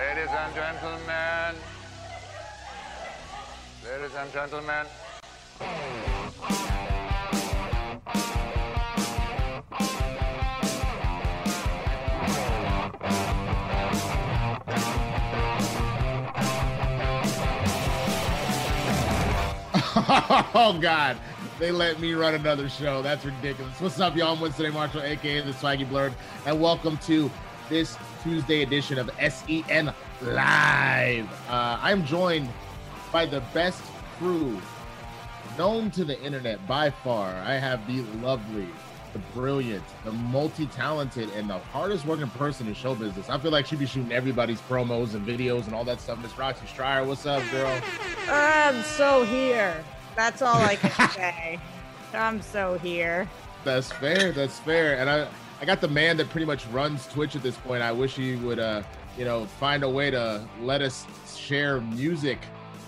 Ladies and gentlemen. Ladies and gentlemen. oh God, they let me run another show. That's ridiculous. What's up, y'all? I'm Winston Marshall, aka the Swaggy Blurred, and welcome to this Tuesday edition of SEN Live. Uh, I'm joined by the best crew known to the internet by far. I have the lovely, the brilliant, the multi-talented, and the hardest working person in show business. I feel like she'd be shooting everybody's promos and videos and all that stuff. Miss Roxy Striar, what's up, girl? I'm so here. That's all I can say. I'm so here. That's fair. That's fair. And I, I got the man that pretty much runs Twitch at this point. I wish he would, uh, you know, find a way to let us share music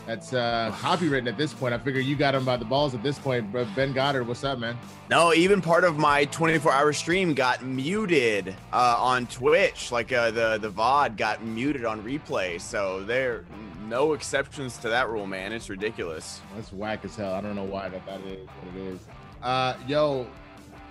that's uh, copywritten at this point. I figure you got him by the balls at this point. But Ben Goddard, what's up, man? No, even part of my 24-hour stream got muted uh, on Twitch. Like uh, the the VOD got muted on replay. So there, no exceptions to that rule, man. It's ridiculous. That's whack as hell. I don't know why that that is what it is. Uh, yo,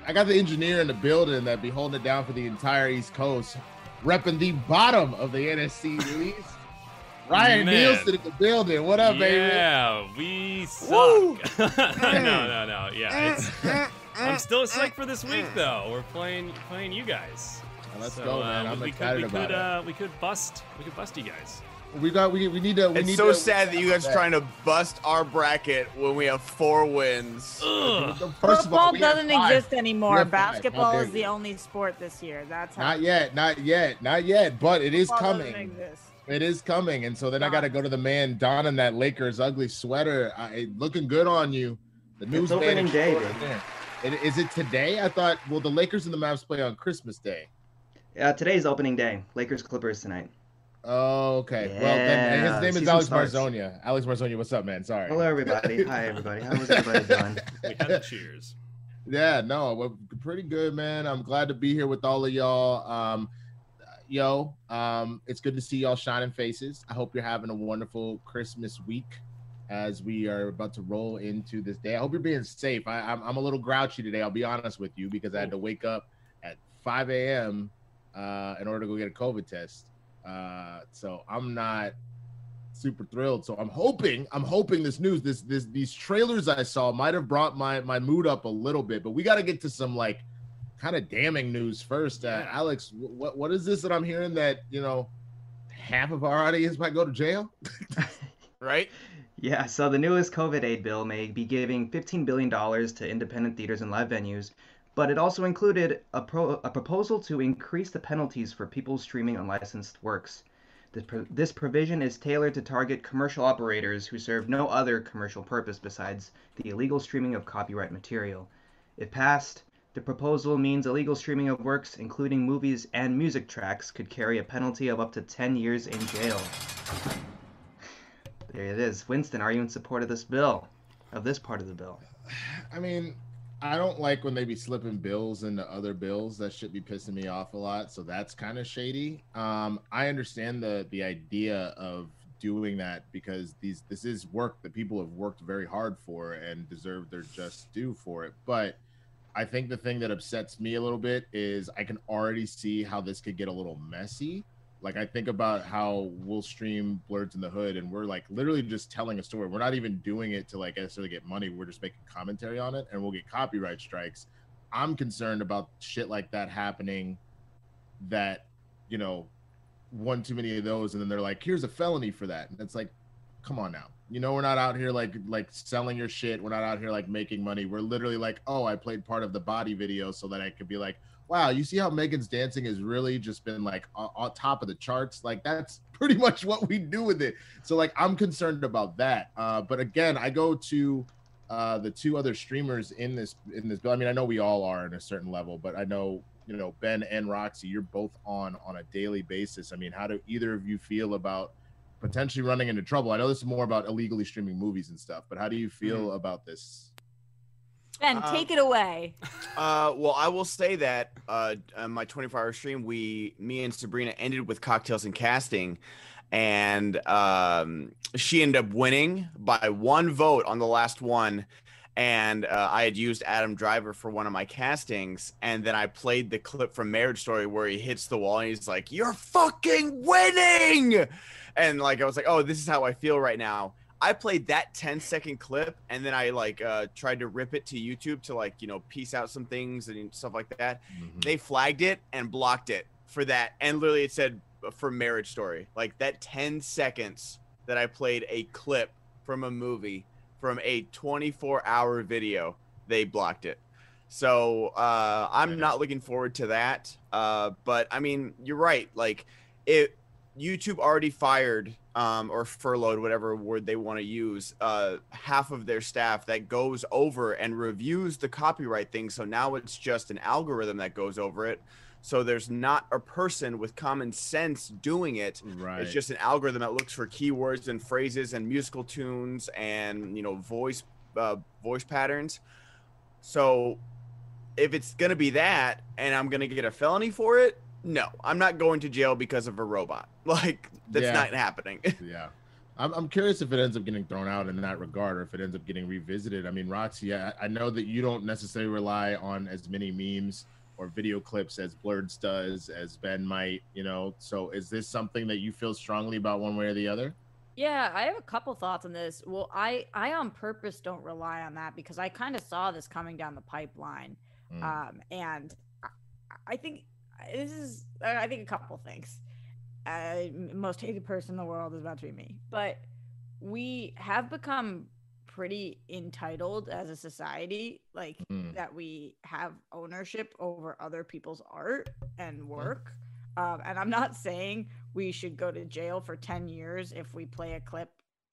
I got the engineer in the building that be holding it down for the entire East Coast, repping the bottom of the NFC East. Ryan Man. Nilsen in the building. What up, baby? Yeah, we suck. no, no, no. Yeah, eh, it's. Eh, I'm eh, still sick for this week though. We're playing playing you guys. Let's So, go, man. uh, I'm we excited could, we about could, it. uh, we could bust we could bust you guys. We got we, we need to we It's need so to, sad that you guys are trying to bust our bracket when we have four wins. Ugh. First of Football all, doesn't five. exist anymore. have five. How Basketball is the only sport this year. That's how Not yet, not yet, not yet, but it is football doesn't coming. It is coming, and so then I got to go to the man donning that Lakers ugly sweater. I, looking good on you. The news opening day, baby. It, is it today? I thought. Well, the Lakers and the Mavs play on Christmas Day. Uh, today's opening day. Lakers Clippers tonight. Oh, okay. well, then Yeah, his name is Alex starts. Marzoña. Alex Marzoña, what's up, man? Sorry. Hello, everybody. Hi, everybody. How's everybody doing? We had the cheers. Yeah, no, well, pretty good, man. I'm glad to be here with all of y'all. Um, yo, um, it's good to see y'all shining faces. I hope you're having a wonderful Christmas week as we are about to roll into this day. I hope you're being safe. I, I'm, I'm a little grouchy today. I'll be honest with you because I had to wake up at 5 a.m. Uh, in order to go get a COVID test. Uh, so I'm not super thrilled. So I'm hoping, I'm hoping this news, this this these trailers I saw might have brought my my mood up a little bit. But we got to get to some like kind of damning news first. Uh, Alex, what what is this that I'm hearing that you know half of our audience might go to jail? Right? Yeah, so the newest COVID aid bill may be giving $15 billion to independent theaters and live venues, but it also included a, pro- a proposal to increase the penalties for people streaming unlicensed works. This, pro- this provision is tailored to target commercial operators who serve no other commercial purpose besides the illegal streaming of copyright material. If passed, the proposal means illegal streaming of works, including movies and music tracks, could carry a penalty of up to 10 years in jail. There it is. Winston, are you in support of this bill? Of this part of the bill? I mean, I don't like when they be slipping bills into other bills. That should be pissing me off a lot. So that's kind of shady. Um, I understand the the idea of doing that because these this is work that people have worked very hard for and deserve their just due for it. But I think the thing that upsets me a little bit is I can already see how this could get a little messy. Like I think about how we'll stream Blurs in the Hood and we're like literally just telling a story. We're not even doing it to like necessarily get money. We're just making commentary on it and we'll get copyright strikes. I'm concerned about shit like that happening that, you know, one too many of those and then they're like, here's a felony for that. And it's like, come on now. You know, we're not out here like like selling your shit. We're not out here like making money. We're literally like, oh, I played part of the body video so that I could be like, wow, you see how Megan's dancing has really just been like on, on top of the charts. Like that's pretty much what we do with it. So like I'm concerned about that. Uh, but again, I go to uh, the two other streamers in this in this bill. I mean, I know we all are in a certain level, but I know you know Ben and Roxy, you're both on on a daily basis. I mean, how do either of you feel about potentially running into trouble? I know this is more about illegally streaming movies and stuff, but how do you feel about this? Ben, Um, take it away. Uh, well, I will say that uh, on my 24-hour stream, we, me and Sabrina ended with cocktails and casting, and um, she ended up winning by one vote on the last one. And uh, I had used Adam Driver for one of my castings, and then I played the clip from Marriage Story where he hits the wall and he's like, "You're fucking winning," and like I was like, "Oh, this is how I feel right now." I played that 10 second clip and then I like uh tried to rip it to YouTube to like, you know, piece out some things and stuff like that. Mhm. They flagged it and blocked it for that. And literally it said uh, for marriage story. Like that 10 seconds that I played a clip from a movie from a 24 hour video, they blocked it. So uh I'm Yeah. not looking forward to that. Uh but I mean, you're right. Like it YouTube already fired um, or furloughed, whatever word they want to use, uh, half of their staff that goes over and reviews the copyright thing. So now it's just an algorithm that goes over it. So there's not a person with common sense doing it. Right. It's just an algorithm that looks for keywords and phrases and musical tunes and you know voice uh, voice patterns. So if it's gonna be that, and I'm gonna get a felony for it, no, I'm not going to jail because of a robot. Like that's Yeah. not happening. yeah. I'm, I'm curious if it ends up getting thrown out in that regard or if it ends up getting revisited. I mean, Roxy, I, I know that you don't necessarily rely on as many memes or video clips as Blurds does, as Ben might, you know. So is this something that you feel strongly about one way or the other? Yeah, I have a couple thoughts on this. Well, I I on purpose don't rely on that because I kind of saw this coming down the pipeline, Mm. um, and I, I think this is I think a couple things. Uh, most hated person in the world is about to be me, but we have become pretty entitled as a society, like Mm. that we have ownership over other people's art and work. Um, and I'm not saying we should go to jail for 10 years if we play a clip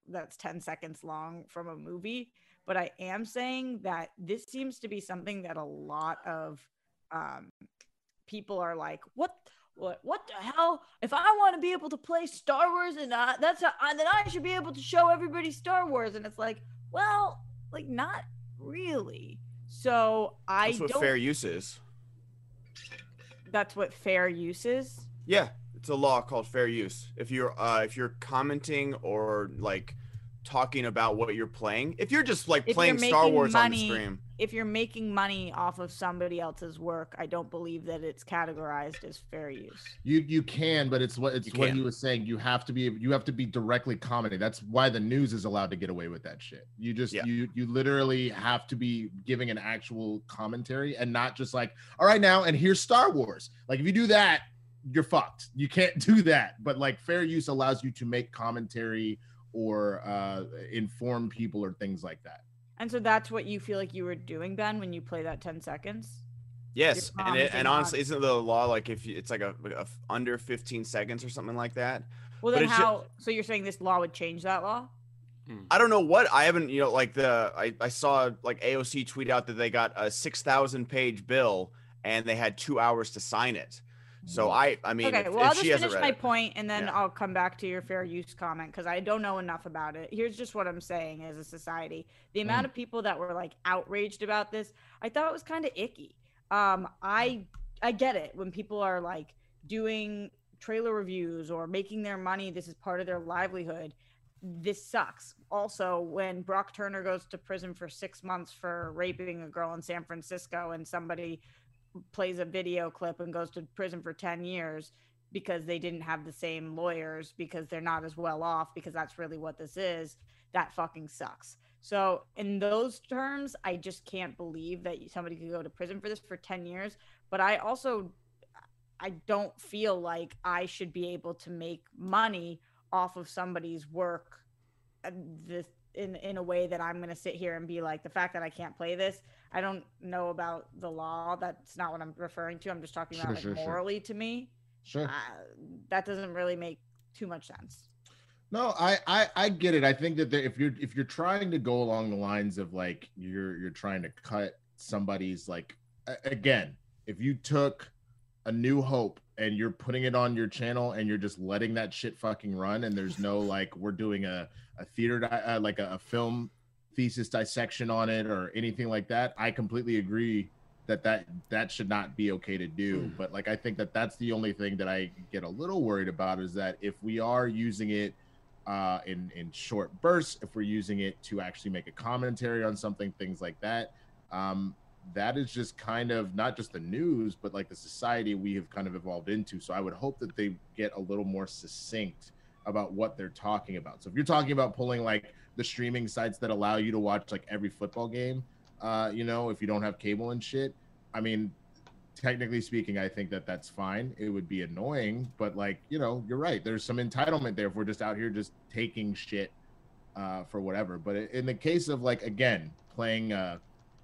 that's 10 seconds long from a movie. But I am saying that this seems to be something that a lot of um, people are like, what? What, what the hell? If I want to be able to play Star Wars and uh, that's how, uh, then I should be able to show everybody Star Wars. And it's like, well, like not really. So I That's what don't. fair use is. that's what fair use is. Yeah, it's a law called fair use. If you're uh if you're commenting or like talking about what you're playing, if you're just like If playing Star making Wars on the stream, if you're making money off of somebody else's work, I don't believe that it's categorized as fair use. You you can, but it's what it's You what can. he was saying. You have to be you have to be directly commenting. That's why the news is allowed to get away with that shit. You just Yeah. you you literally have to be giving an actual commentary and not just like, all right now, and here's Star Wars. Like if you do that, you're fucked. You can't do that. But like fair use allows you to make commentary or uh inform people or things like that. And so that's what you feel like you were doing, Ben, when you play that 10 seconds? yes, and it, and honestly, isn't the law like if you, it's like a, a f- under 15 seconds or something like that? Well, then it's ju- how? so you're saying this law would change that law? I don't know what I haven't, you know, like the I, I saw like AOC tweet out that they got a 6,000 page bill and they had two hours to sign it. So I, I mean, okay, if, well, if I'll just finish my it. point and then Yeah. I'll come back to your fair use comment because I don't know enough about it. Here's just what I'm saying as a society the amount Mm. of people that were like outraged about this, I thought it was kind of icky. Um, I I get it when people are like doing trailer reviews or making their money, this is part of their livelihood. This sucks. Also, when Brock Turner goes to prison for six months for raping a girl in San Francisco and somebody plays a video clip and goes to prison for 10 years because they didn't have the same lawyers because they're not as well off because that's really what this is that fucking sucks. So in those terms i just can't believe that somebody could go to prison for this for 10 years but i also i don't feel like i should be able to make money off of somebody's work uh, this in in a way that i'm going to sit here and be like the fact that i can't play this I don't know about the law. That's not what I'm referring to. I'm just talking about Sure, like sure, sure. morally to me. Sure. Uh, that doesn't really make too much sense. No, I, I I get it. I think that there, if you're if you're trying to go along the lines of like you're you're trying to cut somebody's like again, if you took a new hope and you're putting it on your channel and you're just letting that shit fucking run and there's no like we're doing a a theater uh, like a, a film thesis dissection on it or anything like that, I completely agree that that that should not be okay to do. But like I think that that's the only thing that I get a little worried about is that if we are using it uh, in in short bursts, if we're using it to actually make a commentary on something, things like that, um, that is just kind of not just the news, but like the society we have kind of evolved into. So I would hope that they get a little more succinct about what they're talking about. So if you're talking about pulling like the streaming sites that allow you to watch like every football game, uh, you know, if you don't have cable and shit, I mean, technically speaking, I think that that's fine. It would be annoying, but like, you know, you're right. There's some entitlement there if we're just out here just taking shit uh, for whatever. But in the case of like, again, playing a,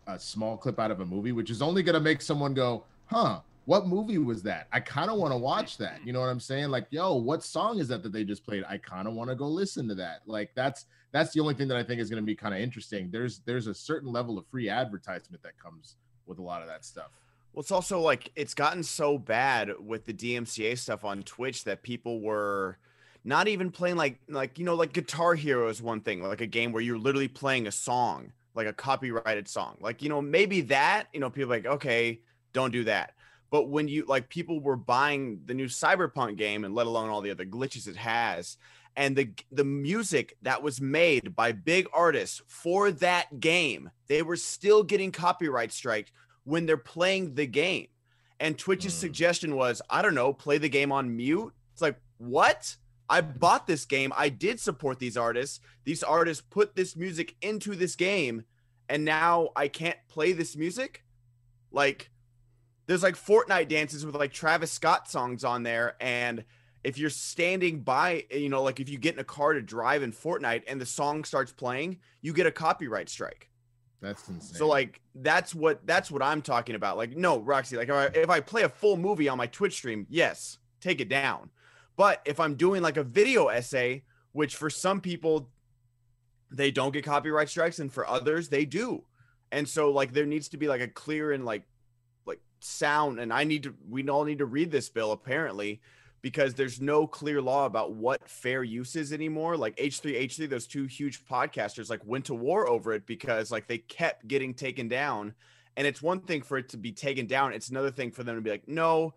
a small clip out of a movie, which is only going to make someone go, huh, what movie was that? I kind of want to watch that. You know what I'm saying? Like, yo, what song is that that they just played? I kind of want to go listen to that. Like, that's that's the only thing that I think is going to be kind of interesting. There's there's a certain level of free advertisement that comes with a lot of that stuff. Well, it's also like it's gotten so bad with the DMCA stuff on Twitch that people were not even playing like like you know like Guitar Hero is one thing, like a game where you're literally playing a song, like a copyrighted song. Like you know maybe that you know people like okay, don't do that. But when you like people were buying the new Cyberpunk game and let alone all the other glitches it has, and the the music that was made by big artists for that game, they were still getting copyright striked when they're playing the game. And Twitch's Mm. suggestion was, I don't know, play the game on mute. It's like, what? I bought this game. I did support these artists. These artists put this music into this game, and now I can't play this music. Like, there's like Fortnite dances with like Travis Scott songs on there, and if you're standing by, you know, like if you get in a car to drive in Fortnite and the song starts playing, you get a copyright strike. That's insane. So like that's what that's what I'm talking about. Like no, Roxy, like if I, if I play a full movie on my Twitch stream, yes, take it down. But if I'm doing like a video essay, which for some people they don't get copyright strikes and for others they do. And so like there needs to be like a clear and like like sound and I need to we all need to read this bill apparently because there's no clear law about what fair use is anymore. Like H3H3, those two huge podcasters like went to war over it because like they kept getting taken down. And it's one thing for it to be taken down, it's another thing for them to be like, no,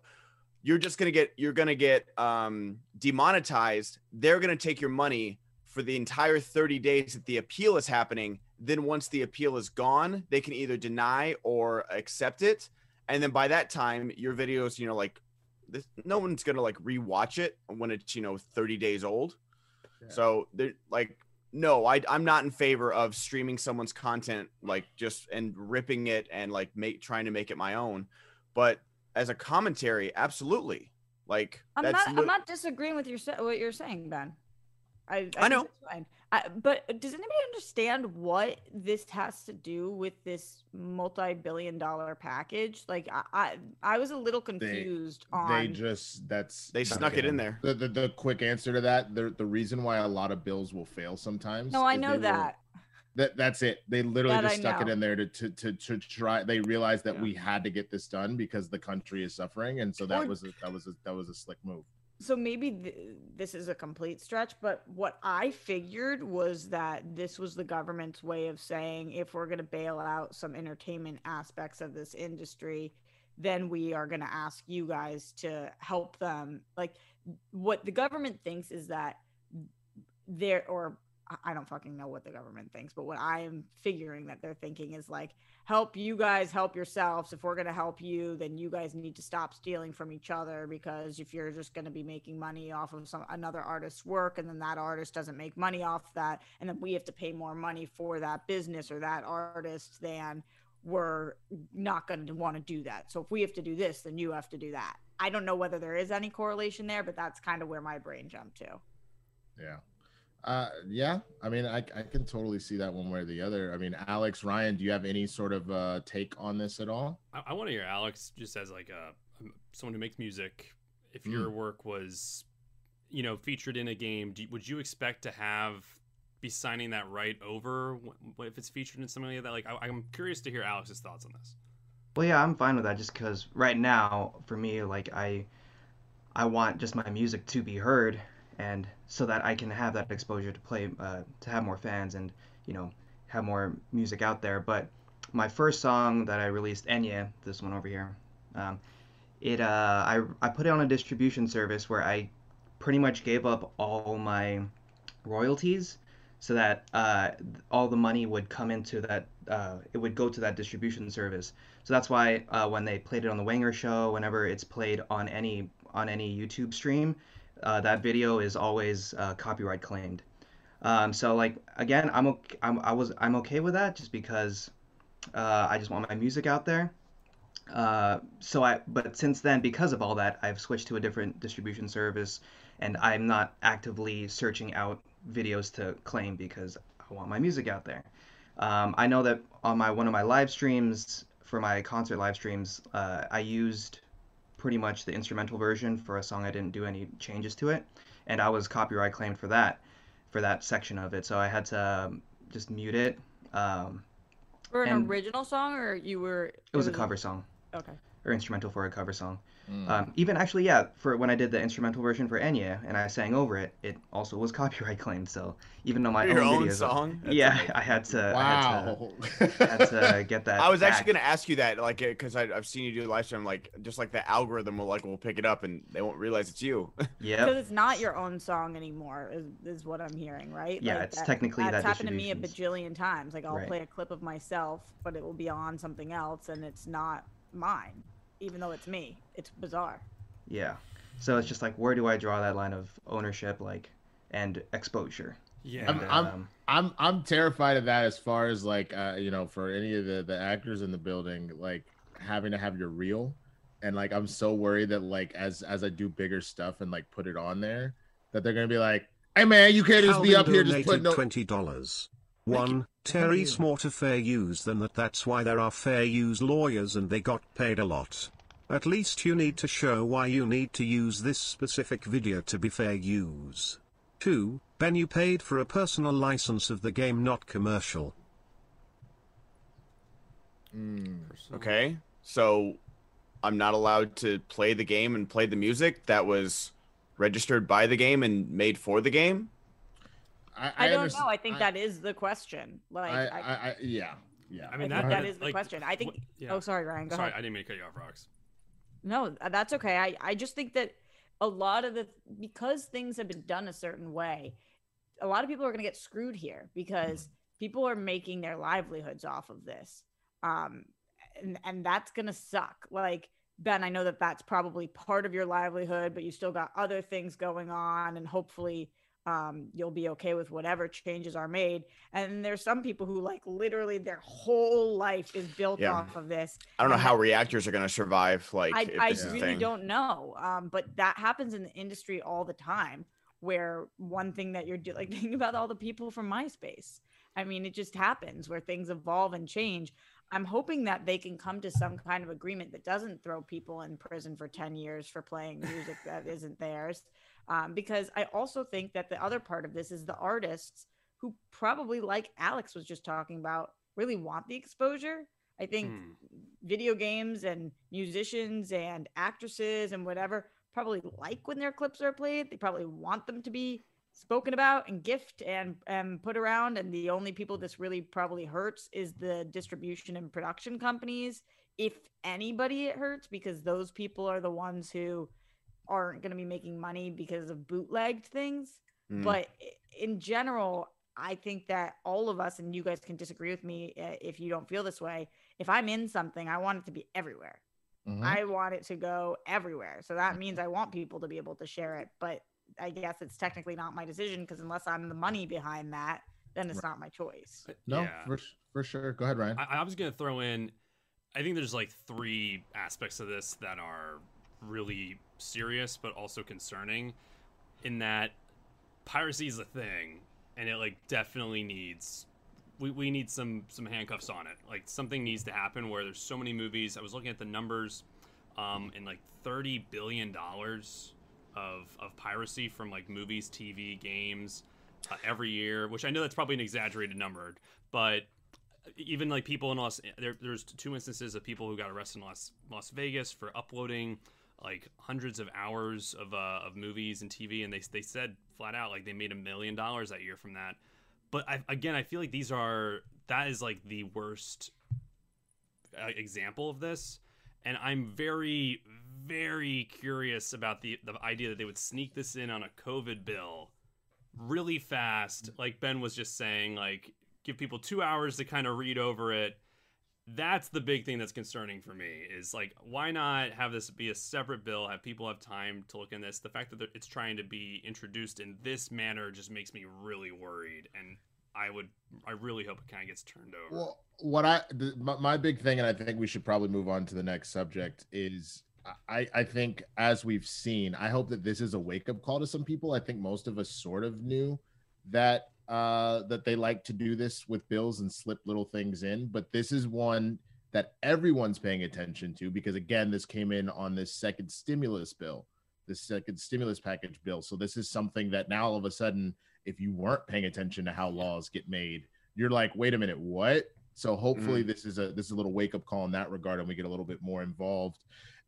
you're just gonna get you're gonna get um demonetized. They're gonna take your money for the entire 30 days that the appeal is happening. Then once the appeal is gone, they can either deny or accept it. And then by that time, your videos, you know, like this, no one's gonna like rewatch it when it's you know 30 days old. Yeah. So they're like, no, I I'm not in favor of streaming someone's content like just and ripping it and like make trying to make it my own. But as a commentary, absolutely. Like I'm that's not. lit- I'm not disagreeing with your what you're saying, Ben. I I, I think know. That's fine. I, but does anybody understand what this has to do with this multi-billion-dollar package? Like, I I, I was a little confused on. they just that's They snuck it in there. The, the the quick answer to that, the the reason why a lot of bills will fail sometimes. no, I know they will- that. that that's it. They literally That just I stuck it in there to to to, to try. They realized that Yeah. we had to get this done because the country is suffering, and so that Or- was a, that was a, that was a slick move. So maybe th- this is a complete stretch but what i figured was that this was the government's way of saying if we're going to bail out some entertainment aspects of this industry then we are going to ask you guys to help them. Like what the government thinks is that there or I- don't fucking know what the government thinks, but what I am figuring that they're thinking is like, help you guys help yourselves. If we're going to help you, then you guys need to stop stealing from each other because if you're just going to be making money off of some another artist's work and then that artist doesn't make money off that and then we have to pay more money for that business or that artist then we're not going to want to do that. So if we have to do this, then you have to do that. I don't know whether there is any correlation there, but that's kind of where my brain jumped to. Yeah. Uh, yeah. I mean, I, I can totally see that one way or the other. I mean, Alex, Ryan, do you have any sort of uh, take on this at all? I, I want to hear Alex just as like a um, someone who makes music. If Mm. your work was, you know, featured in a game, do, would you expect to have be signing that right over wh- if it's featured in something like that? Like, I, I'm curious to hear Alex's thoughts on this. Well, yeah, I'm fine with that just because right now, for me, like I, I want just my music to be heard, and so that I can have that exposure to play, uh, to have more fans, and you know, have more music out there. But my first song that I released, Enya, this one over here, um, it uh, I I put it on a distribution service where I pretty much gave up all my royalties so that uh, all the money would come into that uh, it would go to that distribution service so that's why uh, when they played it on the wanger show whenever it's played on any on any youtube stream uh, that video is always uh, copyright claimed um, so like again I'm, okay, I'm i was i'm okay with that just because uh, i just want my music out there so i but since then because of all that i've switched to a different distribution service and i'm not actively searching out videos to claim because I want my music out there. Um, I know that on my one of my live streams for my concert live streams, uh, I used pretty much the instrumental version for a song I didn't do any changes to it, and I was copyright claimed for that for that section of it. So I had to um, just mute it. Um, For an original song, or you were? it was a cover song Okay. Or instrumental for a cover song. Mm. Um, even actually, yeah, for when I did the instrumental version for Enya and I sang over it, it also was copyright claimed. So even though my Your own, own videos, song? That's yeah, amazing. I had to, I had to, wow. I had to get that. I was back. actually gonna ask you that, like, because I've seen you do a live stream, like, just like the algorithm will like will pick it up and they won't realize it's you. yeah. Because it's not your own song anymore, is, is what I'm hearing, right? Yeah, Like, it's technically that's that happened to me a bajillion times. Like I'll Right. play a clip of myself, but it will be on something else, and it's not mine, even though it's me. It's bizarre. Yeah. So it's just like, where do I draw that line of ownership, like, and exposure? Yeah. I'm- And, I'm- um, I'm I'm terrified of that as far as like uh, you know for any of the the actors in the building like having to have your reel and like I'm so worried that like as as I do bigger stuff and like put it on there that they're gonna be like hey man you can't just be up here just putting no twenty dollars. Thank One, you. Terry's more to fair use than that. That's why there are fair use lawyers and they got paid a lot. At least you need to show why you need to use this specific video to be fair use. 2. Ben you paid for a personal license of the game not commercial. Mm. Okay, so I'm not allowed to play the game and play the music that was registered by the game and made for the game. I, I, don't know. I think I- that is the question. Like, I, I, I, I yeah yeah I I mean, think that, that is the like, question. I think. what- yeah. Oh, sorry, Ryan. Go Sorry, ahead. I didn't mean to cut you off, Rocks. No, that's okay. I, I just think that a lot of the because things have been done a certain way, a lot of people are going to get screwed here because people are making their livelihoods off of this. Um and and that's going to suck. Like Ben, I know that that's probably part of your livelihood, but you still got other things going on and hopefully um, you'll be okay with whatever changes are made. And there's some people who like literally their whole life is built Yeah. off of this. I don't know how reactors are gonna survive. Like, I, I this is a really don't know. Um, but that happens in the industry all the time. Where one thing that you're doing, like think about all the people from MySpace. I mean, it just happens where things evolve and change. I'm hoping that they can come to some kind of agreement that doesn't throw people in prison for 10 years for playing music that isn't theirs. Um, because I also think that the other part of this is the artists who probably, like Alex was just talking about, really want the exposure. I think Hmm. video games and musicians and actresses and whatever probably like when their clips are played. They probably want them to be spoken about and gift and and put around. And the only people this really probably hurts is the distribution and production companies. If anybody, it hurts because those people are the ones who aren't going to be making money because of bootlegged things. Mm. But in general, I think that all of us, and you guys can disagree with me uh, if you don't feel this way. If I'm in something, I want it to be everywhere. Mhm. I want it to go everywhere. So that means I want people to be able to share it. But I guess it's technically not my decision because unless I'm the money behind that, then it's not my choice. no Yeah. for for sure go ahead Ryan I, I was gonna throw in. I think there's like three aspects of this that are really serious, but also concerning. In that piracy is a thing, and it like definitely needs. We, we need some some handcuffs on it. Like something needs to happen where there's so many movies. I was looking at the numbers, um, in like thirty billion dollars of of piracy from like movies, TV, games, uh, every year. Which I know that's probably an exaggerated number, but even like people in Los there, there's two instances of people who got arrested in Las Las Vegas for uploading like hundreds of hours of uh, of movies and TV, and they they said flat out like they made a million dollars that year from that. But I, again, I feel like these are that is like the worst uh, example of this. And I'm very, very curious about the the idea that they would sneak this in on a COVID bill really fast. Like Ben was just saying, like give people two hours to kind of read over it. That's the big thing that's concerning for me. Is like, why not have this be a separate bill? Have people have time to look in this? The fact that it's trying to be introduced in this manner just makes me really worried. And I would, I really hope it kind of gets turned over. Well, what I the, my, my big thing, and I think we should probably move on to the next subject is. I, I think as we've seen, I hope that this is a wake up call to some people. I think most of us sort of knew that uh, that they like to do this with bills and slip little things in, but this is one that everyone's paying attention to because again, this came in on this second stimulus bill, this second stimulus package bill. So this is something that now all of a sudden, if you weren't paying attention to how laws get made, you're like, wait a minute, what? So hopefully this is a this is a little wake up call in that regard, and we get a little bit more involved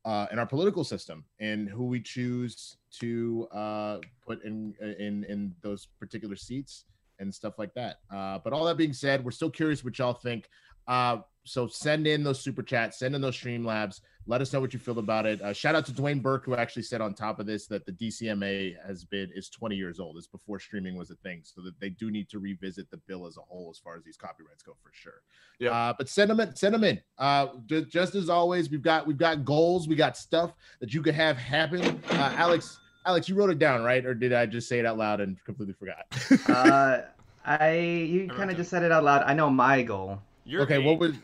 uh, in our political system and who we choose to uh, put in in in those particular seats and stuff like that. Uh, but all that being said, we're still curious what y'all think. Uh, so send in those super chats, send in those stream labs. Let us know what you feel about it. Uh, shout out to Dwayne Burke who actually said on top of this that the DCMA has been is 20 years old. It's before streaming was a thing, so that they do need to revisit the bill as a whole as far as these copyrights go for sure. Yeah. Uh, but send them in, send them in. Uh, ju- just as always, we've got we've got goals, we got stuff that you could have happen. Uh, Alex, Alex, you wrote it down, right? Or did I just say it out loud and completely forgot? Uh, I you kind of just said it out loud. I know my goal. You're okay, eight. what was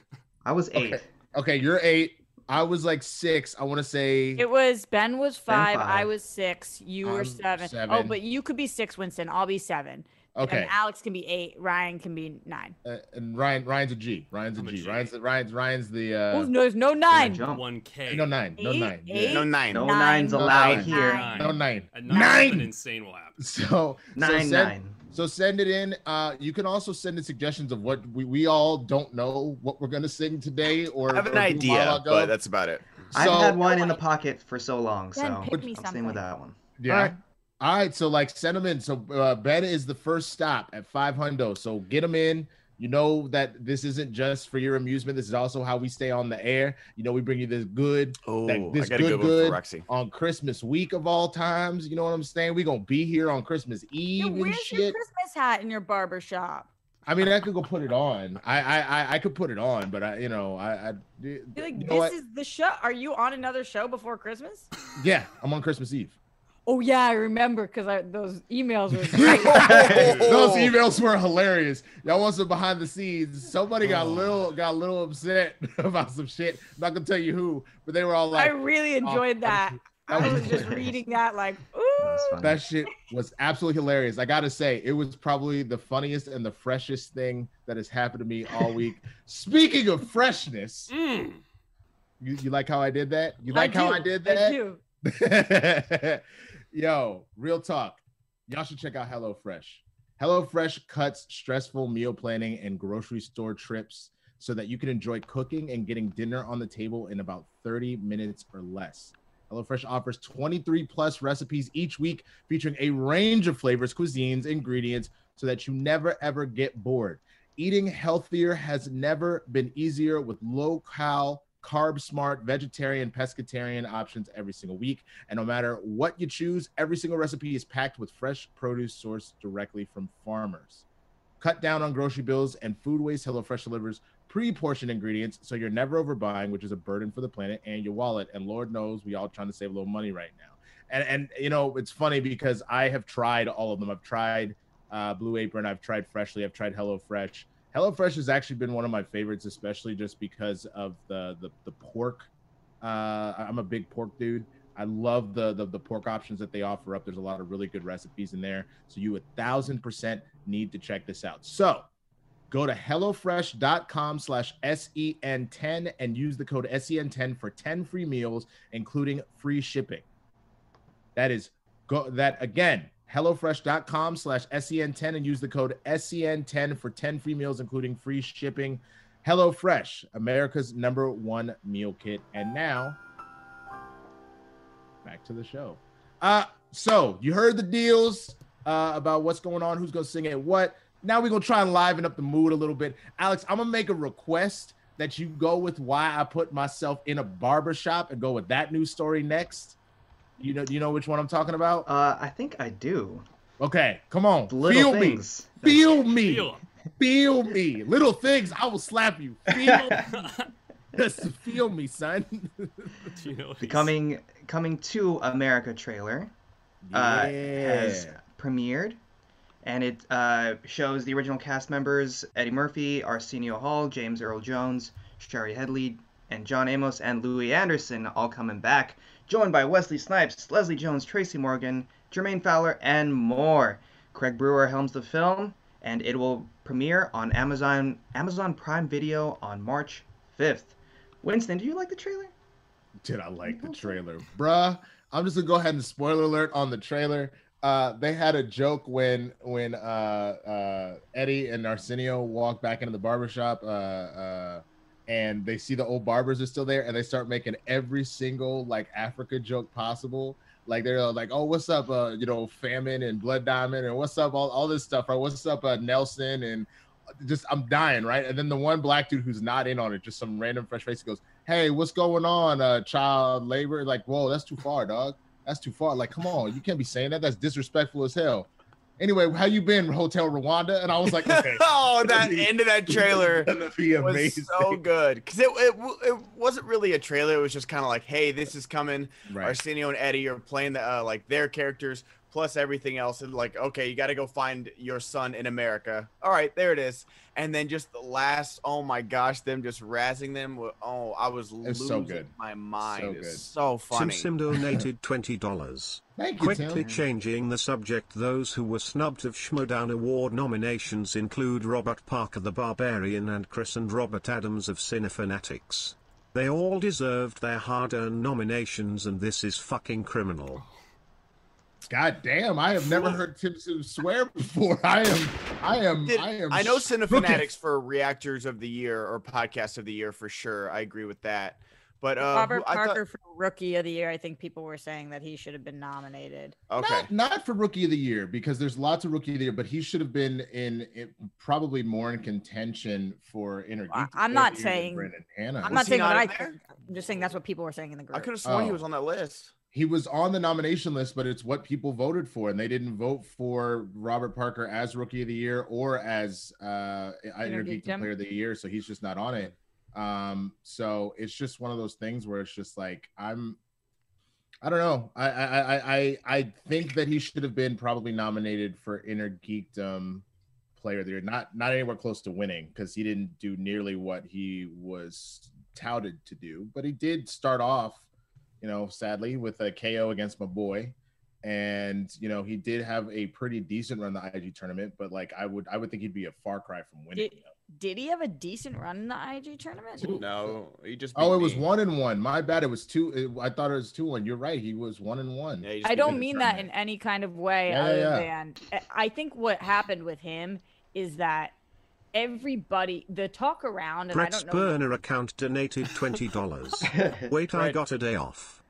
I was Okay. eight. okay? You're eight. I was like six. I want to say It was Ben was five, I five. was six, you were I'm seven. Oh, seven. but you could be six, Winston. I'll be seven. Okay. And Alex can be eight. Ryan can be nine. Uh, and Ryan, Ryan's a G. Ryan's a I'm a G. G. Ryan's Ryan's Ryan's the oh, uh, no, there's no nine. one K. no nine, no Eight? nine, yeah. No nine. No Nine. nines No allowed nine. here. Nine. no nine. At nine, Nine! something insane will happen. So so Nine send, nine. So send it in. Uh, you can also send in suggestions of what we, we all don't know what we're gonna sing today, or I have an idea, but that's about it. I've had one in the pocket for so long, Ben, so pick me I'm staying with that one. Yeah. All right. All right. So like send them in. So uh, Ben is the first stop at five hundo. So get them in. You know that this isn't just for your amusement. This is also how we stay on the air. You know we bring you this good Oh, That- this I got a good, good, good. on Christmas week of all times. You know what I'm saying? We gonna be here on Christmas Eve Yo, and where's your. Christmas hat in your barber shop? I mean, I could go put it on. I I I, I could put it on, but I you know I I You're like, you know this what? is the show. Are you on another show before Christmas? yeah. I'm on Christmas Eve. Oh yeah, I remember because those emails were great. Those emails were hilarious. Y'all want some behind the scenes? Somebody got a Oh. little got a little upset about some shit. I'm not gonna tell you who, but they were all like, I really enjoyed that. that I was was just reading that like, ooh. That's that shit was absolutely hilarious. I gotta say, it was probably the funniest and the freshest thing that has happened to me all week. Speaking of freshness, Mm. you, you like how I did that? You like how I do, did I that? do. Yo, real talk. Y'all should check out HelloFresh. HelloFresh cuts stressful meal planning and grocery store trips so that you can enjoy cooking and getting dinner on the table in about 30 minutes or less. HelloFresh offers 23 plus recipes each week featuring a range of flavors, cuisines, ingredients so that you never ever get bored. Eating healthier has never been easier with low cal, carb smart, vegetarian, pescatarian options every single week. And no matter what you choose, every single recipe is packed with fresh produce sourced directly from farmers. Cut down on grocery bills and food waste. HelloFresh delivers pre-portioned ingredients, so you're never overbuying, which is a burden for the planet and your wallet. And Lord knows we all trying to save a little money right now. And and you know it's funny because I have tried all of them. I've tried uh, Blue Apron, I've tried Freshly, I've tried HelloFresh. HelloFresh has actually been one of my favorites, especially just because of the the, the pork. Uh, I'm a big pork dude. I love the, the the pork options that they offer up. There's a lot of really good recipes in there. So you a thousand percent need to check this out. So go to hellofresh.com slash sen10 and use the code sen10 for 10 free meals including free shipping that is go that again hellofresh.com slash sen10 and use the code sen10 for 10 free meals including free shipping HelloFresh, America's number one meal kit. And now, back to the show. Uh, so you heard the deals uh, about what's going on, who's going to sing at what. now we're gonna try and liven up the mood a little bit. Alex, I'm gonna make a request that you go with why I put myself in a barber shop and go with that news story next. You know, you know which one I'm talking about? Uh, I think I do. Okay, come on. Little Feel me. Feel me. Feel. Feel me. Little things, I will slap you. Feel Just feel me, son. Do The coming coming to America trailer uh, has premiered, and it uh, shows the original cast members Eddie Murphy, Arsenio Hall, James Earl Jones, Shari Headley, and John Amos and Louie Anderson all coming back, joined by Wesley Snipes, Leslie Jones, Tracy Morgan, Jermaine Fowler, and more. Craig Brewer helms the film, and it will premiere on Amazon Amazon Prime Video on March 5th. Winston, do you like the trailer? Did I like the trailer, bruh? I'm just gonna go ahead and spoiler alert on the trailer. Uh, they had a joke when when uh, uh, Eddie and Arsenio walk back into the barbershop uh, uh, and they see the old barbers are still there and they start making every single like Africa joke possible. Like they're like, oh, what's up, uh, you know, famine and blood diamond, and what's up, all, all this stuff, right? What's up, uh, Nelson, and just I'm dying, right? And then the one black dude who's not in on it, just some random fresh face, goes, "Hey, what's going on, uh, child labor?" Like, whoa, that's too far, dog. That's too far. Like, come on, you can't be saying that. That's disrespectful as hell. Anyway, how you been, Hotel Rwanda? And I was like, okay, oh, that end of that trailer gonna was so good because it, it it wasn't really a trailer. It was just kind of like, hey, this is coming. Right. Arsenio and Eddie are playing the uh, like their characters plus everything else, and like, okay, you got to go find your son in America. All right, there it is. And then just the last, oh my gosh, them just razzing them. Oh, I was was losing so good. my mind. So It's good. so funny. Sim donated $20. Thank you, Quickly Tim. changing the subject, those who were snubbed of Schmoedown Award nominations include Robert Parker the Barbarian and Chris and Robert Adams of Cinefanatics. They all deserved their hard-earned nominations and this is fucking criminal. God damn, I have never heard Tim Sim swear before. I am, I am, Did- I am. I know. Cinefanatics for reactors of the year or podcast of the year for sure. I agree with that. But uh, Robert who- I thought- Parker for Rookie of the Year. I think people were saying that he should have been nominated. okay. Not, not for rookie of the year because there's lots of rookie of the year, but he should have been in it, probably more in contention for inner. I- Geek I'm not of the Year than saying- Brendan Hanna. I'm Was not he saying what not I think. I'm just saying that's what people were saying in the group. I could have sworn he Oh. was on that list. he was on the nomination list, but it's what people voted for, and they didn't vote for Robert Parker as Rookie of the Year or as uh, Inner Geekdom. Geekdom Player of the Year. So he's just not on it. Um, so it's just one of those things where it's just like I'm. I don't know. I I I I, I think that he should have been probably nominated for Inner Geekdom Player of the Year. Not not anywhere close to winning because he didn't do nearly what he was touted to do, but he did start off you know, sadly, with a KO against my boy. And you know, he did have a pretty decent run in the IG tournament, but like I would I would think he'd be a far cry from winning. Did, did he have a decent run in the IG tournament? No, he just. Oh, beat it was one and one. My bad. It was two. It, I thought it was two one. You're right. He was one and one. Yeah, I don't mean that in any kind of way Yeah, other yeah, than eh, I think what happened with him is that everybody the talk around and Brett's I don't know burner account donated $20. Wait, I got a day off.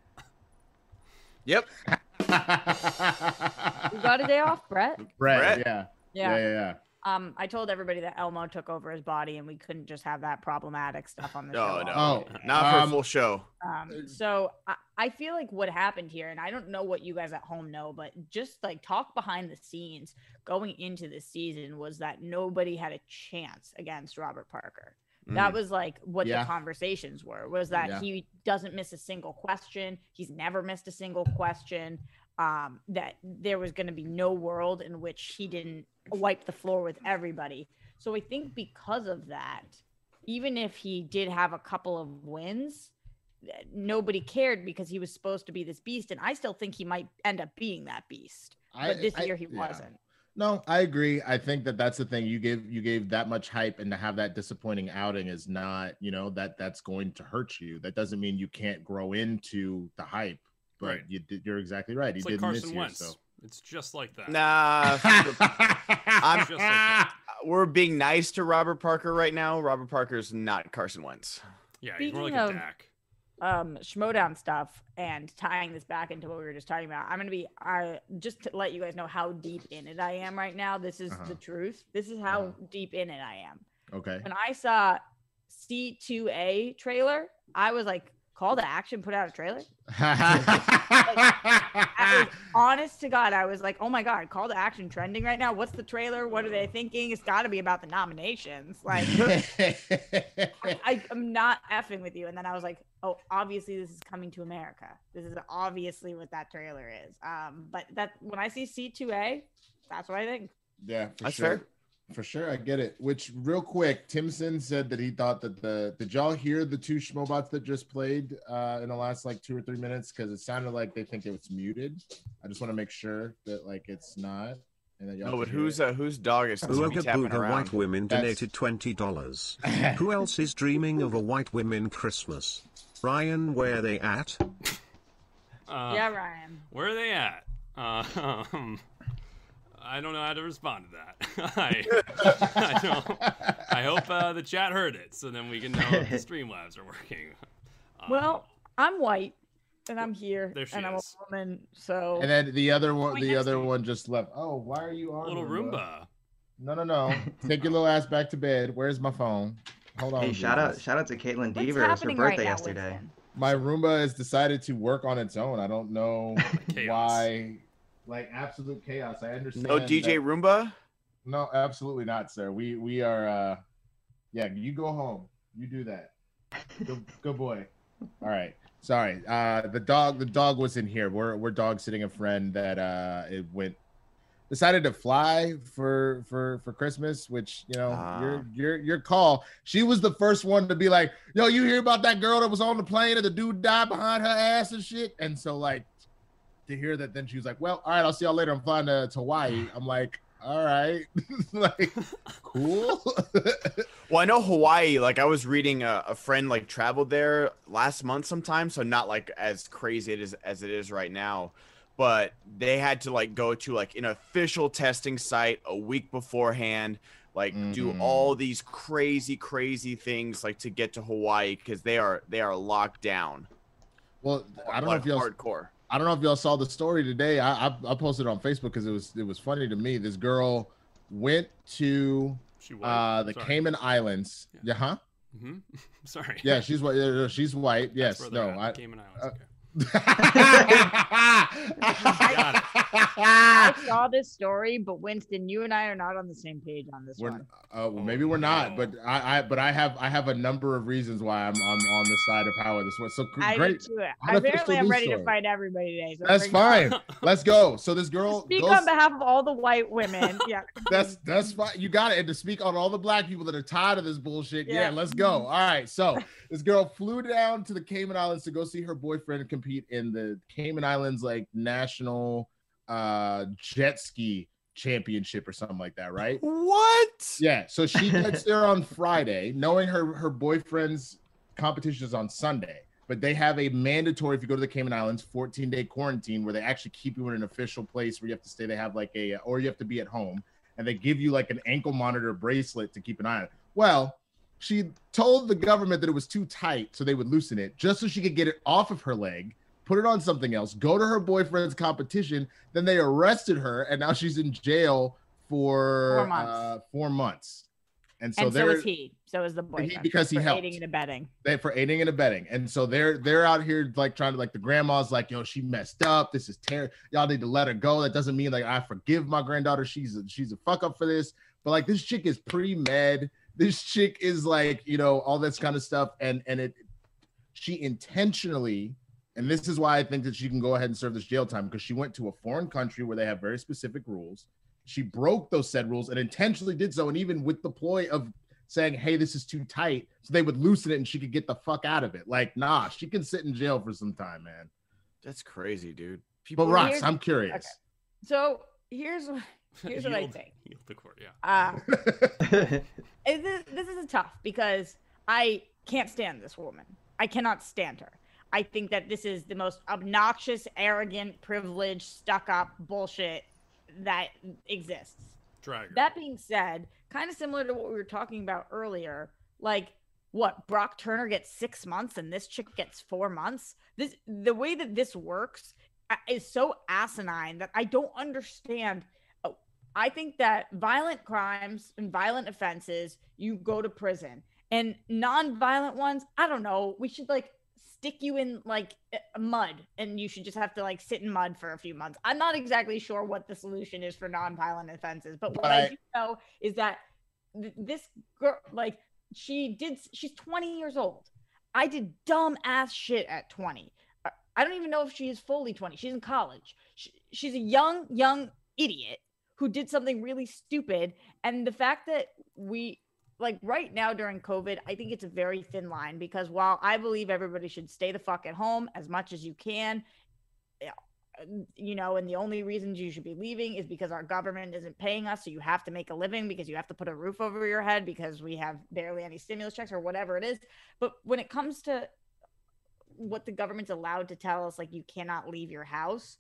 Yep. you got a day off, Brett. Brett, Brett? Yeah. Yeah. Yeah. Yeah. Yeah. Um, I told everybody that Elmo took over his body and we couldn't just have that problematic stuff on the No, show. no. Oh, Not for um, a full show. Um, so I, I feel like what happened here, and I don't know what you guys at home know, but just like talk behind the scenes going into the season was that nobody had a chance against Robert Parker. That was like what Yeah. the conversations were was that Yeah. he doesn't miss a single question. He's never missed a single question. Um, that there was going to be no world in which he didn't wipe the floor with everybody. So I think because of that, even if he did have a couple of wins, nobody cared because he was supposed to be this beast. And I still think he might end up being that beast. I- But this I- year he yeah. wasn't. No, I agree. I think that that's the thing. You gave you gave that much hype, and to have that disappointing outing is not, you know, that that's going to hurt you. That doesn't mean you can't grow into the hype. But Right. you, you're exactly right. He like didn't miss Carson you. Wentz. So. It's just like that. Nah. I'm Just like that. We're being nice to Robert Parker right now. Robert Parker's not Carson Wentz. Yeah, he's more like Speaking a of- Dak. um schmoedown stuff and tying this back into what we were just talking about i'm gonna be i just to let you guys know how deep in it i am right now this is Uh-huh. the truth this is how Uh-huh. deep in it i am Okay. when i saw c2a trailer i was like call to action put out a trailer I was honest to God, I was like, oh my God, call to action trending right now. What's the trailer? What are they thinking? It's got to be about the nominations. Like, I, I'm not effing with you. And then I was like, oh, obviously this is coming to America. This is obviously what that trailer is. Um, but that when I see C2A, that's what I think. yeah, for That's sure. fair. For sure, I get it. Which, real quick, Timson said that he thought that the. Did y'all hear the two schmobots that just played uh, in the last like two or three minutes? Because it sounded like they think it was muted. I just want to make sure that like it's not. And that y'all. No, but who's hear uh, whose dog is supposed to be Ooga tapping Booga? White Women That's- donated $20. Who else is dreaming of a White Women Christmas? Ryan, where are they at? Uh, yeah, Ryan. Where are they at? Uh, um, I don't know how to respond to that. I, I don't. I hope uh, the chat heard it, so then we can know if the Streamlabs are working. Uh, Well, I'm white and I'm here There she and I'm is. a woman. So And then the other one, Point the other one just left. Oh, why are you on? little Roomba. No, no, no. Take your little ass back to bed. Where's my phone? Hold on. Hey, shout out shout out to Caitlin Deaver. It was her happening right birthday yesterday. My Roomba has decided to work on its own. I don't know why. Like absolute chaos. I understand. No DJ that- Roomba. No, absolutely not, sir. We we are. uh Yeah, you go home. You do that. Good, good boy. All right. Sorry. Uh The dog. The dog was in here. We're we're dog sitting a friend that uh it went decided to fly for for for Christmas, which you know Ah. your your your call. She was the first one to be like, "Yo, you hear about that girl that was on the plane and the dude died behind her ass and shit?" And so like to hear that, then she was like, "Well, all right, I'll see y'all later. I'm flying to, to Hawaii." I'm like, "All right, like cool." Well, I know Hawaii. Like I was reading a, a friend like traveled there last month sometime, so not like as crazy it is as it is right now. But they had to like go to like an official testing site a week beforehand, like do Mhm. all these crazy, crazy things like to get to Hawaii because they are they are locked down. well, I don't know if y'all hardcore. I don't know if y'all saw the story today. I I, I posted it on Facebook because it was it was funny to me. This girl went to She uh the Sorry. Cayman Islands. Yeah, huh? Mhm. Sorry. Yeah, she's white. She's white. Yes. No. I, Cayman Islands. uh, okay. I saw this story, but Winston, you and I are not on the same page on this We're, one. uh, well, maybe we're not, but I, I, but I have, I have a number of reasons why I'm, I'm on the side of power this one. So gr- I great, do Apparently, I'm news ready to fight everybody today. So that's bring it fine. Let's go. So this girl Speak goes, on behalf of all the white women. Yeah. that's that's fine. You got it. And to speak on all the black people that are tired of this bullshit. Yeah, Yeah. let's go. All right. So this girl flew down to the Cayman Islands to go see her boyfriend compete in the Cayman Islands like national uh jet ski championship or something like that, right? What? Yeah. So she gets there on Friday, knowing her her boyfriend's competition is on Sunday. But they have a mandatory if you go to the Cayman Islands 14 day quarantine where they actually keep you in an official place where you have to stay. They have like a or you have to be at home and they give you like an ankle monitor bracelet to keep an eye on. Well, she told the government that it was too tight, so they would loosen it just so she could get it off of her leg, put it on something else, go to her boyfriend's competition. Then they arrested her, and now she's in jail for Four months. Uh, four months. And so and so is he. So is the boyfriend. because he for helped. aiding and abetting. they for aiding and abetting. And so they're they're out here like trying to like the grandma's like, yo, she messed up. This is terrible. Y'all need to let her go. That doesn't mean like I forgive my granddaughter. She's a she's a fuck up for this. But like this chick is pre-med. This chick is like, you know, all this kind of stuff. And and it she intentionally, and this is why I think that she can go ahead and serve this jail time because she went to a foreign country where they have very specific rules. She broke those said rules and intentionally did so, and even with the ploy of saying, "Hey, this is too tight," so they would loosen it and she could get the fuck out of it. Like, nah, she can sit in jail for some time, man. That's crazy, dude. But People Well, Rox, I'm curious. okay. So here's Here's what I Yield- think. yield the court, yeah. uh this, this is tough because I can't stand this woman. I cannot stand her. I think that this is the most obnoxious, arrogant, privileged, stuck up bullshit that exists. Drag. That being said, kind of similar to what we were talking about earlier, like what Brock Turner gets six months and this chick gets four months. This the way that this works uh, is so asinine that I don't understand. I think that violent crimes and violent offenses, you go to prison, and non-violent ones, I don't know. We should like stick you in like mud and you should just have to like sit in mud for a few months. I'm not exactly sure what the solution is for non-violent offenses, but what I do know is that th- this girl like she did she's 20 years old. I did dumb ass shit at 20. I- I don't even know if she is fully 20. She's in college. She, she's a young young idiot who did something really stupid and the fact that we like right now during COVID, I think it's a very thin line because while I believe everybody should stay the fuck at home as much as you can, eh, you know, and the only reasons you should be leaving is because our government isn't paying us. So you have to make a living because you have to put a roof over your head because we have barely any stimulus checks or whatever it is. But when it comes to what the government's allowed to tell us, like you cannot leave your house,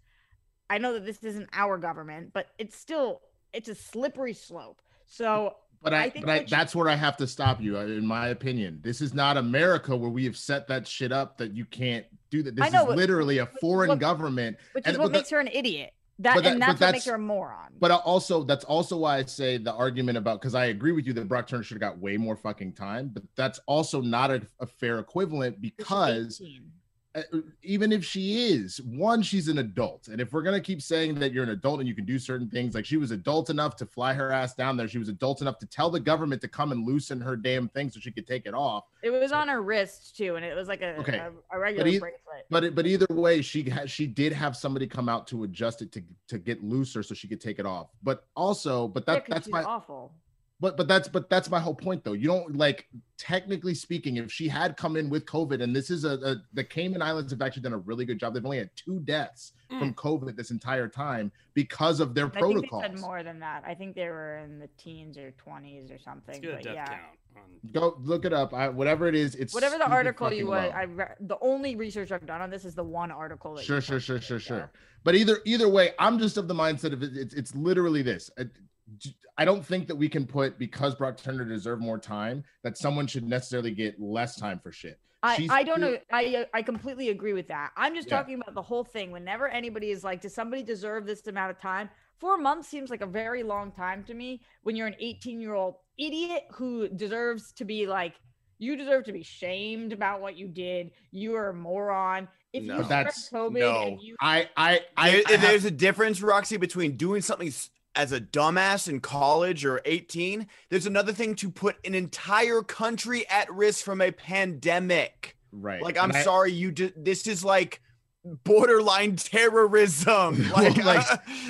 I know that this isn't our government, but it's still it's a slippery slope. So But I, I think but I, that's where I have to stop you. uh, In my opinion, this is not America where we have set that shit up that you can't do that. This know, is literally a foreign what- government. which And- is what but that- makes her an idiot. That, that- and that's what that's- makes her a moron. But also, that's also why I say the argument about because I agree with you that Brock Turner should have got way more fucking time, but that's also not a, a fair equivalent because 18. Uh, even if she is one she's an adult and if we're going to keep saying that you're an adult and you can do certain things like she was adult enough to fly her ass down there she was adult enough to tell the government to come and loosen her damn thing so she could take it off it was on her wrist too, and it was like a, Okay. a, a regular e- bracelet. but it, but either way she ha- she did have somebody come out to adjust it to to get looser so she could take it off but also but Yeah, that's my awful. But but that's but that's my whole point though you don't like technically speaking if she had come in with covid and this is a, a the cayman islands have actually done a really good job they've only had two deaths mm. from covid this entire time because of their I think they protocols said more than that. I think they were in the teens or twenties or something. Let's get a But death yeah, count. Go look it up I, whatever it is it's whatever the article you uh, fucking would. I re- the only research I've done on this is the one article. That you sure sure sure sure so. sure but either either way i'm just of the mindset of it, it's it's literally this I, I don't think that we can put because brock turner deserved more time that someone should necessarily get less time for shit I, I don't know. I uh, I completely agree with that. I'm just Yeah. talking about the whole thing. Whenever anybody is like, does somebody deserve this amount of time? Four months seems like a very long time to me when you're an 18 year old idiot who deserves to be like, you deserve to be shamed about what you did. You are a moron. If No. you But spread that's- COVID no. and you I I I, There- I have- there's a difference, Roxy, between doing something s- as a dumbass in college or 18. There's another thing to put an entire country at risk from a pandemic. right. Like, I'm I- sorry, you did. This is like borderline terrorism. Like, Like,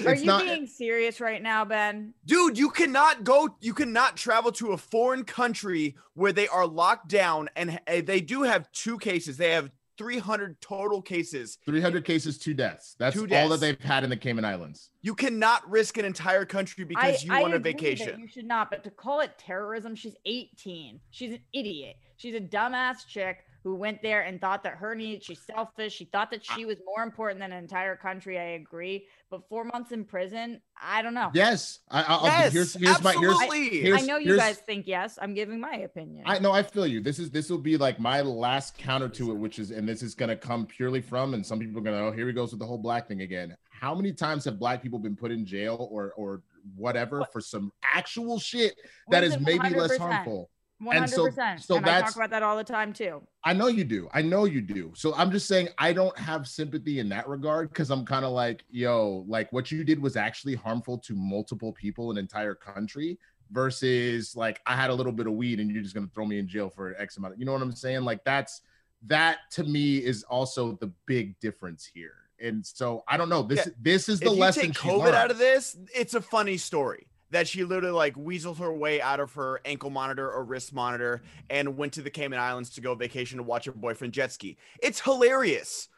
are you not- being serious right now, Ben? dude, you cannot go. You cannot travel to a foreign country where they are locked down, and uh, they do have two cases. They have 300 total cases. 300 cases, two deaths. That's Two all that they've had in the Cayman Islands. You cannot risk an entire country because you I want a agree that vacation. You should not, but to call it terrorism, she's 18. She's an idiot. She's a dumbass chick who went there and thought that her needs, she's selfish. She thought that she was more important than an entire country. I agree. But four months in prison, I don't know. Yes. I, I'll, Yes, here's, here's my, here's, absolutely. here's- I know you guys think yes. I'm giving my opinion. I know I feel you. This is this will be like my last counter to it, which is, and this is gonna come purely from, and some people are gonna, oh, here he goes with the whole black thing again. How many times have black people been put in jail or or whatever for some actual shit that is maybe less 100%. harmful? 100%. and so- so and I talk about that all the time too. I know you do. I know you do. So I'm just saying I don't have sympathy in that regard because I'm kind of like, yo, like what you did was actually harmful to multiple people, an entire country, versus like I had a little bit of weed and you're just gonna throw me in jail for X amount. Of, you know what I'm saying? Like that's that to me is also the big difference here. And so I don't know. This this is the if you lesson. take COVID out of this, it's a funny story that she literally like weaseled her way out of her ankle monitor or wrist monitor and went to the Cayman Islands to go vacation to watch her boyfriend jet ski. It's hilarious.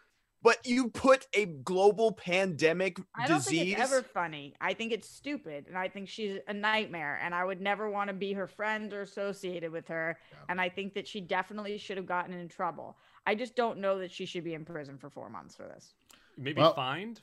But you put a global pandemic I don't disease. think it's ever funny. I think it's stupid, and I think she's a nightmare, and I would never want to be her friend or associated with her. Yeah. And I think that she definitely should have gotten in trouble. I just don't know that she should be in prison for four months for this. Maybe Well- fined.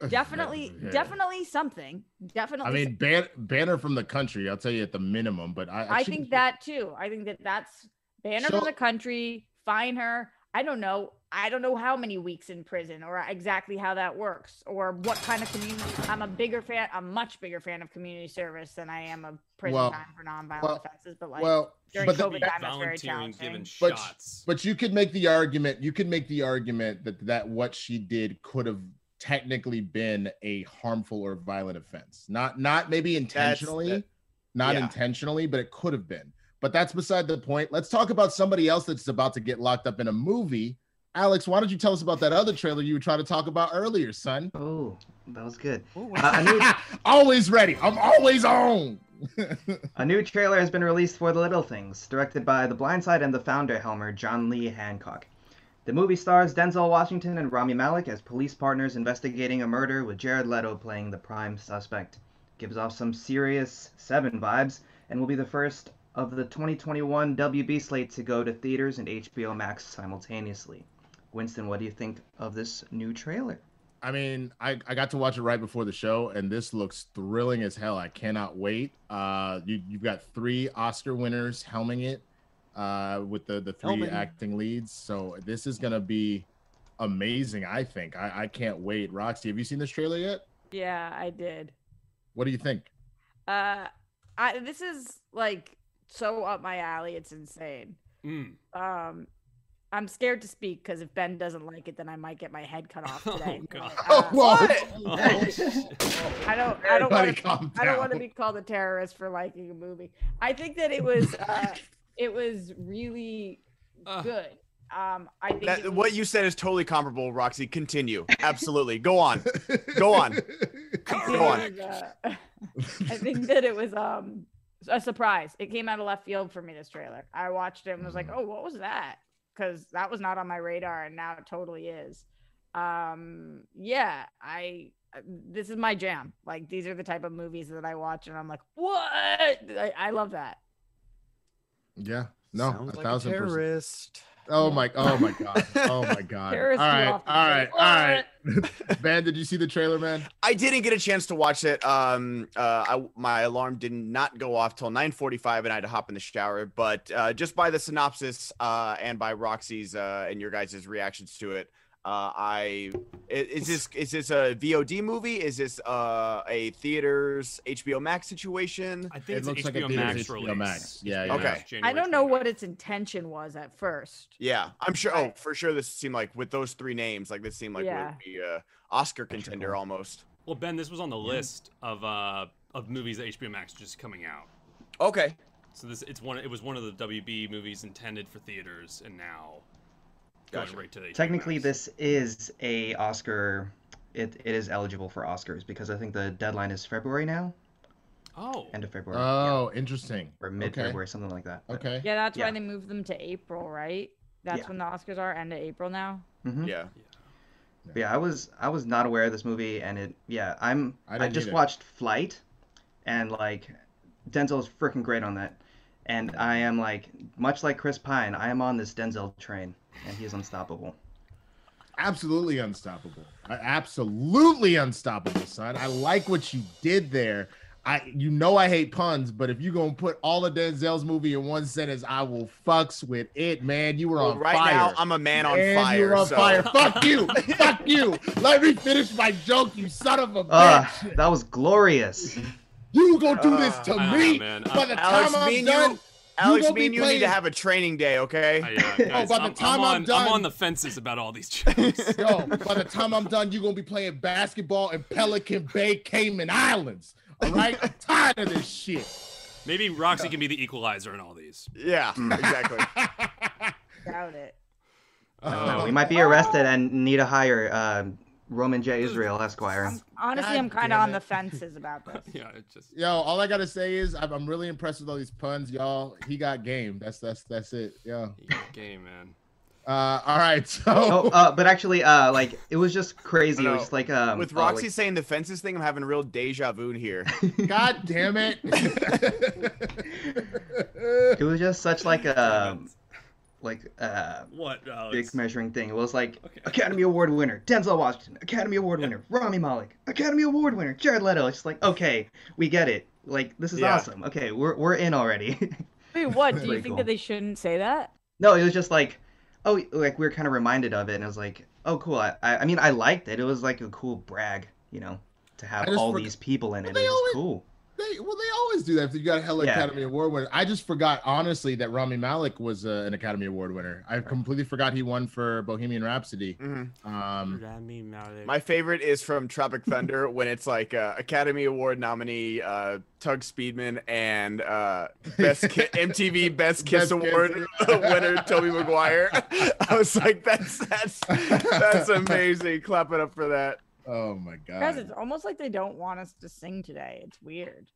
Definitely, Yeah. definitely something. Definitely. I mean, ban- banner from the country. I'll tell you at the minimum, but I I she- think that too. I think that that's ban her So- from the country, fine her. I don't know. I don't know how many weeks in prison or exactly how that works or what kind of community. I'm a bigger fan, a much bigger fan of community service than I am of prison Well- time for nonviolent well- offenses. But like well, during but the- COVID time, that's very Volunteering, challenging. giving But- But you could make the argument. You could make the argument that that what she did could have technically been a harmful or violent offense. Not not maybe intentionally, that- not yeah. intentionally, but it could have been. But that's beside the point. Let's talk about somebody else that's about to get locked up in a movie. Alex, why don't you tell us about that other trailer you were trying to talk about earlier, son? Oh, that was good. Uh, new always ready. I'm always on. A new trailer has been released for The Little Things, directed by The Blind Side and the founder Helmer, John Lee Hancock. The movie stars Denzel Washington and Rami Malek as police partners investigating a murder with Jared Leto playing the prime suspect. Gives off some serious Seven vibes and will be the first of the 2021 WB slate to go to theaters and HBO Max simultaneously. Winston, what do you think of this new trailer? I mean, I, I got to watch it right before the show, and this looks thrilling as hell. I cannot wait. Uh, you you've got three Oscar winners helming it, uh, with the the three Helming. acting leads. So this is gonna be amazing. I think. I, I can't wait. Roxy, have you seen this trailer yet? Yeah, I did. What do you think? Uh, I this is like so up my alley. It's insane. Mm. Um, I'm scared to speak because if Ben doesn't like it, then I might get my head cut off Oh, today. God. uh, Whoa! Oh. I don't. I don't want to. I don't want to be called a terrorist for liking a movie. I think that it was. Uh, it was really Uh, good. Um, I think That, it what you said is totally comparable, Roxy. Continue. Absolutely. Go on. Go on. I Go on. think was, uh, I think that it was um a surprise. It came out of left field for me. This trailer. I watched it and was like, "Oh, what was that?" Because that was not on my radar, and now it totally is. Um, yeah, I. uh, This is my jam. Like these are the type of movies that I watch, and I'm like, "What?" I, I love that. Yeah. No, Sounds a like thousand percent. terrorist. Oh my! Oh my god! Oh my god! all Terrorists do right, all often say, right, all right. Ben, did you see the trailer, man? I didn't get a chance to watch it. Um, uh, I, my alarm did not not go off till 9:45, and I had to hop in the shower. But uh, just by the synopsis uh, and by Roxy's uh, and your guys' reactions to it, uh, I i- is this is this a VOD movie? Is this uh, a theaters HBO Max situation? I think It it's looks HBO like a theater's Max HBO release. Max. Yeah, HBO yeah. Okay. Max, I don't know 29th. what its intention was at first. Yeah, I'm sure. Oh, for sure. This seemed like with those three names, like this seemed like Yeah. would be a Oscar contender cool. almost. Well, Ben, this was on the list of uh of movies that HBO Max just coming out. Okay. So this it's one it was one of the WB movies intended for theaters and now going right to the HBO Technically, Max. this is a Oscar. It, it is eligible for Oscars because I think the deadline is February now, Oh. end of February, Oh, interesting. or mid February, something like that. Okay. Yeah, that's Yeah. why they moved them to April, right? That's Yeah. when the Oscars are, end of April now. hmm Yeah. But yeah, I was I was not aware of this movie, and it yeah I'm I I, just either. watched Flight, and like Denzel is freaking great on that, and I am like much like Chris Pine, I am on this Denzel train, and he is unstoppable. Absolutely unstoppable. Uh, Absolutely unstoppable, son. I like what you did there. I, you know, I hate puns, but if you're gonna put all of Denzel's movie in one sentence, I will fucks with it, man. You were Well, on right fire. now, I'm a man on Man, fire. You were on so- fire. Fuck you. Fuck you. Let me finish my joke, you son of a bitch. Ah, that was glorious. You gonna do this to Uh, me? know, man. By the Alex, time I'm done, you, Alex, gonna me be and you need playing- to have a training day, okay? I, uh, guys, by the I'm, time I'm I'm on, done- on the fences about all these jokes. Yo, by the time I'm done, you're gonna be playing basketball in Pelican Bay, Cayman Islands. All right, I'm tired of this shit. Maybe Roxy can be the equalizer in all these. Yeah, exactly. Doubt it. Uh, we might be arrested and need to hire uh, Roman J. Israel Esquire. I'm, honestly, God I'm kind of on the fences about this. Yeah, it just Yo, all I gotta say is I'm, I'm really impressed with all these puns, y'all. He got game. That's that's that's it. Yeah. game, man. Uh, all right. So Oh, uh, but actually, uh, like it was just crazy. It was just like um, With uh, like- Roxy saying the fences thing, I'm having real deja vu here. God damn it. it was just such like a like uh, What, Alex? big measuring thing. It was like Okay. Academy Award winner Denzel Washington, Academy Award winner Rami Malek, Academy Award winner Jared Leto. It's just like okay, we get it. Like this is Yeah. awesome. Okay, we're we're in already. Wait, what? Do you think cool. that they shouldn't say that? No, it was just like, oh, like we were kind of reminded of it, and it was like, oh, cool. I, I I mean, I liked it. It was like a cool brag, you know, to have all forg- these people in it. But It was always- cool. They, well, they always do that. If you got a hella Yeah. Academy Award winner, I just forgot honestly that Rami Malek was uh, an Academy Award winner. I completely forgot he won for Bohemian Rhapsody. Mhm. Um, My favorite is from Tropic Thunder when it's like uh, Academy Award nominee uh, Tugg Speedman and uh, best ki- MTV Best Kiss Best Kiss. Award winner Tobey Maguire. I was like, that's that's that's amazing. Clap it up for that. Oh my god. Guys, god. it's almost like they don't want us to sing today. It's weird.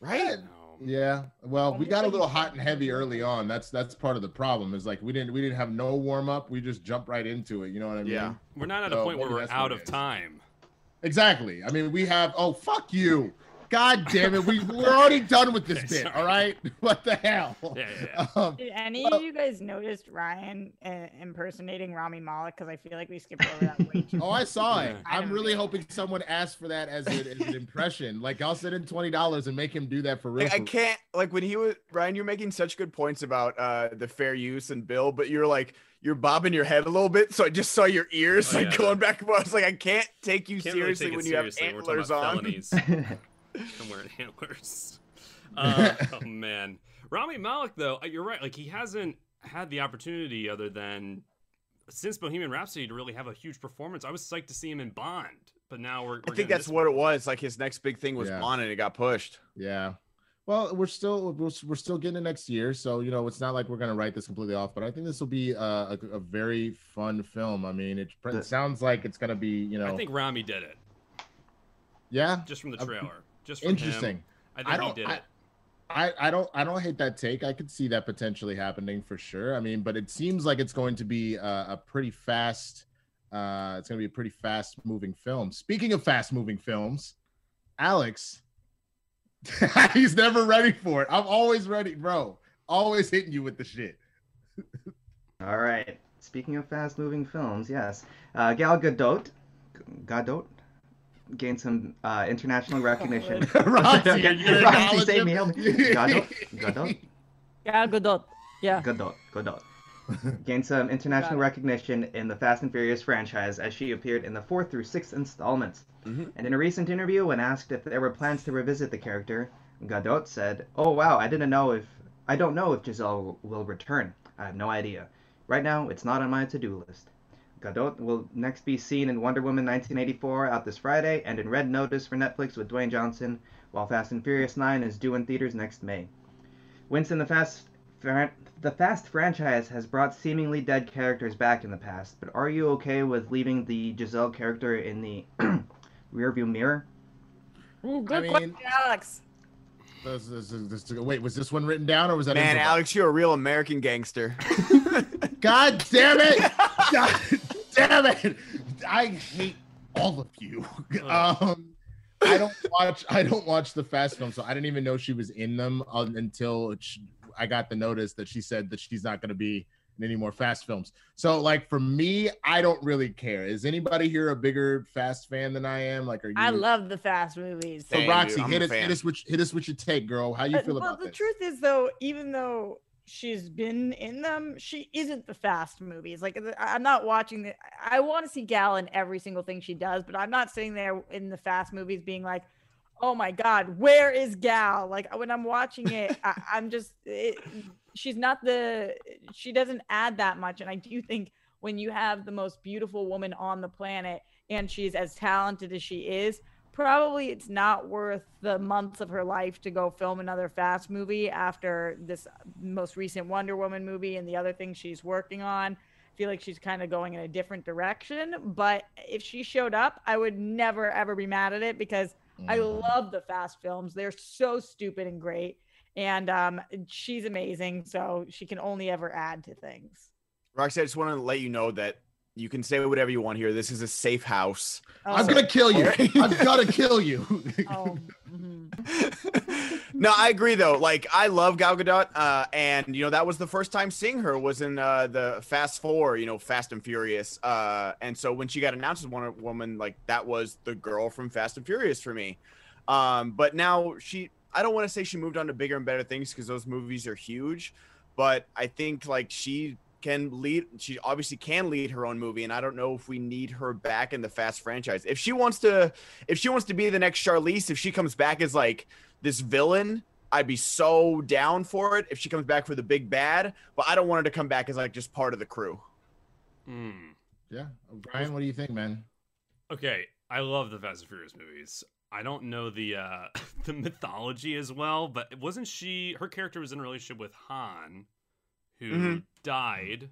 Right? Yeah. Well, we got a little hot and heavy early on. That's that's part of the problem. Is like we didn't we didn't have no warm up. We just jumped right into it. You know what I mean? Yeah. We're not at a point where we're out of time. Exactly. I mean, we have. Oh, fuck you. God damn it. We we're already done with this Okay, bit. sorry. All right. What the hell? Yeah, yeah, Um, Did any Well- of you guys noticed Ryan uh, impersonating Rami Malek? Because I feel like we skipped over that way too Oh, I saw it. Yeah. I I'm really know. hoping someone asked for that as, a, as an impression. Like, I'll send in twenty dollars and make him do that for real. Like, I can't like when he was Ryan. You're making such good points about uh, the fair use and Bill, but you're like you're bobbing your head a little bit, so I just saw your ears Oh, like yeah. going back and forth. I was like, I can't take you Can't really seriously take when you have seriously. We're antlers about on. Felonies. I'm wearing antlers. Uh, oh man, Rami Malek though, uh, you're right. Like he hasn't had the opportunity other than since Bohemian Rhapsody to really have a huge performance. I was psyched to see him in Bond, but now we're. we're I think that's this what it was. Like his next big thing was Yeah. Bond, and it got pushed. Yeah. Well, we're still we're, we're still getting it next year, so you know it's not like we're gonna write this completely off. But I think this will be a, a, a very fun film. I mean, it, it sounds like it's gonna be you know I think Rami did it yeah just from the Uh, trailer. Just from interesting. Him. I think I don't did I, it. I I don't I don't hate that take. I could see that potentially happening for sure. I mean, but it seems like it's going to be a, a pretty fast. Uh, it's going to be a pretty fast moving film. Speaking of fast moving films, Alex, he's never ready for it. I'm always ready, bro. Always hitting you with the shit. All right. Speaking of fast-moving films, yes, uh, Gal Gadot, Gadot, gained some uh, international recognition. Roxy, are you gonna Roxy, save me, help me. Gadot, Gadot, Gal Gadot. Yeah. Gadot, Gadot. Gained some international recognition in the Fast and Furious franchise as she appeared in the fourth through sixth installments. Mhm. And in a recent interview, when asked if there were plans to revisit the character, Gadot said, "Oh wow, I didn't know if I don't know if Giselle will return. I have no idea. Right now, it's not on my to-do list." Gadot will next be seen in Wonder Woman 1984 out this Friday and in Red Notice for Netflix with Dwayne Johnson, while Fast and Furious 9 is due in theaters next May. Winston, the Fast fran- the Fast franchise has brought seemingly dead characters back in the past, but are you okay with leaving the Giselle character in the rearview mirror? Ooh, good mean- question, Alex. This- this- this- this- wait, was this one written down or was that Man. Alex, you're a real American gangster. God damn it! God damn it! I hate all of you. Um, I don't watch. I don't watch the Fast films, so I didn't even know she was in them um, until sh I got the notice that she said that she's not going to be in any more Fast films. So, like for me, I don't really care. Is anybody here a bigger Fast fan than I am? Like, are you? I love the fast movies. So Same, Roxy, dude. Hit a us, hit us, with, hit us with your take, girl. How you feel Uh, feel well, about the this? truth is, though, even though she's been in them, she isn't the fast movies. Like, I'm not watching the. I want to see Gal in every single thing she does, but I'm not sitting there in the fast movies being like, "Oh my God, where is Gal?" Like uh, when I'm watching it, I, I'm just. It, she's not the. She doesn't add that much, and I do think when you have the most beautiful woman on the planet and she's as talented as she is probably it's not worth the months of her life to go film another fast movie after this most recent wonder woman movie and the other things she's working on. I feel like she's kind of going in a different direction but if she showed up i would never ever be mad at it because i Mhm. love the fast films. They're so stupid and great and um, she's amazing so she can only ever add to things. Roxy, I just want to let you know that you can say whatever you want here. This is a safe house. I'm Oh, gonna kill you. I'm gonna kill you. oh, mhm. no, I agree though. Like I love Gal Gadot, uh, and you know that was the first time seeing her was in uh, the Fast Four, you know, Fast and Furious. Uh, and so when she got announced as Wonder Woman, like that was the girl from Fast and Furious for me. Um, but now she I don't want to say she moved on to bigger and better things because those movies are huge, but I think like she can lead. She obviously can lead her own movie, and I don't know if we need her back in the Fast franchise. If she wants to, if she wants to be the next Charlize, if she comes back as like this villain. I'd be so down for it if she comes back for the big bad, but I don't want her to come back as like just part of the crew. Hmm. Yeah, Brian, what do you think, man? Okay, I love the Fast and Furious movies. I don't know the uh the mythology as well, but wasn't she her character was in a relationship with Han, who Mhm. died,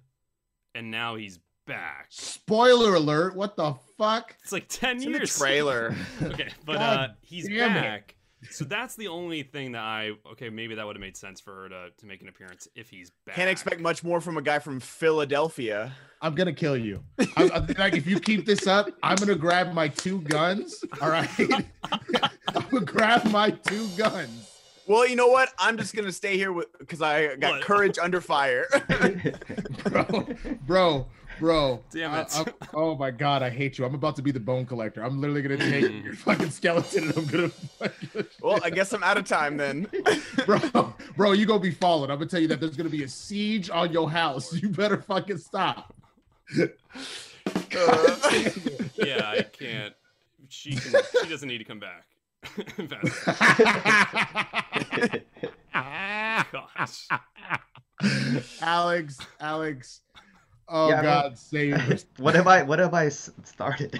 and now he's back. Spoiler alert! What the fuck? It's like ten It's in the years. trailer. okay, but God uh he's damn it. back. So that's the only thing that I okay maybe that would have made sense for her to to make an appearance if he's back. Can't expect much more from a guy from Philadelphia. I'm gonna kill you. I, I think, like if you keep this up, I'm gonna grab my two guns. All right, I'm gonna grab my two guns. Well, you know what? I'm just gonna stay here with because I got What? courage under fire. bro, bro, bro. Damn it. I'm- oh my god, I hate you. I'm about to be the bone collector. I'm literally gonna take mm. your fucking skeleton and I'm gonna. well, I guess I'm out of time then. bro, bro, you gonna be falling. I'm gonna tell you that there's gonna be a siege on your house. You better fucking stop. Uh, yeah, I can't. She can. She doesn't need to come back. Fast. Gosh. Alex, Alex. Oh Yeah, I God, save us. what have I what have I started?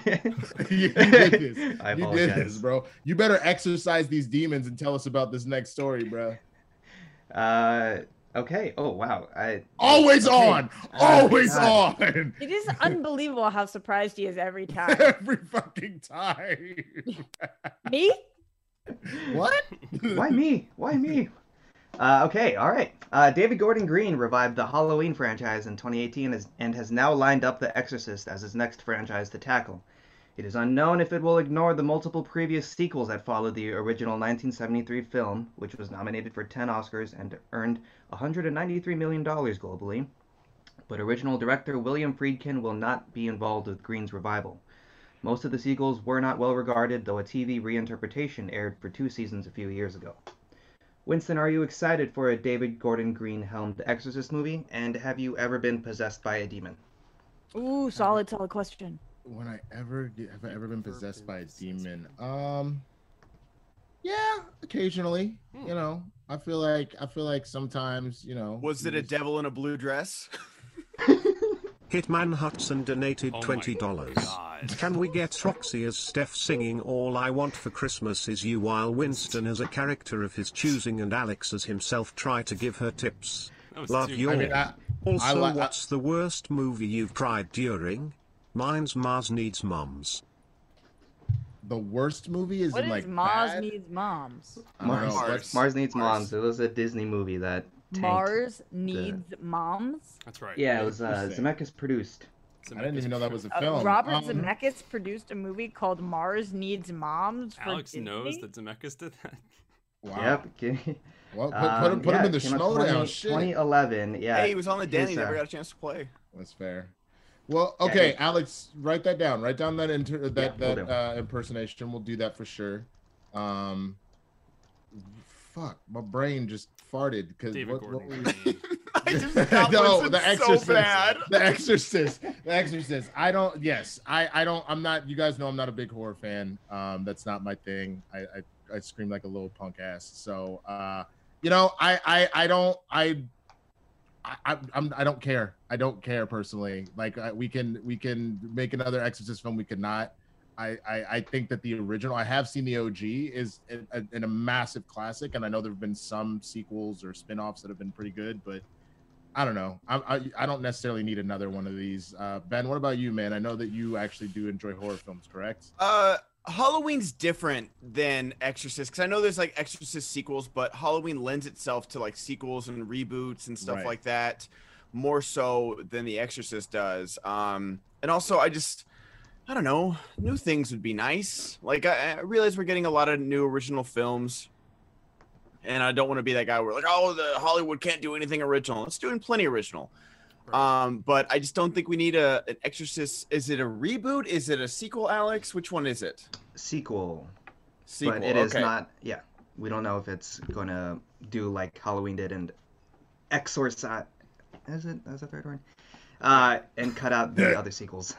you, you did this. I you did this, bro. You better exercise these demons and tell us about this next story, bro. uh okay. Oh wow. I Always okay. on, Uh, always on, It is unbelievable how surprised he is every time. every fucking time. Me? what? Why me? Why me? Uh, okay, all right. Uh, David Gordon Green revived the Halloween franchise in 2018 and has now lined up The Exorcist as his next franchise to tackle. It is unknown if it will ignore the multiple previous sequels that followed the original 1973 film, which was nominated for 10 Oscars and earned $193 million globally. But original director William Friedkin will not be involved with Green's revival. Most of the sequels were not well regarded, though a TV reinterpretation aired for two seasons a few years ago. Winston, are you excited for a David Gordon Green helmed Exorcist movie? And have you ever been possessed by a demon? Ooh, solid, solid question. When I ever get, have I ever been possessed by a demon? Um, yeah, occasionally. Hmm. You know, I feel like I feel like sometimes you know. Was it a just- devil in a blue dress? Hitman Hudson donated Oh my $20. God. Can we get Roxy as Steph singing All I Want for Christmas Is You while Winston as a character of his choosing and Alex as himself try to give her tips? Love too- your. I mean, I, also, li- I- what's the worst movie you've cried during? Mine's Mars Needs Moms. the worst movie is What in is like Mars bad? needs moms? I Mars, Mars Needs Mars. Moms. It was a Disney movie that tanked. Mars needs moms. That's right. Yeah, it was uh, Zemeckis produced. I didn't even know that was a Uh, film. Robert Um, Zemeckis produced a movie called Mars Needs Moms. For Alex knows Disney? that Zemeckis did that. Wow. Yep. okay. Well, put, Um, put him, put yeah, him in the it came out snow 20 2011. Yeah. hey, he was on the den. his, He never uh, got a chance to play. That's fair. Well, okay, it- Alex, write that down. Write down that inter- that will that do. uh, impersonation. We'll do that for sure. Um, fuck, my brain just farted because David what, what Gordon were Green. I just forgot no, Winston the so Exorcist. bad. The Exorcist. The Exorcist. I don't. Yes, I. I don't. I'm not. You guys know I'm not a big horror fan. Um, that's not my thing. I. I, I scream like a little punk ass. So, uh, you know, I. I. I don't. I. I, I- I'm, I don't care. I don't care personally. Like uh, we can we can make another Exorcist film. We could not. I, I I think that the original. I have seen the OG is a, a, in a massive classic, and I know there have been some sequels or spin-offs that have been pretty good, but I don't know. I, I I don't necessarily need another one of these. Uh, ben, what about you, man? I know that you actually do enjoy horror films, correct? Uh, Halloween's different than Exorcist because I know there's like Exorcist sequels, but Halloween lends itself to like sequels and reboots and stuff Right. like that more so than The Exorcist does. Um, and also I just I don't know, new things would be nice. Like I, I realize we're getting a lot of new original films. And I don't want to be that guy where like, oh, the Hollywood can't do anything original. It's doing plenty original. Right. Um, but I just don't think we need a an Exorcist. Is it a reboot? Is it a sequel, Alex? Which one is it? Sequel. Sequel. But it is okay. not. Yeah. we don't know if it's gonna do like Halloween did and exorcise. Is it? Is that the right word? Uh, and cut out the other sequels.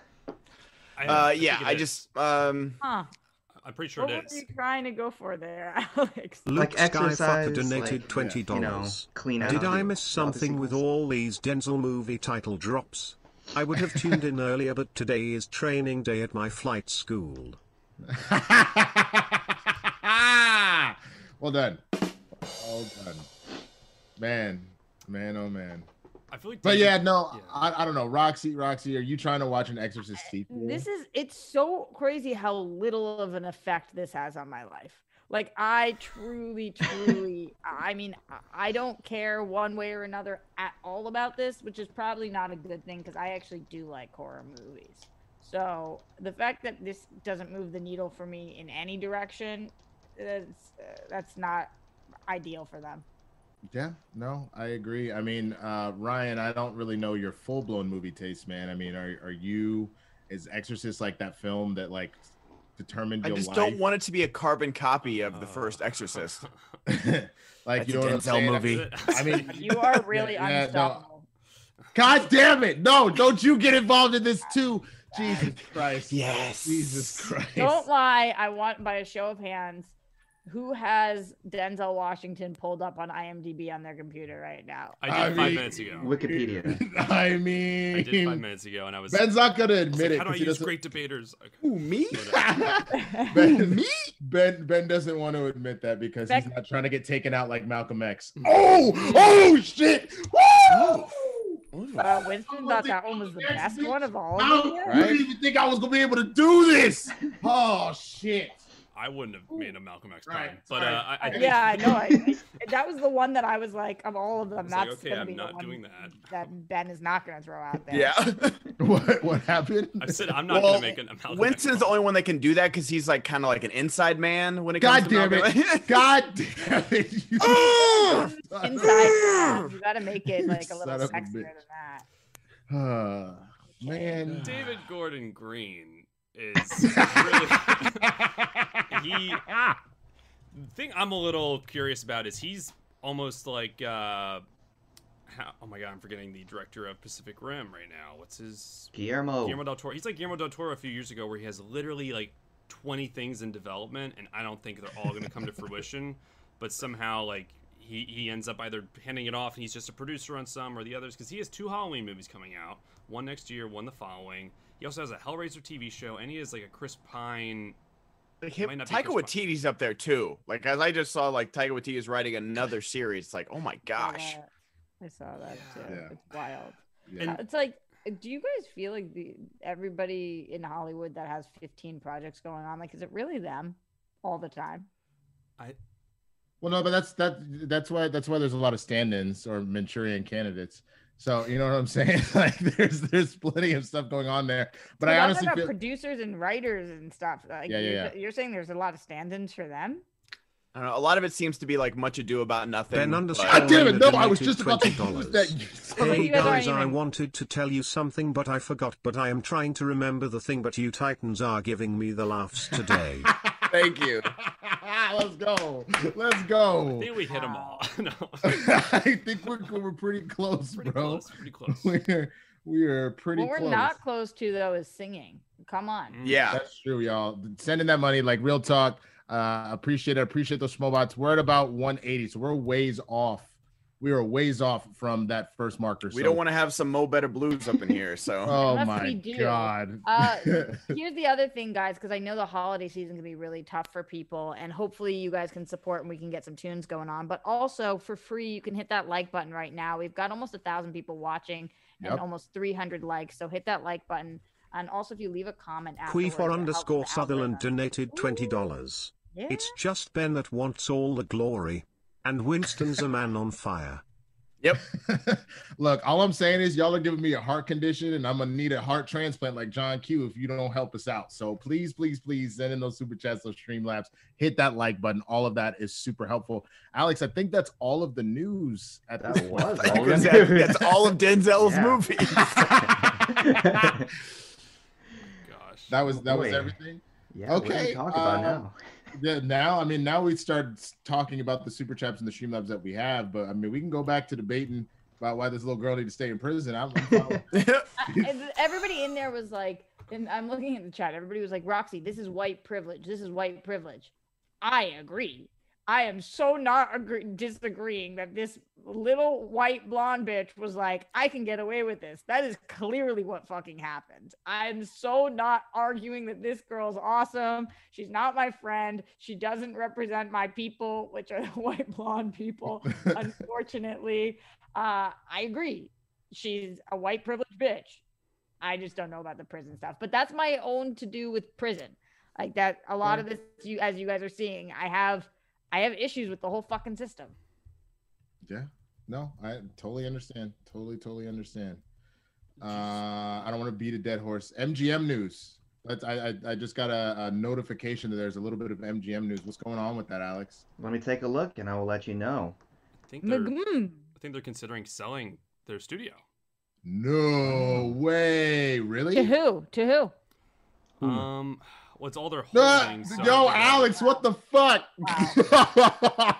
I, Uh, I yeah, I just um, Huh. I'm pretty sure What it were is. you trying to go for there, Alex? Luke Like exercise, Skyfucker donated like, twenty You know, dollars. clean out. Did I miss something with all these Denzel movie title drops? I would have tuned in earlier, but today is training day at my flight school. well done. Well done. Man, man, oh man. I feel like. But yeah, no, yeah. I, I don't know. Roxy, Roxy, are you trying to watch an Exorcist sequel? This is it's so crazy how little of an effect this has on my life. Like I truly, truly, I mean, I- I don't care one way or another at all about this, which is probably not a good thing because I actually do like horror movies. So the fact that this doesn't move the needle for me in any direction, that's uh, that's not ideal for them. Yeah, no, I agree. I mean, uh, Ryan, I don't really know your full blown movie taste, man. I mean, are are you is Exorcist like that film that like determined I just life? don't want it to be a carbon copy of the Uh, first Exorcist. like That's you a know what I'm saying? movie. I mean, You are really Yeah, yeah, no. unstoppable. God damn it! No, don't you get involved in this too. Jesus Christ. Yes. Jesus Christ. Don't lie. I want by a show of hands. Who has Denzel Washington pulled up on IMDb on their computer right now? I did I five mean- minutes ago. Wikipedia. I mean, I did five minutes ago, and I was. Ben's not gonna admit like, it. How do I 'cause he use doesn't- great debaters? Okay. Who me? Ben, me? Ben Ben doesn't want to admit that because he's not trying to get taken out like Malcolm X. Oh, oh shit! Woo! Uh, Winston thought that one was the best one of all How of them. yet? you didn't even think I was gonna be able to do this? Oh shit! I wouldn't have made a Malcolm X Right, pun, but uh, I, I Uh, yeah, I know. I, I- that was the one that I was like, of all of them, was like, that's okay, gonna I'm be the not one doing that. that Ben is not gonna throw out there. Yeah. What what happened? I said I'm not Well, gonna make an, a Malcolm Winston's X the only one that can do that because he's like kind of like an inside man when it comes God to damn Malcolm it! God damn it! You Inside, you gotta make it like a little of a sexier than that. Ah, man. David Gordon Green is really. he. The thing I'm a little curious about is he's almost like. Uh, how, oh my god, I'm forgetting the director of Pacific Rim right now. What's his Guillermo. Guillermo del Toro. He's like Guillermo del Toro a few years ago, where he has literally like 20 things in development, and I don't think they're all going to come to fruition. But somehow, like he he ends up either handing it off, and he's just a producer on some or the others, because he has two Halloween movies coming out, one next year, one the following. He also has a Hellraiser TV show, and he is like a Chris Pine. Like It him, might not be Taika Chris Waititi's up there too. Like as I just saw, like Taika Waititi is writing another series. It's like, oh my I saw gosh. that. I saw that too. Yeah. It's wild. Yeah. It's like, do you guys feel like the everybody in Hollywood that has 15 projects going on, like, is it really them all the time? I. Well, no, but that's that. That's why. That's why there's a lot of stand-ins or Manchurian candidates. So you know what I'm saying? like, there's there's plenty of stuff going on there. But So I I'm honestly about feel. producers and writers and stuff. Like, Yeah, yeah, you're, yeah. you're saying there's a lot of stand-ins for them. I don't know. A lot of it seems to be like much ado about nothing. Ben but- underscore God damn it! No, I was just about to $20. use that. you son of But a you Hey guys I wanted to tell you something, but I forgot. But I am trying to remember the thing. But you Titans are giving me the laughs today. Thank you. Let's go. Let's go. I think we hit them all. no, I think we're we're pretty close, pretty bro. close. Pretty close. We're we are pretty what we're close. not close to though is singing. Come on. Mm. Yeah. That's true, y'all. Sending that money, like real talk. Uh, appreciate it. Appreciate those small bots. We're at about 180, so we're ways off. We are ways off from that first marker. We don't want to have some Mo Better Blues up in here. So Oh Unless my god. Uh, Here's the other thing, guys, because I know the holiday season can be really tough for people, and hopefully you guys can support and we can get some tunes going on. But also for free, you can hit that like button right now. We've got almost a thousand people watching and Yep. almost 300 likes, so hit that like button. And also, if you leave a comment Queefor afterwards, it underscore Sutherland donated twenty dollars. Yeah. It's just Ben that wants all the glory, and Winston's a man on fire. Yep. Look, all I'm saying is y'all are giving me a heart condition, and I'm gonna need a heart transplant like John Q if you don't help us out. So please, please, please send in those super chats, those stream labs, hit that like button. All of that is super helpful. Alex, I think that's all of the news at That this was all think the that's, all of Denzel's movies. Gosh. that was that was everything. yeah, what are Okay, we talking about uh, now? Yeah, now I mean now we start talking about the super chats and the streamlabs that we have, but I mean we can go back to debating about why this little girl needs to stay in prison. I'm, I'm I- everybody in there was like, and I'm looking at the chat. Everybody was like, Roxy, this is white privilege. This is white privilege. I agree. I am so not agree- disagreeing that this little white blonde bitch was like, I can get away with this. That is clearly what fucking happened. I'm so not arguing that this girl's awesome. She's not my friend. She doesn't represent my people, which are the white blonde people, unfortunately. Uh, I agree. She's a white privileged bitch. I just don't know about the prison stuff. But that's my own to do with prison. Like that a lot Yeah. of this you as you guys are seeing, I have I have issues with the whole fucking system. yeah, no, I totally understand. Totally, totally understand. Uh, I don't want to beat a dead horse. MGM news. Let's, I, I I just got a, a notification that there's a little bit of MGM news. What's going on with that, Alex? Let me take a look, and I will let you know. I think they're. I think they're considering selling their studio. No way, Really? To who? To who? Hmm. What's all their holdings? so I yo, Alex, what the fuck?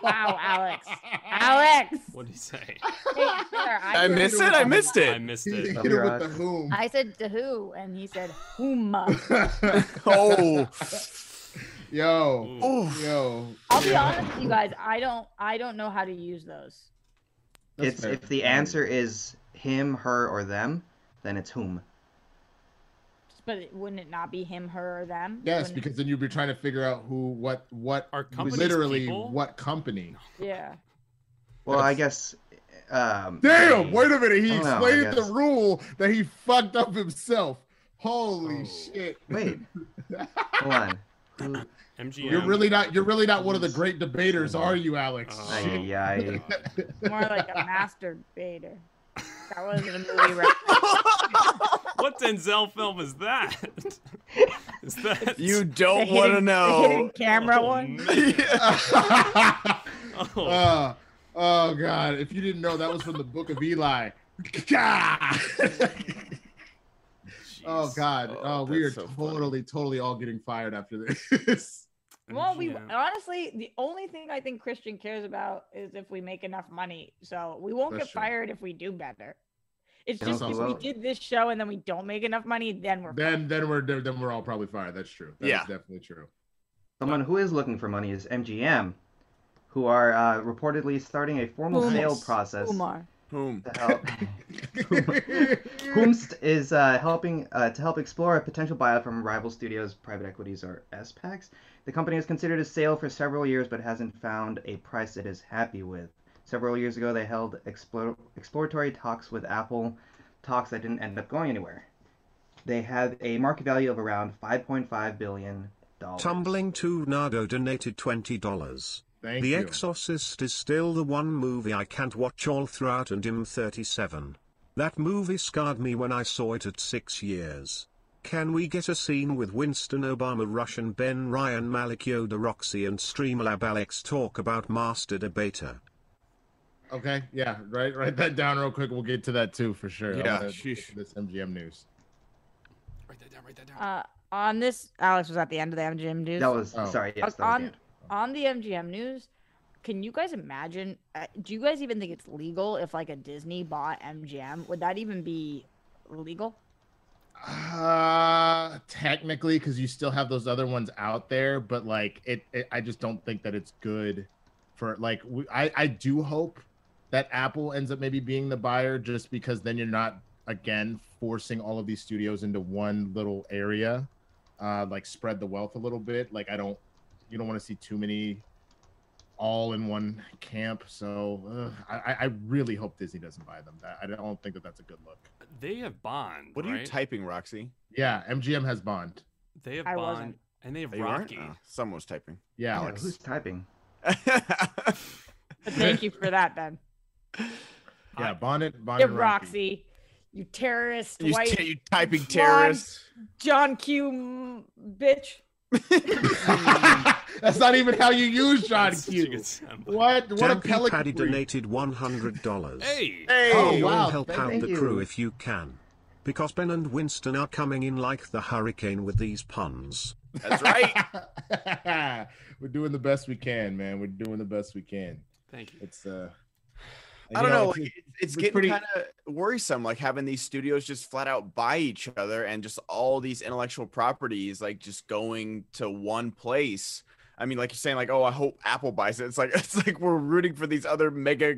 Wow, Alex. Alex. What did he say? Hey, I missed it. I missed it. I missed it. hit it with the whom. I said to who, and he said whom. Oh, Yo, Oof. yo. I'll be honest with you guys. I don't. I don't know how to use those. That's it's fair. if the answer is him, her, or them, then it's whom. But it, wouldn't it not be him, her, or them? Yes, Wouldn't- because then you'd be trying to figure out who, what, what, Are companies literally people? what company. yeah. Well, I guess. Um, Damn! they- Wait a minute. He I don't know, explained the rule that he fucked up himself. Holy Oh. shit! Wait. Hold on. Who- MGM. You're really not. You're really not one of the great debaters, are you, Alex? Oh. Ay, ay, ay. More like a master baiter. That wasn't a movie reference. What Denzel film is that? is that you don't want to hidden- the hidden know. camera Oh, one. man. Oh, Uh, oh god! If you didn't know, that was from the Book of Eli. oh god! Oh, Oh, we are that's so funny. totally, totally all getting fired after this. Well, we MGM. honestly, the only thing I think Kristian cares about is if we make enough money. So we won't That's get true. fired if we do better. It's just so if we did this show and then we don't make enough money, then we're then, then we're then we're all probably fired. That's true. That's Yeah. definitely true. Someone who is looking for money is MGM, who are uh, reportedly starting a formal Whom? sale process Umar. Whom? to help. Whomst is uh, helping uh, to help explore a potential buyout from rival studios, private equities, or SPACs. The company has considered a sale for several years, but hasn't found a price it is happy with. Several years ago, they held explore- exploratory talks with Apple, talks that didn't end up going anywhere. They have a market value of around 5.5 billion dollars. Tumbling to Nardo donated $20. Thank the you. Exorcist is still the one movie I can't watch all throughout and I'm 37. That movie scarred me when I saw it at 6 years. Can we get a scene with Winston Obama, Russian Ben Ryan, Malik Yoda, Roxy, and Streamlab Alex talk about Master Debater? Okay, yeah, write write that down real quick. We'll get to that too for sure. Yeah, sheesh. this MGM news. Write that down. Write that down. Uh, on this, Alex was at the end of the MGM news. That was Oh. sorry. Yes, that was on the on the MGM news. Can you guys imagine? Uh, do you guys even think it's legal if like a Disney bought MGM? Would that even be legal? Uh, technically, because you still have those other ones out there, but like it, it I just don't think that it's good for like. We, I I do hope that Apple ends up maybe being the buyer, just because then you're not again forcing all of these studios into one little area. Uh, like spread the wealth a little bit. Like I don't, you don't want to see too many all in one camp. So uh, I, I- I really hope Disney doesn't buy them. That I don't think that that's a good look. They have Bond. What are you typing, Roxy? Yeah, MGM has Bond. They have I Bond, wasn't. and they have Oh. Rocky. Oh, someone was typing. Yeah, Yeah, Alex. who's typing? Thank you for that, then. Yeah, Bonnet, Bonnet. Yeah, and Roxy, you terrorist, you, white you typing blonde terrorist. John Q m- bitch. That's not even how you use John That's such a Q. good sample. What? What a Dampy pelican Paddy donated $100. Hey. Hey. Oh, You wow, help thank- out thank the crew if you can. Because Ben and Winston are coming in like the hurricane with these puns. That's right. We're doing the best we can, man. We're doing the best we can. Thank you. It's uh I don't know. it's- like, it's, it's it's getting pretty- kind of worrisome, like having these studios just flat out buy each other and just all these intellectual properties like just going to one place. I mean, like you're saying, like, oh, I hope Apple buys it. It's like it's like we're rooting for these other mega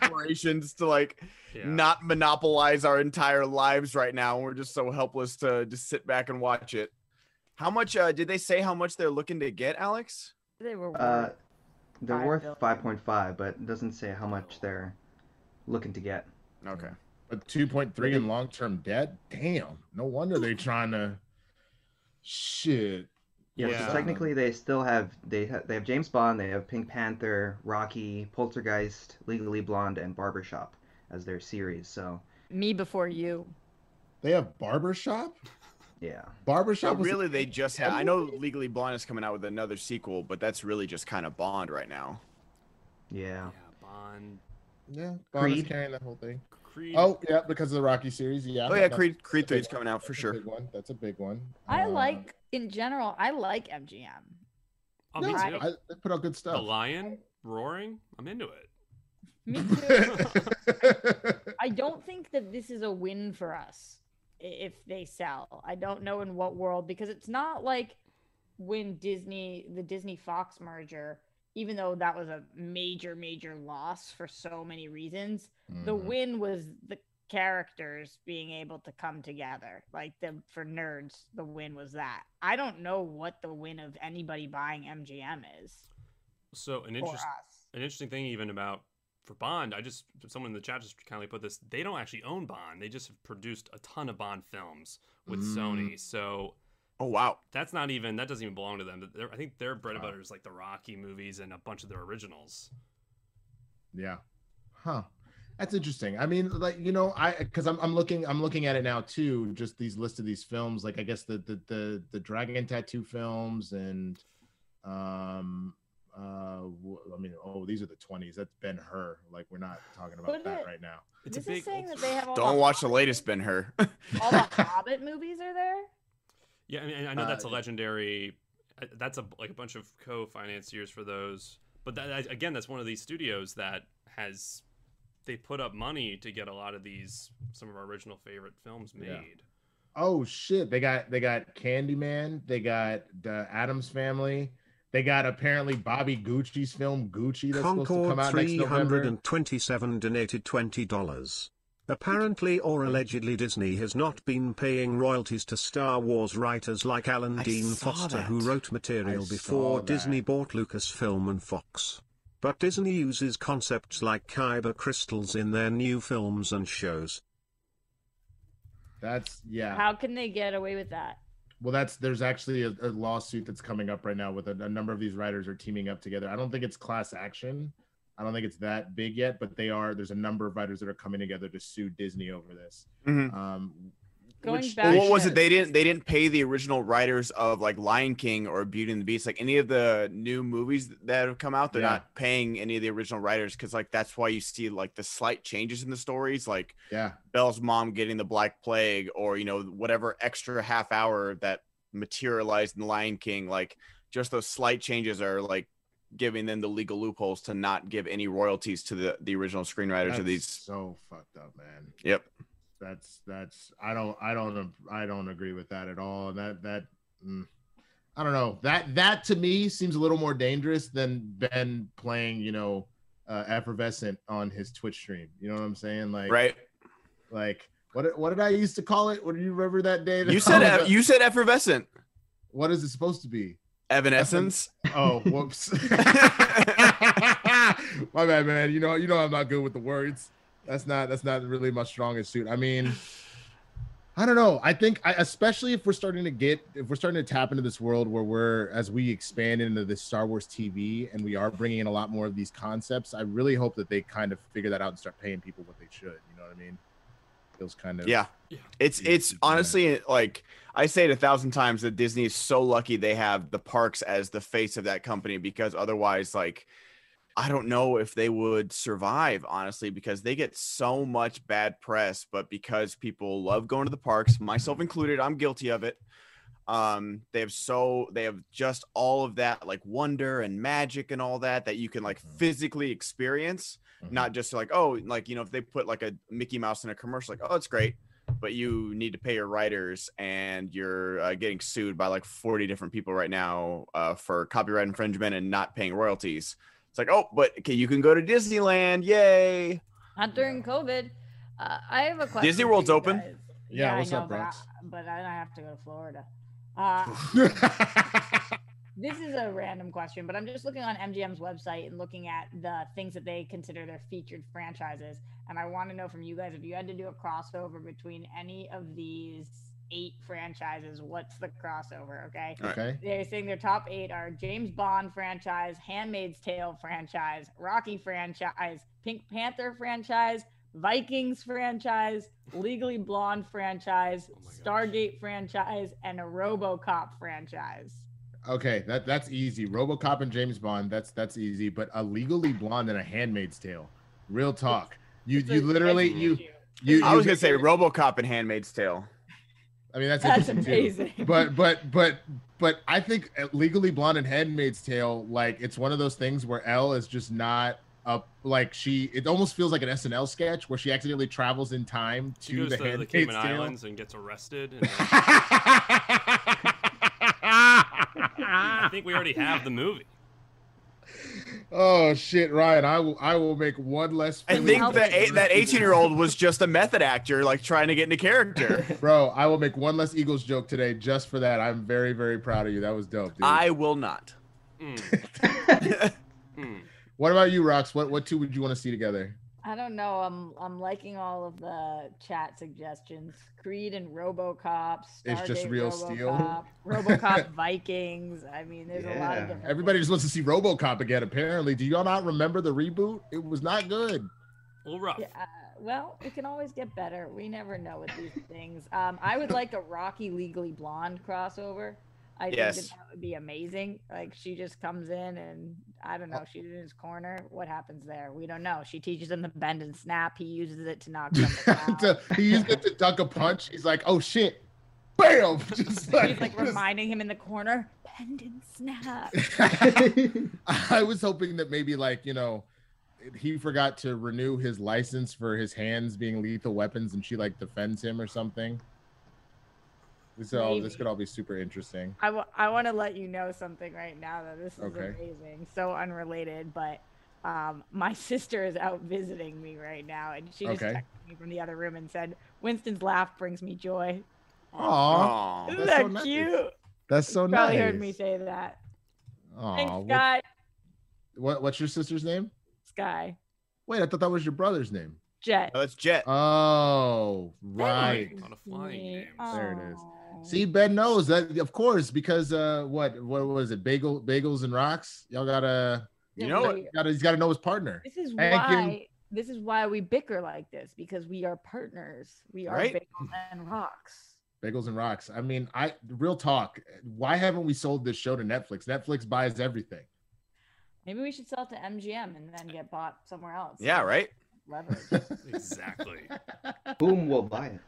corporations to like Yeah. not monopolize our entire lives right now. and We're just so helpless to just sit back and watch it. How much uh, did they say how much they're looking to get, Alex? They were. Uh, worth- they're Five worth 5.5, but it doesn't say how much they're looking to get. Okay. But 2.3 in long-term debt? Damn. No wonder they're trying to shit. Yeah, Yeah. so technically they still have they ha- they have James Bond, they have Pink Panther, Rocky, Poltergeist, Legally Blonde, and Barbershop as their series. So Me before you. They have barbershop? Yeah, Barbershop was really, they just had. I know Legally Blonde is coming out with another sequel, but that's really just kind of Bond right now. yeah. Yeah, Bond, Yeah, Bond is carrying that whole thing. Creed. Oh, yeah, because of the Rocky series. Yeah. Oh yeah, Creed Creed that's Three is coming out for sure. big one. That's a big one. I Uh, like, in general, I like MGM. oh, no, me I- too. I, they put out good stuff. the lion roaring. I'm into it. Me too. I don't think that this is a win for us i- if they sell. I don't know in what world because it's not like when Disney, the Disney Fox merger, even though that was a major, major loss for so many reasons, the Mhm. win was the characters being able to come together. Like the for nerds, the win was that. I don't know what the win of anybody buying MGM is So an for interest, us. an interesting thing even about for Bond, I just someone in the chat just kindly put this. They don't actually own Bond. They just have produced a ton of Bond films with Mm. Sony. So Oh wow. that's not even that doesn't even belong to them. They're- I think their bread and Wow. butter is like the Rocky movies and a bunch of their originals. Yeah. Huh. That's interesting. I mean, like you know, I because I'm I'm looking I'm looking at it now too. Just these list of these films, like I guess the the the, the Dragon Tattoo films and um uh w- I mean oh these are the 20s. That's Ben Hur. Like we're not talking about Put that it- right now. It's this a big. is saying that they have all Don't the watch the latest Ben Hur. all the Hobbit movies are there. Yeah, I mean, I know that's a Uh, legendary. uh, That's a like a bunch of co-financiers for those. But that again, that's one of these studios that has they put up money to get a lot of these some of our original favorite films made. Yeah. Oh shit! They got they got Candyman. They got the Adams Family. They got apparently Bobby Gucci's film Gucci that's supposed to come Concord out next November. 327 donated $20. Apparently or allegedly Disney has not been paying royalties to Star Wars writers like Alan I Dean saw Foster who wrote material I before Disney bought Lucasfilm and Fox. But Disney uses concepts like kyber crystals in their new films and shows. That's yeah. How can they get away with that? Well, that's there's actually a, a lawsuit that's coming up right now with a, a number of these writers are teaming up together. I don't think it's class action. I don't think it's that big yet, but they are. There's a number of writers that are coming together to sue Disney over this. Mhm. Um, Going which back what was it? They didn't. They didn't pay the original writers of like Lion King or Beauty and the Beast. Like any of the new movies that have come out, they're Yeah. not paying any of the original writers because like that's why you see like the slight changes in the stories, like Yeah, Belle's mom getting the Black Plague, or you know whatever extra half hour that materialized in Lion King. Like just those slight changes are like giving them the legal loopholes to not give any royalties to the the original screenwriters that's of these. so fucked up, man. Yep. That's that's I don't I don't I don't agree with that at all. And that that mm, I don't know that that to me seems a little more dangerous than Ben playing you know uh, effervescent on his Twitch stream. You know what I'm saying? Like Right. like what what did I used to call it? What do you remember that day? that You said eff- you said effervescent. what is it supposed to be? Evanescence. Oh, whoops. my bad, man. You know, you know, I'm not good with the words. That's not that's not really my strongest suit. I mean, I don't know. I think, I, especially if we're starting to get, if we're starting to tap into this world where we're, as we expand into this Star Wars TV, and we are bringing in a lot more of these concepts. I really hope that they kind of figure that out and start paying people what they should. You know what I mean? Feels kind of Yeah. Yeah. It's Yeah, it's honestly like I say it a thousand times that Disney is so lucky they have the parks as the face of that company because otherwise like I don't know if they would survive honestly because they get so much bad press but because people love going to the parks myself included I'm guilty of it Um, they have so they have just all of that like wonder and magic and all that that you can like Mhm. physically experience, Mhm. not just like oh like you know if they put like a Mickey Mouse in a commercial like oh it's great, but you need to pay your writers and you're uh, getting sued by like 40 different people right now uh, for copyright infringement and not paying royalties. It's like oh but okay you can go to Disneyland yay. Not during COVID. Uh, I have a question. Disney World's open. guys. Yeah, I what's know, up, but I- Brox? But I, have to go to Florida. Uh, this is a random question, but I'm just looking on MGM's website and looking at the things that they consider their featured franchises. And I want to know from you guys if you had to do a crossover between any of these eight franchises, what's the crossover? Okay. okay. They're saying their top eight are James Bond franchise, Handmaid's Tale franchise, Rocky franchise, Pink Panther franchise, Vikings franchise, Legally Blonde franchise, Oh. Stargate franchise, and a RoboCop franchise. Okay, that that's easy. RoboCop and James Bond, that's that's easy. But a Legally Blonde and a Handmaid's Tale, real talk. You It's you literally it's you you. I you was gonna say it- RoboCop and Handmaid's Tale. I mean that's That's interesting too. amazing. But but but but I think uh, Legally Blonde and Handmaid's Tale, like it's one of those things where Elle is just not up. Like she, it almost feels like an SNL sketch where she accidentally travels in time She to goes the to the Cayman Tale. Islands and gets arrested. And I think we already have the movie. Oh shit, Ryan! I will I will make one less. I think that it. eight, that 18 year old was just a method actor, like trying to get into character. Bro, I will make one less Eagles joke today just for that. I'm very, very proud of you. That was dope, dude. I will not. Mm. Mm. What about you, Rox? What what two would you want to see together? I don't know. I'm I'm liking all of the chat suggestions. Creed and RoboCop. It's just Stargate real steel. RoboCop, RoboCop Vikings. I mean, there's a lot of different. Everybody things. just wants to see RoboCop again. Apparently, do y'all not remember the reboot? It was not good. A little rough. Yeah, uh, well, we can always get better. We never know with these things. Um, I would like a Rocky Legally Blonde crossover. I think that, that would be amazing. Like she just comes in and I don't uh know, she's in his corner. What happens there? We don't know. She teaches him the bend and snap. He uses it to knock something out. To- he used it to duck a punch. He's like, "Oh shit!" Bam! Just like, She's like just- reminding him in the corner, bend and snap. I was hoping that maybe like you know he forgot to renew his license for his hands being lethal weapons, and she like defends him or something. This all this could all be super interesting. I want to let you know something right now that this is Okay. amazing. So unrelated, but um, my sister is out visiting me right now, and she just Okay. texted me from the other room and said, "Winston's laugh brings me joy." Aw, Aw. Isn't That's so that nice. cute? that's so You Probably nice. heard me say that. Aw, Thanks, what, Sky. what what's your sister's name? Sky. Wait, I thought that was your brother's name. Jet. Oh, that's Jet. Oh, right. On a flying Me. names. There it is. Aw. See, Ben knows that, of course, because uh, what what was it? Bagel, bagels, and rocks. Y'all gotta, You know we- it. gotta, he's got to know his partner. This is Thank you. why. This is why we bicker like this because we are partners. We are Right? bagels and rocks. Bagels and rocks. I mean, I real talk. Why haven't we sold this show to Netflix? Netflix buys everything. Maybe we should sell it to MGM and then get bought somewhere else. Yeah, right. Leverage. Exactly. Boom will buy it.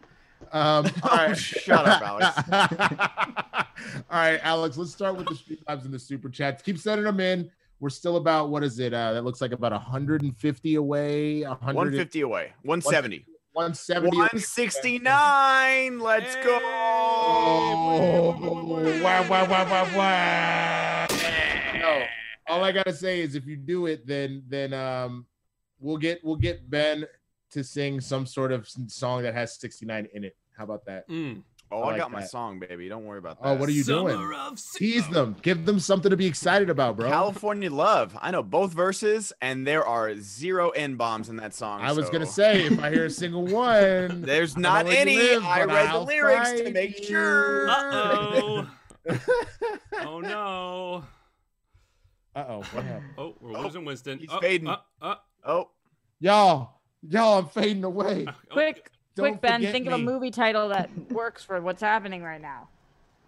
Um, All right, shut up, Alex. all right, Alex. Let's start with the street lives and the super chats. Keep sending them in. We're still about what is it? Uh, that looks like about 150 away. 100, 150 away. 170. 170. away. 169. Let's go. Oh, wow, wow, wow, wow, wow. No, all I gotta say is if you do it, then then um, we'll get we'll get Ben to sing some sort of song that has 69 in it. How about that? Mm. Oh, I I, like got my song, baby. Don't worry about that. Oh, what are you Summer doing? Tease them. Give them something to be excited about, bro. California Love. I know both verses, and there are zero N bombs in that song. I was gonna say if I hear a single one, There's not where any. live, I read the I'll lyrics to make you. sure. Uh-oh. oh no. Uh oh, what happened? Oh, we're Oh, losing Winston. he's oh, fading. Uh, uh, Oh, Y'all, y'all, I'm fading away. quick, Don't quick, Ben. forget Think of a me. movie title that works for what's happening right now.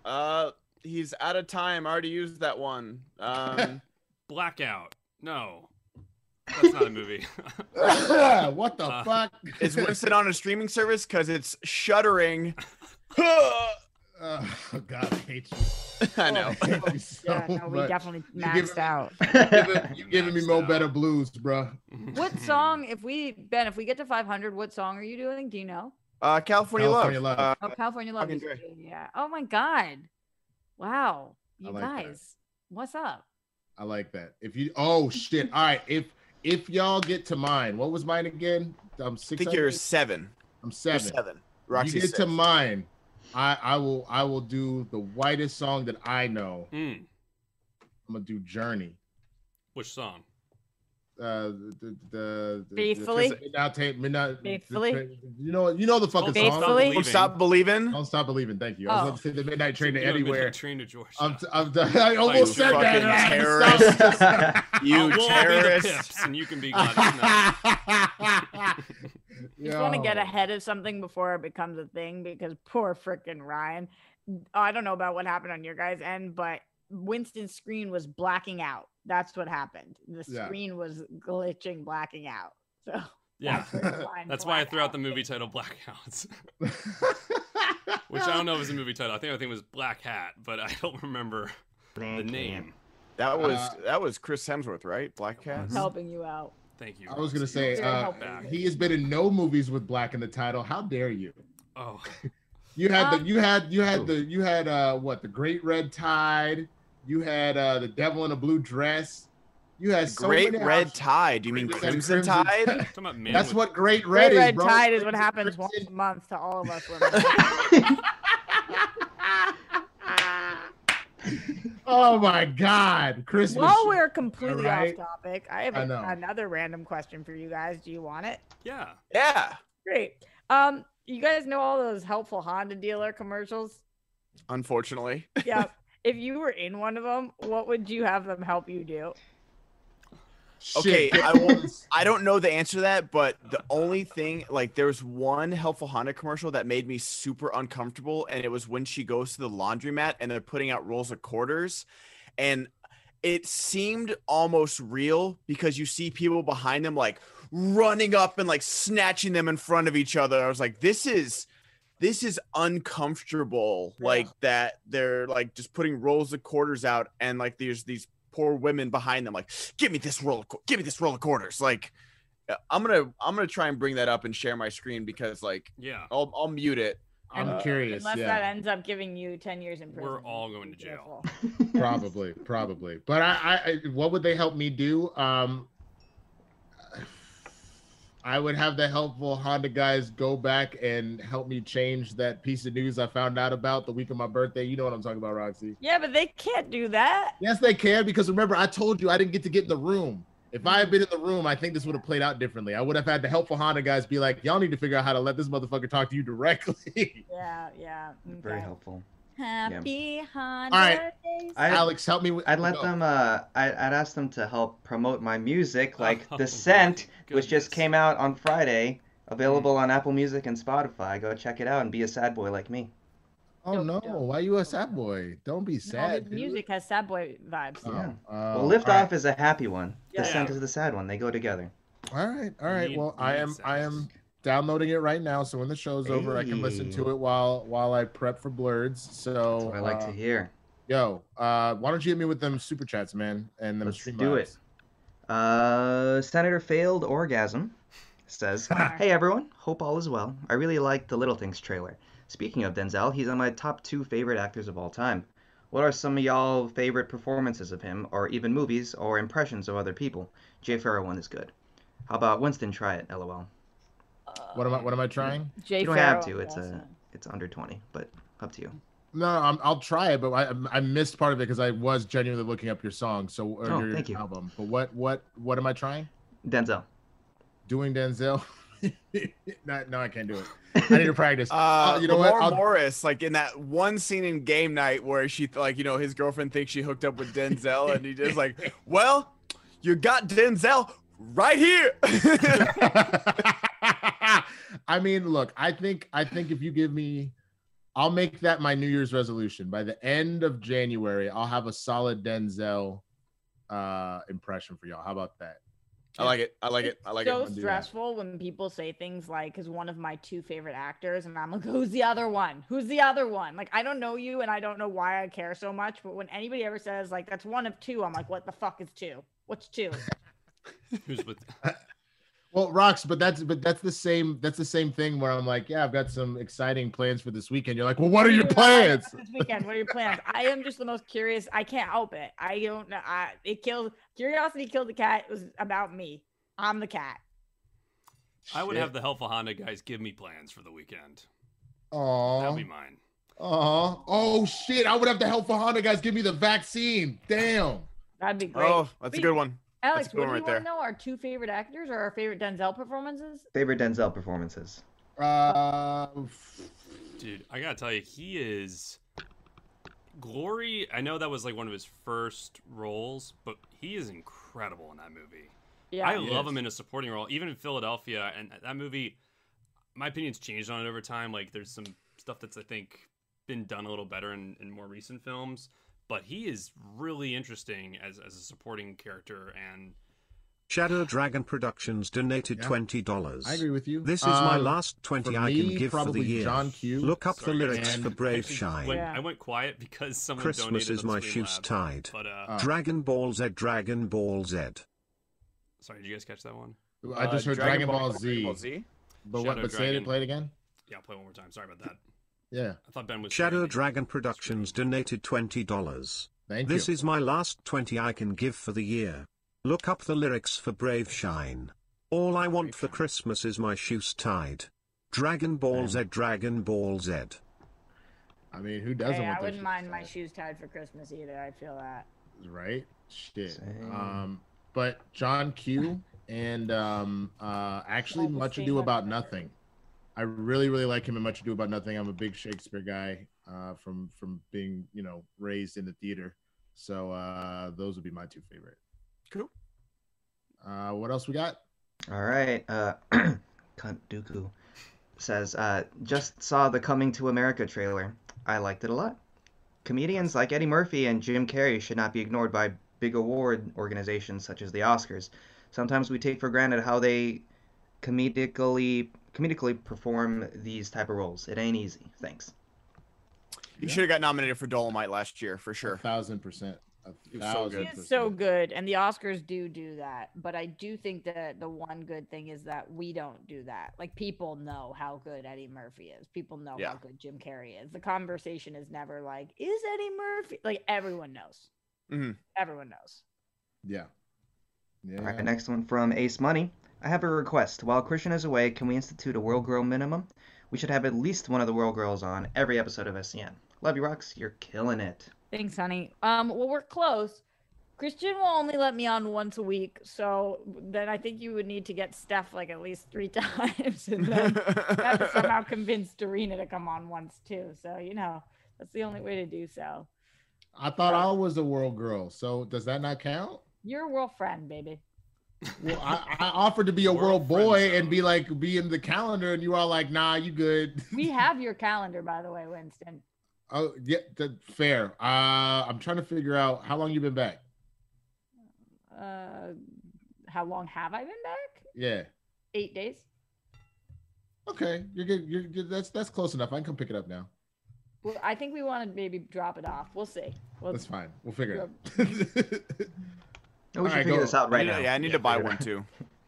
uh, he's out of time. I already used that one. Um, Blackout. No. That's not a movie. what the Uh, fuck? is Winston on a streaming service? Because it's shuddering. Oh God, I hate you. I know. I hate you so Yeah, no, we much. definitely You maxed giving me- out. Giving- you giving me Maxed Mo out. Better Blues, bro. What song? If we Ben, if we get to 500, what song are you doing? Do you know? Uh, California, California Love. Love. Uh, Oh, California Love. Is- Yeah. Oh my God. Wow. You like that. guys, what's up? I like that. If you, oh shit. All right. If if y'all get to mine, what was mine again? I'm six. I six. think you're seven. I'm You're seven. seven. You Roxy get six. to mine. I I will I will do the whitest song that I know. Mm, I'm gonna do Journey. which song? Uh, the the, the Faithfully? The, midnight, Ta- midnight, Faithfully? You know you know the fucking Don't song. Stop Faithfully? Don't Believing. stop believing. Don't stop believing. Thank you. I was Oh. about to say the midnight train to You Midnight anywhere. Train to Georgia. I'm, t- I'm t- I almost said that. and I had to terrorist. You Oh, be the. Pips, and you can be Gladys Knight. Just want to get ahead of something before it becomes a thing because poor freaking Ryan. I don't know about what happened on your guys' end, but Winston's screen was blacking out. That's what happened. The Yeah. screen was glitching, blacking out. So Yeah. that's, where the line That's why I threw out the movie title Blackouts, which I don't know if it's a movie title. I think I think it was Black Hat, but I don't remember the name. That was Uh, that was Chris Hemsworth, right? Black Cat. Mhm. helping you out. Thank you. I was gonna say, uh, he has been in no movies with black in the title. How dare you? Oh, You had Um, the you had you had the you had uh what the Great Red Tide. You had uh the Devil in a Blue Dress. You had so Great many Red options. Tide. Do you mean Crimson, Crimson Tide? talking That's what Great Red Red is, red bro. tide is what Crimson- happens once a month to all of us women. oh my God, Christmas. While we're completely Alright. off topic, I have I a- another random question for you guys. Do you want it? Yeah. Yeah. Great. Um, you guys know all those helpful Honda dealer commercials? Unfortunately. Yeah. if you were in one of them, what would you have them help you do? Okay, I will. I don't know the answer to that, but the only thing, like, there was one helpful Honda commercial that made me super uncomfortable, and it was when she goes to the laundromat and they're putting out rolls of quarters, and it seemed almost real because you see people behind them like running up and like snatching them in front of each other. I was like, this is. This is uncomfortable, like that. They're like just putting rolls of quarters out, and like there's these poor women behind them like give me this roll of, give me this roll of quarters like uh, i'm gonna i'm gonna try and bring that up and share my screen because like Yeah. i'll, I'll mute it I'm And- curious. Unless yeah. that ends up giving you 10 years in prison. We're all going to jail. probably probably but I, I I- what would they help me do um i would have the helpful honda guys go back and help me change that piece of news i found out about the week of my birthday you know what i'm talking about roxy Yeah, but they can't do that. yes they can because remember i told you i didn't get to get in the room if i had been in the room i think this would have played out differently i would have had the helpful honda guys be like y'all need to figure out how to let this motherfucker talk to you directly Yeah, yeah. Very helpful. Happy Honda All right. alex help me with I'd let go. them. Uh, I, I'd ask them to help promote my music, like Oh, Descent, my which just came out on Friday, available on Apple Music and Spotify. Go check it out and be a sad boy like me. oh Dope, no dope. why you a sad boy don't be sad his dude. music has sad boy vibes. Oh, Yeah. oh, well, Lift all right. Off is a happy one. Yeah. Descent Yeah. is the sad one. They go together. All right, all right. Need- well, I need am I am downloading it right now, so when the show's over, I can listen to it while while I prep for Blurs. So That's what I like uh, to hear. Yo, uh, why don't you hit me with them super chats, man, and them Let's stream do it. Uh, Senator Failed Orgasm says, Hey everyone, hope all is well. I really liked the Little Things trailer. Speaking of Denzel, he's on my top two favorite actors of all time. What are some of y'all favorite performances of him, or even movies, or impressions of other people? Jay Pharoah one is good. How about Winston try it, lol. What am I what am I trying? Jay You don't Pharoah have to, it's also. a it's under 20, but up to you. No, I'm, I'll try it, but I I missed part of it because I was genuinely looking up your song, so or Oh, your thank you. album. But what what what am I trying? Denzel. Doing Denzel? no, no, I can't do it. I need to practice. uh Oh, you know what? Lamorne I'll- morris like in that one scene in game night where she like you know his girlfriend thinks she hooked up with denzel and he just like well you got denzel right here I mean, look, I think I think if you give me I'll make that my New Year's resolution. By the end of January, I'll have a solid Denzel uh impression for y'all. How about that? I like it. I like it. I like so it. So stressful when people say things like because one of my two favorite actors and i'm like who's the other one who's the other one like i don't know you and i don't know why i care so much but when anybody ever says like that's one of two i'm like what the fuck is two what's two Who's with? Well, rocks, but that's but that's the same that's the same thing where I'm like, yeah, I've got some exciting plans for this weekend. You're like, well, what are your plans? this weekend what are your plans i am just the most curious i can't help it i don't know i it killed curiosity killed the cat it was about me i'm the cat I would Shit. have the helpful Honda guys give me plans for the weekend. Aw. That'll be mine. Aw. Oh shit! I would have to help for Honda guys give me the vaccine. Damn. that'd be great Oh, that's a good one. Alex a what do you right want to know our two favorite actors or our favorite denzel performances Favorite Denzel performances. Uh, Dude, I gotta tell you, he is Glory. I know that was like one of his first roles, but he is incredible in that movie. yeah I love is. him in a supporting role, even in Philadelphia. And that movie, my opinion's changed on it over time. Like, there's some stuff that's I think been done a little better in, in more recent films, but he is really interesting as as a supporting character. And Shadow Dragon Productions donated Yeah. $20. I agree with you. This is my Um, last 20 for I can give for the probably year. John Q. Look up Sorry, the lyrics for Brave actually Shine. went- Yeah. I went quiet because someone Christmas donated is my Streamlabs, shoes tied. But uh. Dragon Ball Z, Dragon Ball Z. sorry, did you guys catch that one? I just Uh, heard Dragon, Ball, Dragon Z. Ball Z. But what? Shadow But say Dragon. it. Play it again. Yeah, I'll play one more time. Sorry about that. Yeah. I thought Ben was Shadow screaming. Dragon Productions donated $20. Thank This you. is my last 20 I can give for the year. Look up the lyrics for Brave Shine. All I want for Christmas is my shoes tied. Dragon Ball Z, Dragon Ball Z. I mean, who doesn't Hey, want I wouldn't shit mind my shoes tied for Christmas either. I feel that. right? Shit. Same. Um, but John Q and um, uh, actually Much Ado About. Nothing. I really, really like him in Much Ado About Nothing. I'm a big Shakespeare guy uh, from from being, you know, raised in the theater. So uh, those would be my two favorite. Cool. Uh, what else we got? All right. Uh, Cunt Dooku says, uh, just saw the Coming to America trailer. I liked it a lot. Comedians like Eddie Murphy and Jim Carrey should not be ignored by big award organizations such as the Oscars. Sometimes we take for granted how they comedically comedically perform these type of roles. It ain't easy. Thanks. You should have got nominated for Dolomite last year for A sure. thousand percent. A He was so good. It's percent. so good, and the Oscars do do that. But I do think that the one good thing is that we don't do that. Like people know how good Eddie Murphy is. People know Yeah. how good Jim Carrey is. The conversation is never like, "Is Eddie Murphy?" Like everyone knows. Mhm. Everyone knows. Yeah. Yeah. All right, next one from Ace Money. I have a request. While Kristian is away, can we institute a World Girl minimum? We should have at least one of the World Girls on every episode of SEN. Love you, Rocks. You're killing it. Thanks, honey. Um, well, we're close. Kristian will only let me on once a week, so then I think you would need to get Steph like at least three times, and then you have to somehow convince Dorina to come on once too. So you know that's the only way to do so. I thought I was a world girl. So does that not count? You're a world friend, baby. Well, I, I offered to be a World world boy zone. and be like be in the calendar, and you are like, nah, you good. We have your calendar, by the way, Winston. oh yeah, that, fair. Uh, I'm trying to figure out how long you've been back. Uh, how long have I been back? Yeah. Eight days. Okay, you're good. You're good. That's that's close enough. I can come pick it up now. Well, I think we want to maybe drop it off. We'll see. Well, That's fine. We'll figure it out. We All should right, figure go. this out right need- now. yeah, I need Yeah, to buy one too.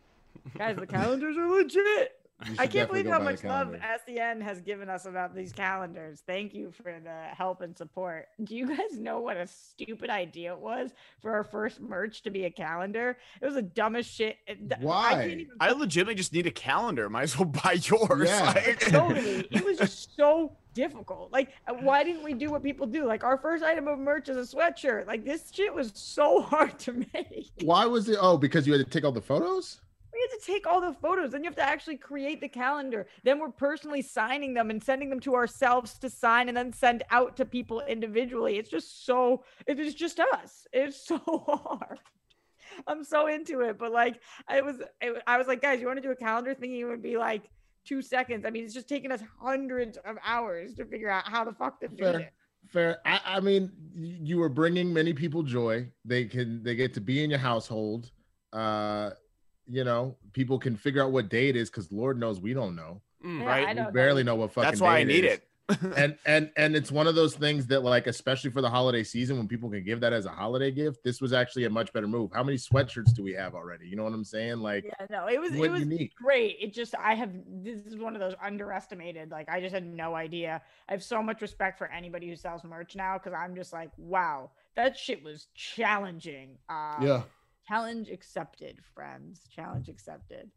guys, the calendars are legit. I can't believe how much love calendar. SEN has given us about these calendars. Thank you for the help and support. Do you guys know what a stupid idea it was for our first merch to be a calendar? It was the dumbest shit. It- th- I Why? even I legitimately just need a calendar. Might as well buy yours. Yeah. Like- totally. It was just so difficult. Like, uh, why didn't we do what people do? Like, our first item of merch is a sweatshirt. Like, this shit was so hard to make. Why was it? Oh, because you had to take all the photos. We had to take all the photos. Then you have to actually create the calendar. Then we're personally signing them and sending them to ourselves to sign and then send out to people individually. It's just so, it is just us. It's so hard. I'm so into it. But like, I was, I I was like, guys, you want to do a calendar thinking it would be like two seconds? I mean, it's just taken us hundreds of hours to figure out how the fuck to do Fair. it. Fair. I, I mean, you were bringing many people joy. They can they get to be in your household. Uh, you know, people can figure out what day it is because Lord knows we don't know. Mm, right? I We don't barely know. know what fucking That's why day I need is. it. And and and it's one of those things that like especially for the holiday season when people can give that as a holiday gift this was actually a much better move how many sweatshirts do we have already you know what i'm saying like Yeah, no, it was it was unique great. It just I have this is one of those underestimated. Like I just had no idea. I have so much respect for anybody who sells merch now because I'm just like, wow, that shit was challenging. Um, Challenge accepted, friends. Challenge accepted.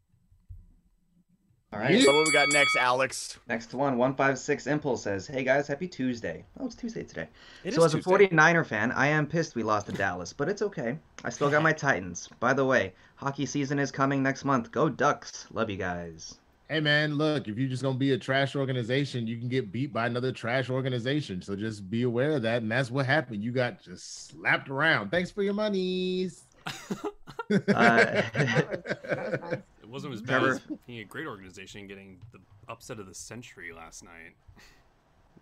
All right. So what we got next, Alex? Next one, 156 Impulse says, Hey guys, happy Tuesday. Oh, it's Tuesday today. It so, is as a 49er fan, I am pissed we lost to Dallas, but it's okay. I still got my Titans. By the way, hockey season is coming next month. Go Ducks. Love you guys. hey man look if you're just gonna be a trash organization you can get beat by another trash organization so just be aware of that and that's what happened you got just slapped around thanks for your monies Uh, That was, that was nice. It wasn't as bad Trevor. as being a great organization getting the upset of the century last night.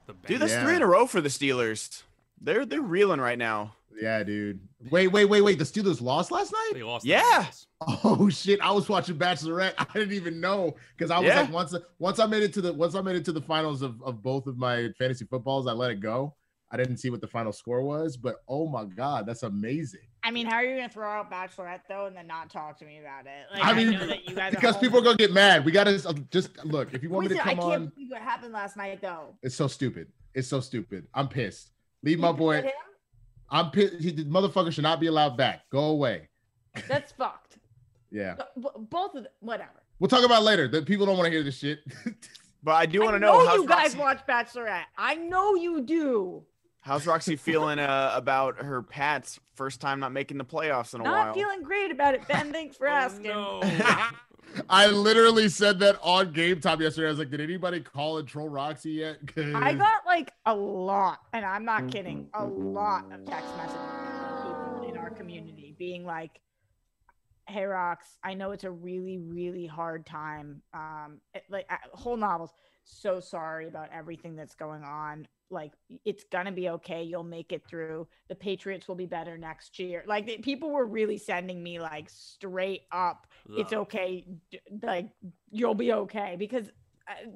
The Dude, that's Yeah. three in a row for the Steelers. They're they're reeling right now. yeah dude wait wait wait wait the steelers lost last night they lost. Yeah. Oh shit! I was watching Bachelorette. I didn't even know because I was Yeah. like once once I made it to the once I made it to the finals of, of both of my fantasy footballs, I let it go. I didn't see what the final score was, but oh my god, that's amazing. I mean, how are you gonna throw out Bachelorette though and then not talk to me about it? Like, I I, mean, know that you guys Because people are gonna get mad. We gotta uh, just look. If you want Wait, me to I come can't on, believe what happened last night though. it's so stupid. It's so stupid. I'm pissed. Leave my boy. him? I'm pissed. He, the motherfucker should not be allowed back. Go away. That's fucked. Yeah, B- b- both of them, whatever. we'll talk about it later. The people don't want to hear this shit. But I do want to know, how's you guys Roxy, watch Bachelorette. I know you do. How's Roxy feeling uh, about her Pats first time not making the playoffs in a Not while. Not feeling great about it, Ben. Thanks for Oh, asking. no. I literally said that on game time yesterday. I was like, did anybody call and troll Roxy yet? I got like a lot, and I'm not kidding, a lot of text messages people in our community being like, "Hey, Rox, I know it's a really, really hard time. Um, it- like uh, whole novels. So sorry about everything that's going on. Like, it's gonna be okay. You'll make it through. The Patriots will be better next year. Like, people were really sending me like straight up it's okay like you'll be okay because uh,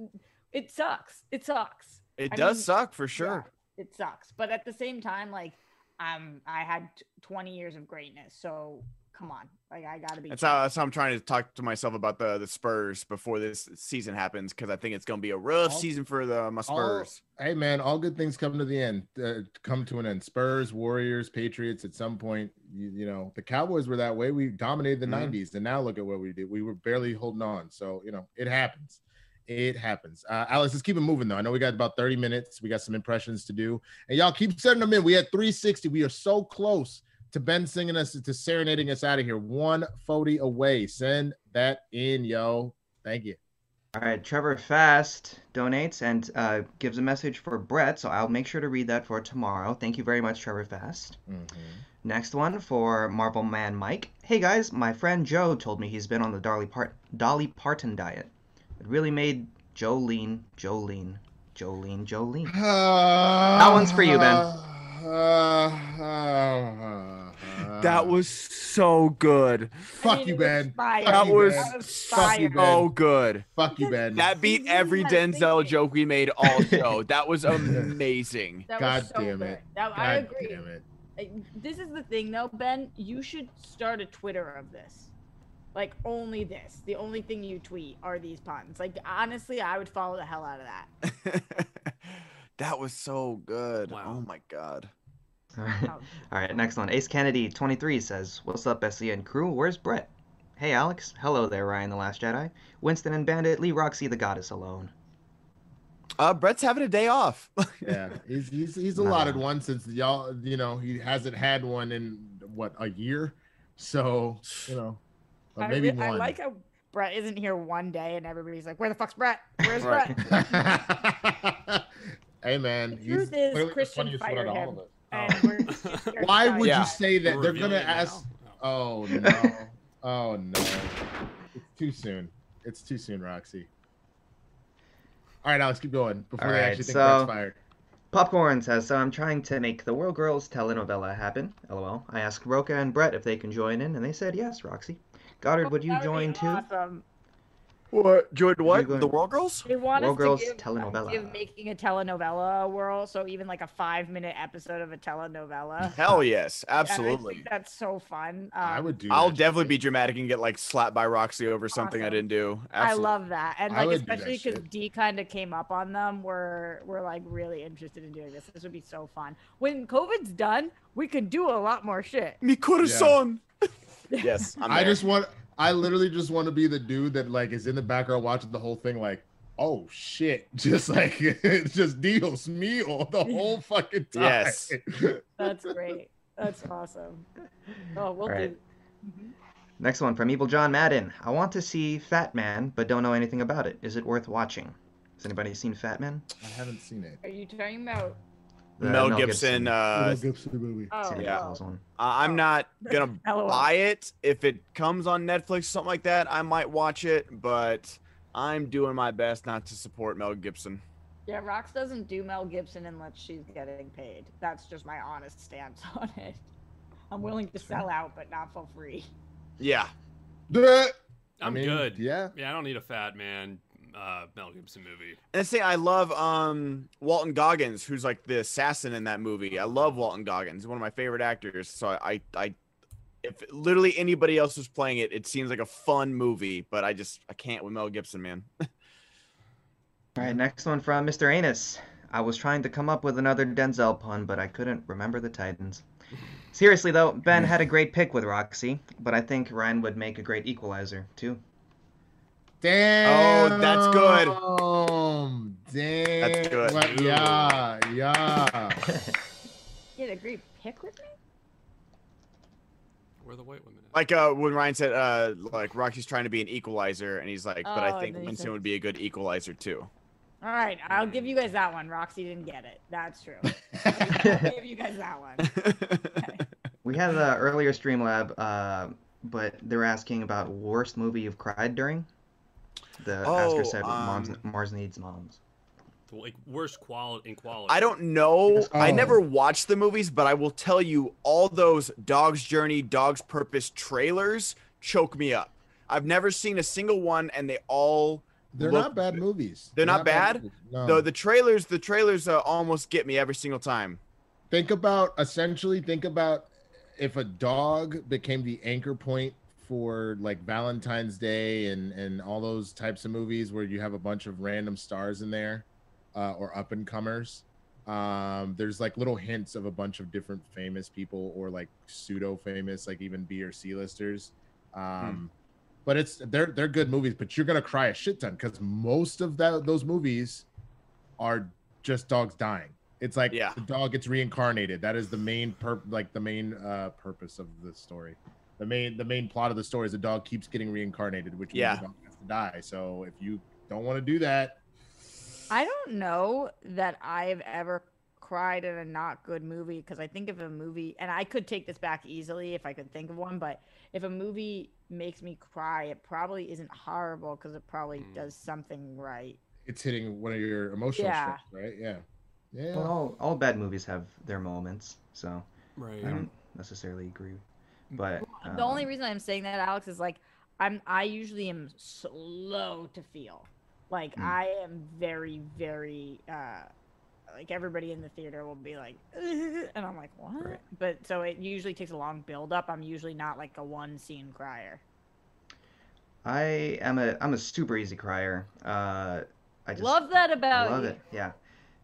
it sucks it sucks It I does mean, suck for Yeah, sure. it sucks but at the same time like um i had t- 20 years of greatness so come on like i gotta be That's how, that's how I'm trying to talk to myself about the the Spurs before this season happens because I think it's going to be a rough All- season for the my Spurs. hey man, all good things come to the end. Uh, come to an end. Spurs, Warriors, Patriots. At some point, you, you know, the Cowboys were that way. We dominated the Mhm. '90s, and now look at what we did. We were barely holding on. So you know, it happens. It happens. Uh, Alex, let's keep it moving though. I know we got about 30 minutes. We got some impressions to do, and y'all keep sending them in. We had 360. We are so close to Ben singing us to serenading us out of here. One forty away. Send that in, yo. Thank you. All right, Trevor Fast donates and uh, gives a message for Brett, so I'll make sure to read that for tomorrow. Thank you very much, Trevor Fast. Next one for Marvel Man Mike. Hey guys, my friend Joe told me he's been on the Dolly, Part- Dolly Parton diet. It really made Joe lean, Joe lean, Joe lean, Joe lean. that one's for you, Ben. That uh, was so good. I fuck mean, you, Ben. fire. That you, was Ben. was Fuck you. Ben. So good. Fuck you, Ben. That beat every Denzel thinking. joke we made all show. That was amazing. That God was so damn it. That, I agree. damn it. This is the thing, though, Ben. You should start a Twitter of this. Like only this. The only thing you tweet are these puns. Like honestly, I would follow the hell out of that. that was so good. Oh wow. Oh my god. All right. All right, next one. Ace Kennedy, 23, says, What's up, SEN crew? Where's Brett? Hey, Alex. Hello there, Ryan the Last Jedi. Winston and Bandit, Lee Roxy the Goddess alone. Uh, Brett's having a day off. Yeah, he's he's he's Nah. allotted one since y'all, you know, he hasn't had one in what a year, so you know, or I, maybe re- I one. like how Brett isn't here one day and everybody's like, "Where the fuck's Brett? Where's Brett?" hey man, The he's truth is, Kristian funniest fired out of him. All of us. And Oh. we're just here to Why would you. Yeah. you say that? We're They're gonna it now? ask. Oh. Oh no! oh no! It's too soon. It's too soon, Roxy. All right, Alex, keep going before All they right, actually think so- Brett's fired. Popcorn says, So I'm trying to make the World Girls telenovela happen. LOL. I asked Roca and Brett if they can join in, and they said yes, Roxy. Goddard, oh, would you join be too? Awesome. What? Joined what? going- The World Girls? They want World us Girls to give, telenovela. give making a telenovela a whirl, so even like a five minute episode of a telenovela. Hell yes, And I absolutely. think that's so fun. I Um, would do. I'll that definitely shit. be dramatic and get like slapped by Roxy over something I didn't do. I love that, and like would do that especially because. D kind of came up on them. We're we're like really interested in doing this. This would be so fun. When COVID's done, we could do a lot more shit. Mi corazón. yes, I'm I just want. I literally just want to be the dude that like is in the background watching the whole thing, like, oh shit, just like it's just Dios mío the whole fucking time. Yes. That's great. That's awesome. Oh, we'll Alright. do. Mhm. Next one from Evil John Madden. I want to see Fatman, but don't know anything about it. Is it worth watching? Has anybody seen Fatman? I haven't seen it. Are you talking about? The Mel, Gibson. Uh, Mel Gibson movie. Oh, yeah. Claus. I- I'm not gonna buy it. If it comes on Netflix or something like that, I might watch it. But I'm doing my best not to support Mel Gibson. Yeah, Rox doesn't do Mel Gibson unless she's getting paid. That's just my honest stance on it. I'm willing to sell out, but not for free. Yeah, Duh. I I'm mean, good. Yeah. Yeah, I don't need a Fatman uh, Mel Gibson movie. and the thing I love um Walton Goggins, who's like the assassin in that movie. I love Walton Goggins. He's one of my favorite actors. So I, I, I if literally anybody else was playing it, it seems like a fun movie. But I just I can't with Mel Gibson, man. All right, next one from Mr. Anus. I was trying to come up with another Denzel pun, but I couldn't remember the Titans. Seriously though, Ben had a great pick with Roxy, but I think Ryan would make a great equalizer too. Damn. that's good. Damn. That's good. What- Yeah. Yeah. You had a great pick with me? Where the white women at? Like uh when Ryan said uh like Rocky's trying to be an equalizer, and he's like, but Oh, I think then Winston said- would be a good equalizer too. All right, I'll give you guys that one. Roxy didn't get it. That's true. I'll give you guys that one. We had the earlier Streamlab, uh, but they were asking about worst movie you've cried during. The Asker Oh, said Mars, um, Mars Needs Moms. Like worst quality in quality. I don't know. I Oh. never watched the movies, but I will tell you all those Dog's Journey, Dog's Purpose trailers choke me up. I've never seen a single one, and they all They're look- not bad movies. They're not bad? movies. No. the the trailers. The trailers uh, almost get me every single time. think about essentially think about if a dog became the anchor point for like Valentine's Day and and all those types of movies where you have a bunch of random stars in there uh, or up and comers. Um, there's like little hints of a bunch of different famous people or like pseudo famous, like even B or C listers. Um, but it's they're they're good movies, but you're gonna cry a shit ton because most of that those movies are just dogs dying. It's like Yeah. the dog gets reincarnated. That is the main per like the main uh purpose of the story. The main the main plot of the story is the dog keeps getting reincarnated, which means Yeah. the dog has to die. So if you don't want to do that, I don't know that I've ever cried in a not good movie because I think if a movie, and I could take this back easily if I could think of one, but if a movie makes me cry, it probably isn't horrible because it probably Mm. does something right. it's hitting one of your emotional Yeah. strips, right? Yeah. Yeah. Well, all, all bad movies have their moments, so Right. I don't necessarily agree. But the only um, reason I'm saying that, Alex, is like I'm I usually am slow to feel. Like Mm. I am very, very uh like everybody in the theater will be like and I'm like, what? Right. But so it usually takes a long build up. I'm usually not like a one scene crier. I am a I'm a super easy crier. Uh, I just Love that about I love you. it. Yeah.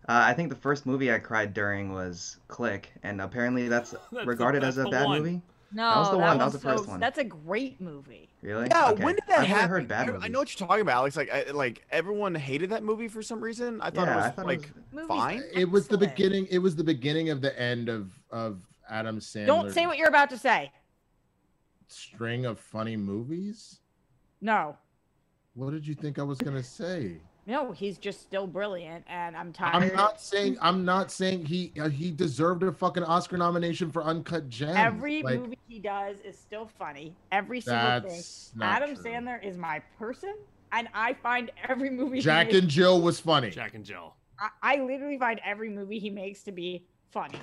Uh, I think the first movie I cried during was Click, and apparently that's, the- regarded as that's a bad one. movie. No, was the one, that was one's the first so- one. That's a great movie. Really? Yeah, Okay. when did that I've happen? heard bad I- I know what you're talking about, Alex. Like, I, like everyone hated that movie for some reason. I thought yeah, it was thought like it was, fine. it was the beginning. It was the beginning of the end of of Adam Sandler's Don't say what you're about to say. string of funny movies. No. What did you think I was gonna say? No, he's just still brilliant and I'm tired. I'm not saying I'm not saying he uh, he deserved a fucking Oscar nomination for Uncut Gems. Every Like, movie he does is still funny. Every single thing. That's not Adam true. Sandler is my person, and I find every movie he Jack makes, and Jill was funny. Jack and Jill. I, I literally find every movie he makes to be funny.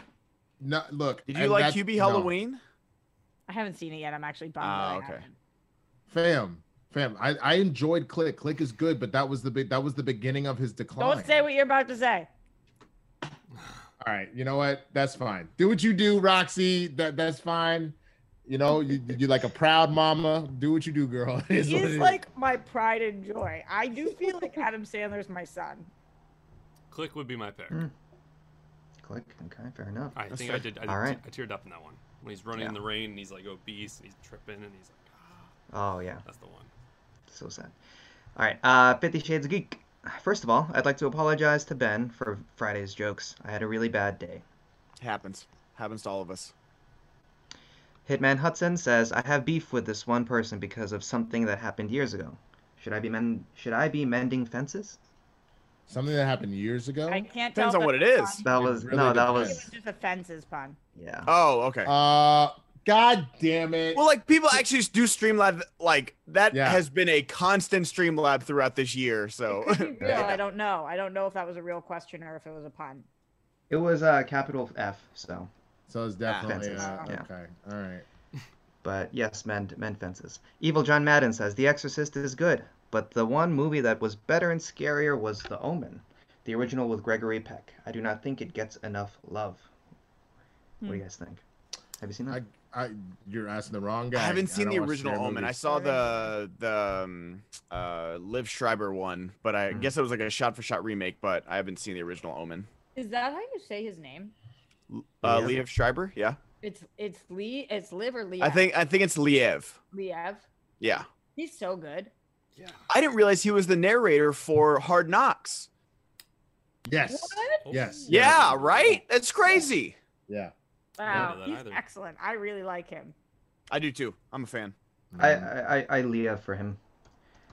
No, look. Did you like that's- Hubie no. Halloween? I haven't seen it yet. I'm actually bummed. Ah, okay. fam, fam. I, I enjoyed Click. Click is good, but that was the big that was the beginning of his decline. Don't say what you're about to say. All right, you know what? That's fine. Do what you do, Roxy. That that's fine. You know, you you like a proud mama. Do what you do, girl. It is what He's is. like my pride and joy. I do feel like Adam Sandler's my son. Click would be my pick. Mm. Click. Okay, fair enough. I That's think fair. I did. I, All right. I teared up in that one when he's running in the rain and he's like obese and he's tripping and he's like, ah, Oh yeah, that's the one. So sad. All right, uh, Fifty Shades of Geek. First of all, I'd like to apologize to Ben for Friday's jokes. I had a really bad day. Happens. Happens to all of us. Hitman Hudson says, "I have beef with this one person because of something that happened years ago. Should I be men- Should I be mending fences?" something that happened years ago. I can't Depends tell. on what it that's is. a pun. That It was really no, that It was was just a fences pun. yeah. Oh, okay. Uh, god damn it. well, like people actually do Streamlab. Like that Yeah. has been a constant Streamlab throughout this year. So It could real. I don't know. I don't know if that was a real question or if it was a pun. It was uh, capital F. So, so it's definitely Fences, uh, yeah. okay. All right. but yes, men mend fences. Evil John Madden says, "The Exorcist is good, but the one movie that was better and scarier was The Omen, the original with Gregory Peck. I do not think it gets enough love. What do you guys think? Have you seen that? I, I, you're asking the wrong guy. I haven't seen don't the original scary Omen. I saw the the um, uh, Liv Schreiber one, but I Mhm. guess it was like a shot for shot remake. But I haven't seen the original Omen. Is that how you say his name? Uh, Liev? Liev Schreiber, yeah. It's it's Lee. It's Liv or Liev. I think I think it's Liev. Liev. Yeah. He's so good. Yeah. I didn't realize he was the narrator for Hard Knocks. Yes. What? Yes. Yeah, right. That's crazy. Yeah. Wow, know he's either. excellent. I really like him. I do too. I'm a fan. I I I, I Leah for him.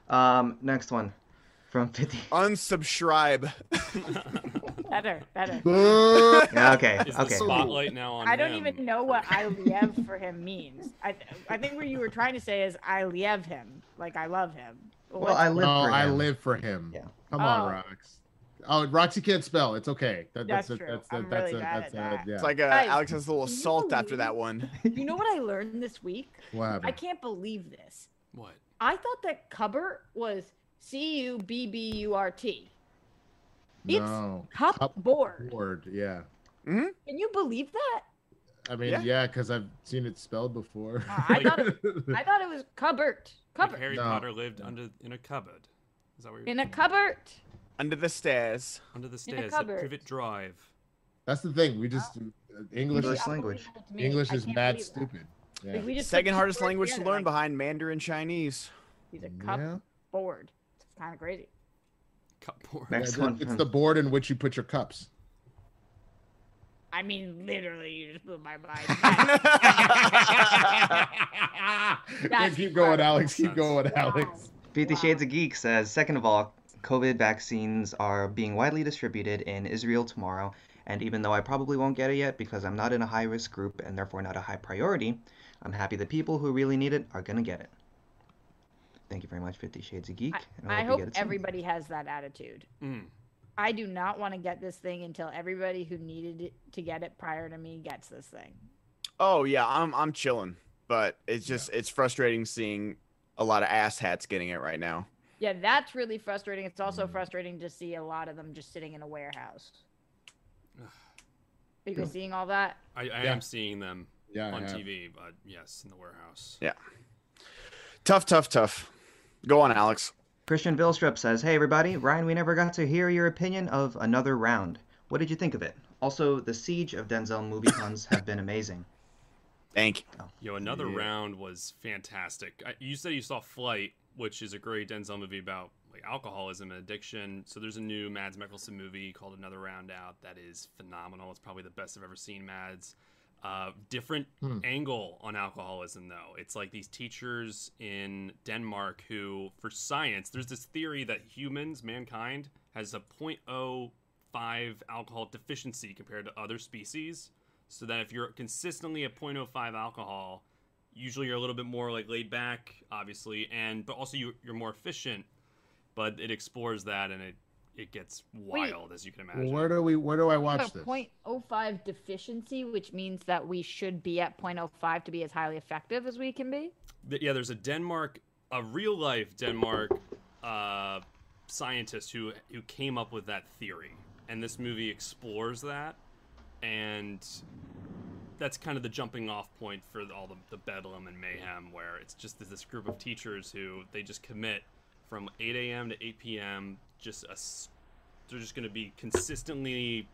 Um, next one, from 50. Unsubscribe. Better, better. Yeah, okay, Is the okay. spotlight now on I don't him? even know what I liev for him means. I I think what you were trying to say is I liev him, like I love him. But Well, what's- I live no, for I him. live for him. Yeah. Come on, Oh. Rox. Oh, Roxy can't spell. It's okay. That, That's that's, true. That's, I'm that's, really that's, bad at that. yeah. It's like uh, Guys, Alex has a little can you salt after that one. you know what I learned this week? what happened? I can't believe this. What? I thought that cupboard was C U B B U R T. It's no. Cupboard. Board. Yeah. Can you believe that? I mean, Yeah. yeah, because I've seen it spelled before. Uh, I thought it, I thought it was cupboard. Like Cupboard. Harry No. Potter lived under in a cupboard. Is that what you're In a cupboard. Under the stairs. under the in a stairs at cupboard. Privet Drive? That's the thing. We just uh, English. English is, language. Unbelievable to me. English is can't mad stupid. Yeah. Like, we just Second hardest words language to learn like, behind Mandarin Chinese. He's a yeah. cupboard. It's kind of crazy. Cupboard. Next Yeah, one It's the board in which you put your cups. I mean, literally, you just blew my mind. Yeah, keep going. Alex. Keep going, Alex. Fifty Wow. Shades of Geek says, second of all, COVID vaccines are being widely distributed in Israel tomorrow, and even though I probably won't get it yet because I'm not in a high risk group and therefore not a high priority, I'm happy the people who really need it are gonna get it. Thank you very much, Fifty Shades of Geek. I, I you hope get soon. everybody has that attitude. Mm. I do not want to get this thing until everybody who needed it to get it prior to me gets this thing. Oh yeah, I'm I'm chilling, but it's just it's frustrating seeing a lot of ass hats getting it right now. Yeah, that's really frustrating. It's also mm-hmm. frustrating to see a lot of them just sitting in a warehouse. Are you guys seeing all that? I, I Yeah. am seeing them Yeah. On. TV, but yes, in the warehouse. Yeah. Tough, tough, tough. Go on, Alex. Christian Vilstrup says, Hey everybody, Ryan, we never got to hear your opinion of Another Round. What did you think of it? Also, the siege of Denzel movie puns have been amazing. Thank. You. Oh. Yo, another Yeah. round was fantastic. I, you said you saw Flight, which is a great Denzel movie about like alcoholism and addiction. So there's a new Mads Mikkelsen movie called Another Round out that is phenomenal. It's probably the best I've ever seen. Mads, uh, different Hmm. angle on alcoholism though. It's like these teachers in Denmark who, for science, there's this theory that humans, mankind, has a 0.05 alcohol deficiency compared to other species. So that if you're consistently at 0.05 alcohol, usually you're a little bit more like laid back, obviously, and but also you, you're more efficient. But it explores that and it it gets wild as you can imagine. Where do we? Where do I watch this? 0.05 deficiency, which means that we should be at 0.05 to be as highly effective as we can be. Th- yeah, there's a Denmark a real life Denmark uh, scientist who who came up with that theory, and this movie explores that, and that's kind of the jumping off point for all the, the bedlam and mayhem, where it's just this group of teachers who they just commit from 8 a.m. to 8 p.m. Just a, they're just going to be consistently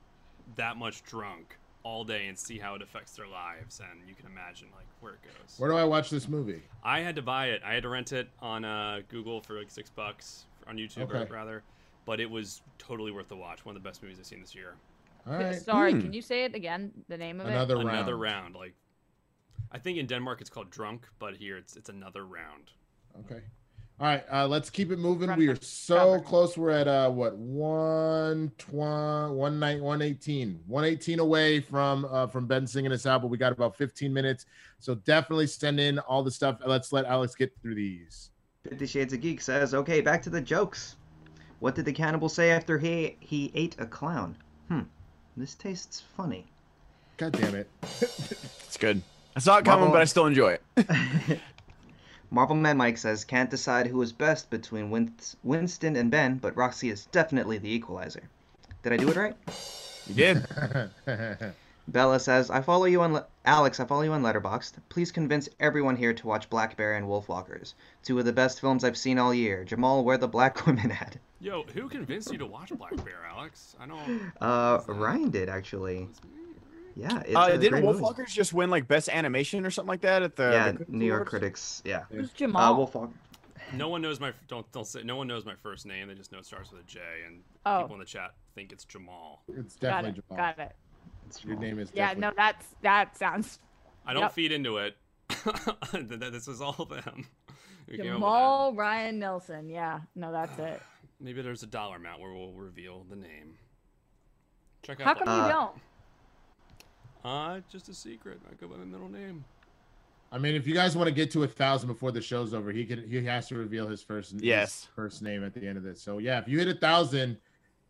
that much drunk all day and see how it affects their lives, and you can imagine like where it goes. Where do I watch this movie? I had to buy it. I had to rent it on uh, Google for like six bucks on YouTube, Okay. rather. But it was totally worth the watch. One of the best movies I've seen this year. All right. Sorry, Hmm. can you say it again? The name of Another round. Another round. Like, I think in Denmark it's called Drunk, but here it's it's another round. Okay. All right. Uh, let's keep it moving. Run We are so cover. close. We're at uh what one twenty one night one eighteen. One eighteen away from uh from Ben singing us out, but we got about 15 minutes. So definitely send in all the stuff. Let's let Alex get through these. Fifty Shades of Geek says, "Okay, back to the jokes. What did the cannibal say after he he ate a clown? Hmm, this tastes funny." God damn it. It's good. I saw it coming, Marvel- but I still enjoy it. Marvel Man Mike says, "Can't decide who is best between Win- Winston and Ben, but Roxy is definitely the equalizer." Did I do it right? You did. Bella says, "I follow you on Le- Alex. I follow you on Letterboxd. Please convince everyone here to watch Black Bear and Wolfwalkers, two of the best films I've seen all year. Jamal, where the black women at?" Yo, who convinced you to watch Black Bear, Alex? I don't. Uh, Ryan did actually. Yeah, it's Uh, a didn't great movie. Just win like best animation or something like that at the yeah, the New York Awards? critics. Yeah. Who's Uh, Jamal? Wolfwalker. No one knows my don't don't say. No one knows my first name. They just know it starts with a J, and Oh. people in the chat think it's Jamal. it's got definitely it. Jamal. Got it. Your name is Yeah, definitely- no, that's that sounds I don't Yep. feed into it. this is all them. Who came up with that. Jamal Ryan Nilsen. Yeah, no, that's it. Maybe there's a dollar amount where we'll reveal the name. Check out. How come the- you Uh, don't? Uh, just a secret. I go by my middle name. I mean, if you guys want to get to a thousand before the show's over, he can he has to reveal his first his Yes. first name at the end of this. So yeah, if you hit a thousand,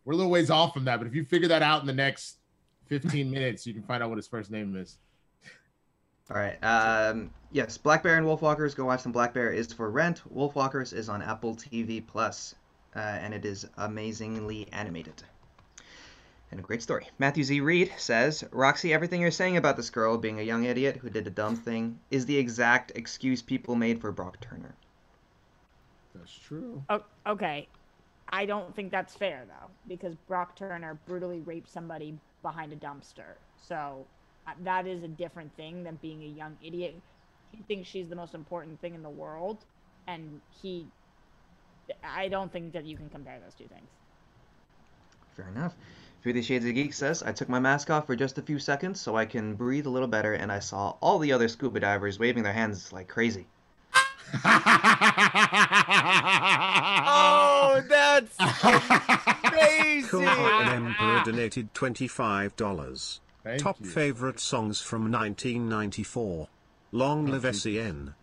we're a little ways off from that. But if you figure that out in the next 15 minutes, you can find out what his first name is. All right. Um, yes, Black Bear and Wolfwalkers. Go watch them. Black Bear is for rent. Wolfwalkers is on Apple TV Plus, uh, and it is amazingly animated. And a great story. Matthew Z. Reed says, Roxy, everything you're saying about this girl being a young idiot who did a dumb thing is the exact excuse people made for Brock Turner. That's true. Oh, okay. I don't think that's fair though, because Brock Turner brutally raped somebody behind a dumpster. So uh, that is a different thing than being a young idiot. He thinks she's the most important thing in the world, and he. I don't think that you can compare those two things. Fair enough. Fifty Shades of Geek says, I took my mask off for just a few seconds so I can breathe a little better, and I saw all the other scuba divers waving their hands like crazy. Oh, that's amazing. Cool An Emperor donated $25. Thank Top you. favorite songs from 1994. Long live Thank SEN.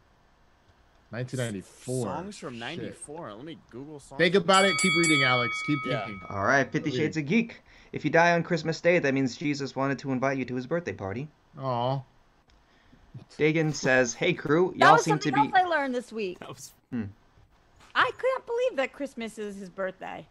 1994. Songs from Shit. '94. Let me Google songs. Think about it. Keep reading, Alex. Keep Yeah. thinking. All right, Fifty Shades of Geek. If you die on Christmas Day, that means Jesus wanted to invite you to his birthday party. Aw. Dagan says, "Hey crew, y'all seem to be." That was something be." else I learned this week. That was hmm. I can't believe that Christmas is his birthday.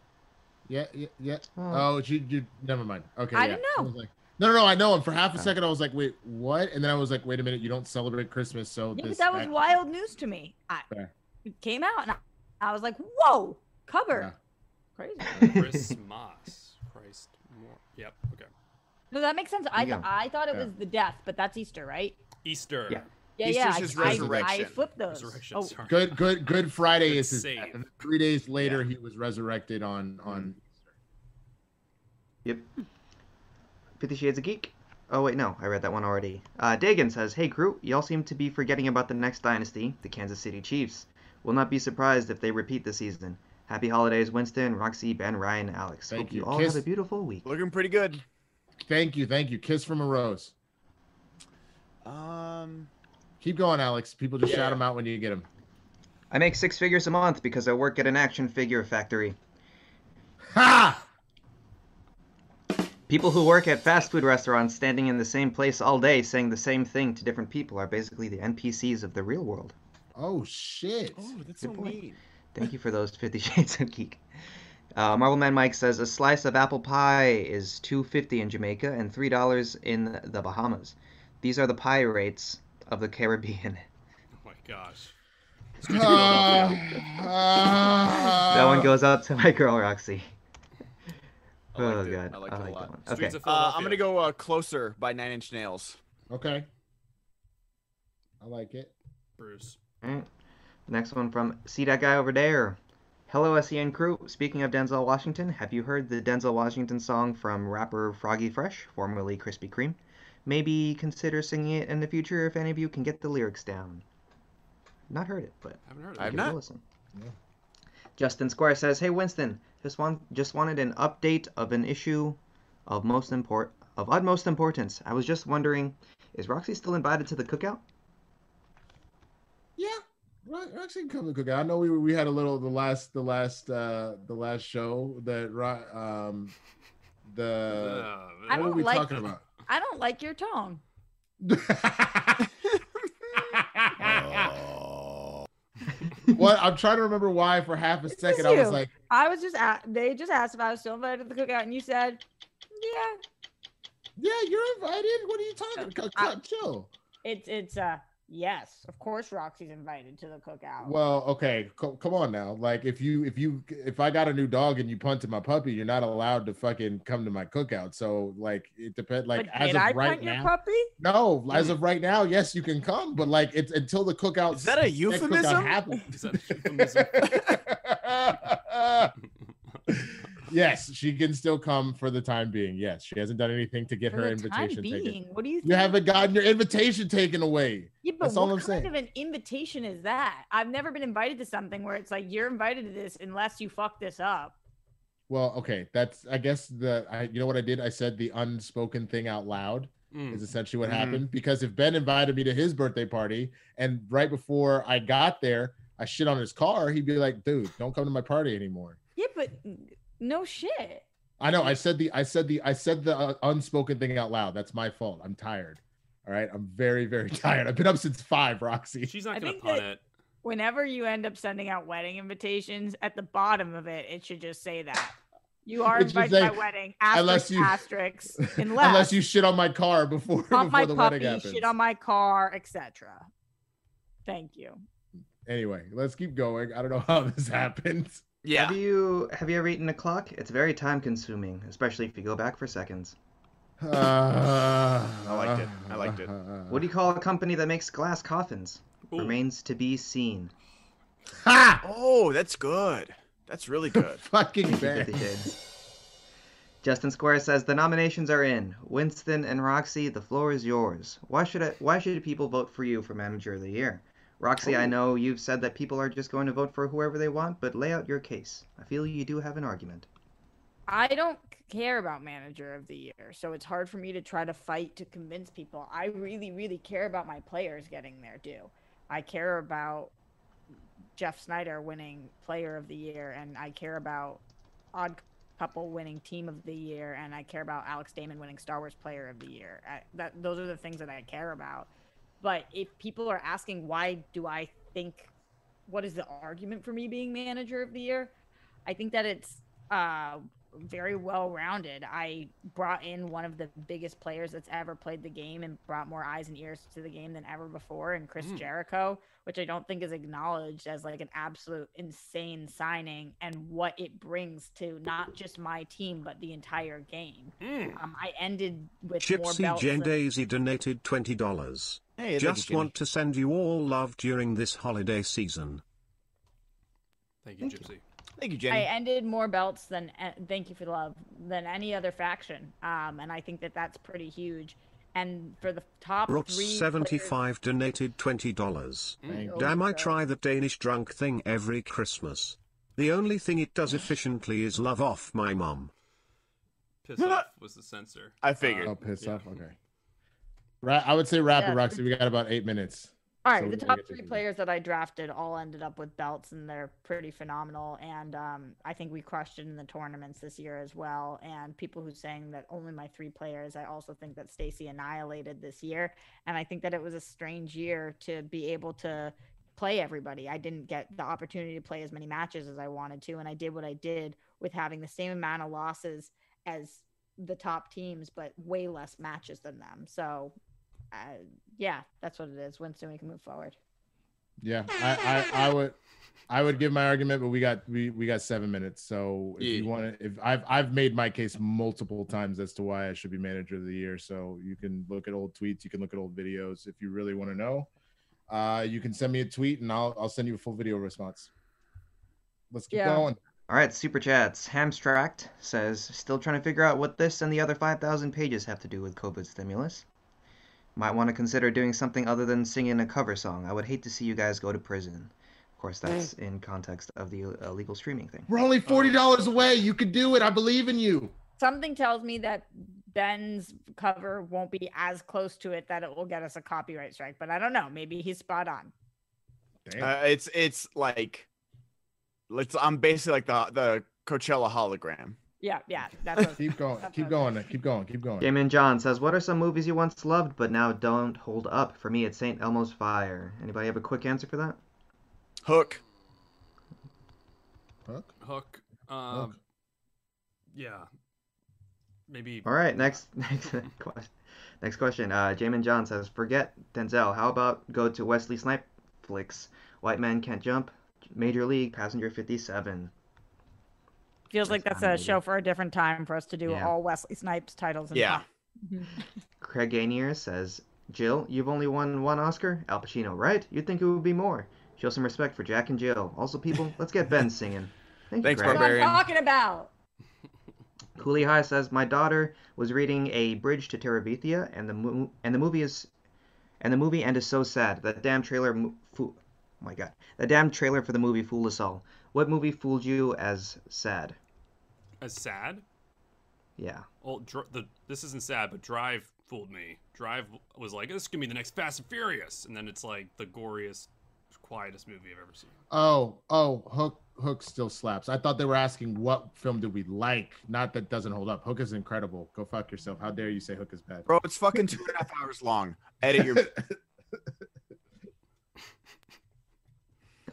Yeah, yeah, yeah. Oh. Oh, you, you. Never mind. Okay. I yeah. didn't know. was like, no, no, no. I know. And for half a Oh. second, I was like, wait, what? And then I was like, wait a minute. You don't celebrate Christmas, so Yeah, this. that was act- wild news to me. I, Fair. it came out and I, I was like, whoa, cover. Yeah. Crazy. Christmas. Christ more. Yep. Okay. No, that makes sense. I, Yeah. th- I thought it Yeah. was the death, but that's Easter, right? Easter. Yeah. Yeah, Easter's yeah. I- his I, I, flipped those. Resurrection. Oh, Sorry. Good, good, good Friday Good is his save. death, and three days later he was resurrected on on Yep. Fifty Shades of Geek. Oh wait, no, I read that one already. Uh, Dagan says, "Hey crew, y'all seem to be forgetting about the next dynasty, the Kansas City Chiefs. Will not be surprised if they repeat this season. Happy holidays, Winston, Roxy, Ben, Ryan, Alex. Thank Hope you, you. all Kiss- have a beautiful week." Looking pretty good. Thank you, thank you. Kiss from a rose. Um, Keep going, Alex. People just Yeah. shout them out when you get them. I make six figures a month because I work at an action figure factory. Ha! People who work at fast food restaurants standing in the same place all day saying the same thing to different people are basically the NPCs of the real world. Oh shit. Oh, that's Good so point. neat. Thank you for those Fifty Shades of Geek. Uh, Marvel Man Mike says a slice of apple pie is two fifty in Jamaica and three dollars in the Bahamas. These are the pie rates of the Caribbean. Oh my gosh. Uh, that one goes out to my girl Roxy. I oh liked it. god, I liked it a like lot. that one. Okay, Uh, I'm gonna go uh, closer by Nine Inch Nails. Okay. I like it. Bruce. Alright. Next one from See That Guy Over There. Hello, SEN crew. Speaking of Denzel Washington, have you heard the Denzel Washington song from rapper Froggy Fresh, formerly Krispy Kreme? Maybe consider singing it in the future if any of you can get the lyrics down. Not heard it, but haven't heard of I've it. give it a not. listen. Yeah. Justin Square says, "Hey Winston, just want just wanted an update of an issue of most import of utmost importance. I was just wondering, is Roxy still invited to the cookout? Yeah. Roxy actually come to the cookout. I know we we had a little the last the last uh the last show that Ro- um the Uh, what were don't we like- talking about? I don't like your tone. what I'm trying to remember why for half a It's second I was like, I was just a- they just asked if I was still invited to the cookout, and you said, "Yeah." yeah, you're invited. What are you talking? about? I- Chill. It's it's uh yes, of course Roxy's invited to the cookout. Well, okay, co- come on now. Like if you if you if I got a new dog and you punted my puppy, you're not allowed to fucking come to my cookout. So like it depends. Like but as did of I right punt now, your puppy? no. As of right now, yes, you can come, but like it's until the cookout. Is that a next cookout euphemism? happens. Is that a euphemism? yes, she can still come for the time being. Yes, she hasn't done anything to get For her the time invitation being, taken. what do you think? You haven't gotten your invitation taken away. Yeah, but That's all what I'm kind saying. of an invitation is that? I've never been invited to something where it's like you're invited to this unless you fuck this up. Well, okay, that's I guess the I you know what I did? I said the unspoken thing out loud Mm. is essentially what Mhm. happened because if Ben invited me to his birthday party and right before I got there, I shit on his car, he'd be like, "Dude, don't come to my party anymore." Yeah, but no shit. I know. I said the I said the I said the uh, unspoken thing out loud. That's my fault. I'm tired. All right, I'm very very tired. I've been up since five, Roxy. She's not I gonna think punt that- it. Whenever you end up sending out wedding invitations, at the bottom of it, it should just say that. You are invited to my say, wedding. unless you- asterisk, unless, Unless you shit on my car before before my the puppy, wedding happens. shit on my car, etc. Thank you. Anyway, let's keep going. I don't know how this happened. Yeah. Have you have you ever eaten a clock? It's very time consuming, especially if you go back for seconds. Uh, I liked it. I liked it. What do you call a company that makes glass coffins? Ooh. Remains to be seen. Ha! Oh, that's good. That's really good. Fucking Thank you, Ben. 50 Shades. Justin Square says the nominations are in. Winston and Roxy, the floor is yours. Why should I, why should people vote for you for manager of the year? Roxy, I Oh. know you've said that people are just going to vote for whoever they want, but lay out your case. I feel you do have an argument. I don't care about manager of the year, so it's hard for me to try to fight to convince people. I really, really care about my players getting their due. I care about Jeff Sneider winning player of the year, and I care about Odd Couple winning team of the year, and I care about Alex Damon winning Star Wars player of the year. I, that those are the things that I care about. But if people are asking why do I think what is the argument for me being manager of the year? I think that it's uh, very well rounded. I brought in one of the biggest players that's ever played the game and brought more eyes and ears to the game than ever before, and Chris Mm. Jericho, which I don't think is acknowledged as like an absolute insane signing and what it brings to not just my team but the entire game. Mm. Um, I ended with more Gypsy belts. Jen than- Daisy donated $20. Hey, Just you, want to send you all love during this holiday season. Thank you, Thank Gypsy. Thank you, Jenny. I ended more belts than uh, thank you for the love than any other faction, um, and I think that that's pretty huge. And for the top Brooks three, players- 75 donated $20. Thank Oh, Damn, I try the Danish drunk thing every Christmas. The only thing it does efficiently is love off my mom. Piss off was the censor. I figured. Oh, piss Yeah. off. Okay. Right. I would say rapid, Yeah. Roxy. We got about eight minutes. All right, So the top three players that I drafted all ended up with belts, and they're pretty phenomenal. And um, I think we crushed it in the tournaments this year as well. And people who saying that only my three players, I also think that Stacy annihilated this year. And I think that it was a strange year to be able to play everybody. I didn't get the opportunity to play as many matches as I wanted to, and I did what I did with having the same amount of losses as the top teams, but way less matches than them. So, uh, yeah, that's what it is. Winston, we can move forward. Yeah, I, I, I would, I would give my argument, but we got we we got seven minutes. So if you want to, if I've I've made my case multiple times as to why I should be manager of the year. So you can look at old tweets, you can look at old videos if you really want to know. Uh, you can send me a tweet and I'll I'll send you a full video response. Let's keep Yeah. going. All right, super chats. Hamstract says, still trying to figure out what this and the other 5,000 pages have to do with COVID stimulus. Might want to consider doing something other than singing a cover song. I would hate to see you guys go to prison. Of course, that's in context of the illegal streaming thing. We're only forty dollars away. You could do it. I believe in you. Something tells me that Ben's cover won't be as close to it that it will get us a copyright strike, but I don't know. Maybe he's spot on. Uh, it's it's like, let's. I'm basically like the the Coachella hologram. Yeah, yeah, that's what, keep going. that's Keep going. Keep going. Keep going. Damon John says, what are some movies you once loved but now don't hold up? For me, it's St. Elmo's Fire. Anybody have a quick answer for that? Hook. Hook? Hook. Um, Hook. yeah. Maybe. All right, next next question. Next question. Uh, Jamin John says, "Forget Denzel. How about go to Wesley Snipe flicks? White Man Can't Jump, Major League, Passenger 57." Feels like That's that's a show for a different time for us to do Yeah. all Wesley Snipes titles. And Yeah. Mm-hmm. Craig Gainier says, "Jill, you've only won one Oscar. Al Pacino, right? You'd think it would be more. Show some respect for Jack and Jill. Also, people, let's get Ben singing." Thank you, Thanks, Craig. That's what I'm Barbarian. talking about. Cooley High says my daughter was reading a Bridge to Terabithia, and the mo- and the movie is, and the movie end is so sad. That damn trailer, mo- foo- oh my god, the damn trailer for the movie fooled us all. What movie fooled you as sad? As sad. Yeah, Well, dr- the this isn't sad, but Drive fooled me. Drive was like, this is gonna be the next Fast and Furious, and then it's like the goriest, quietest movie I've ever seen. Oh, oh, Hook, Hook still slaps. I thought they were asking what film do we like, not that doesn't hold up. Hook is incredible. Go fuck yourself. How dare you say Hook is bad? Bro, it's fucking two and a half hours long. Edit your.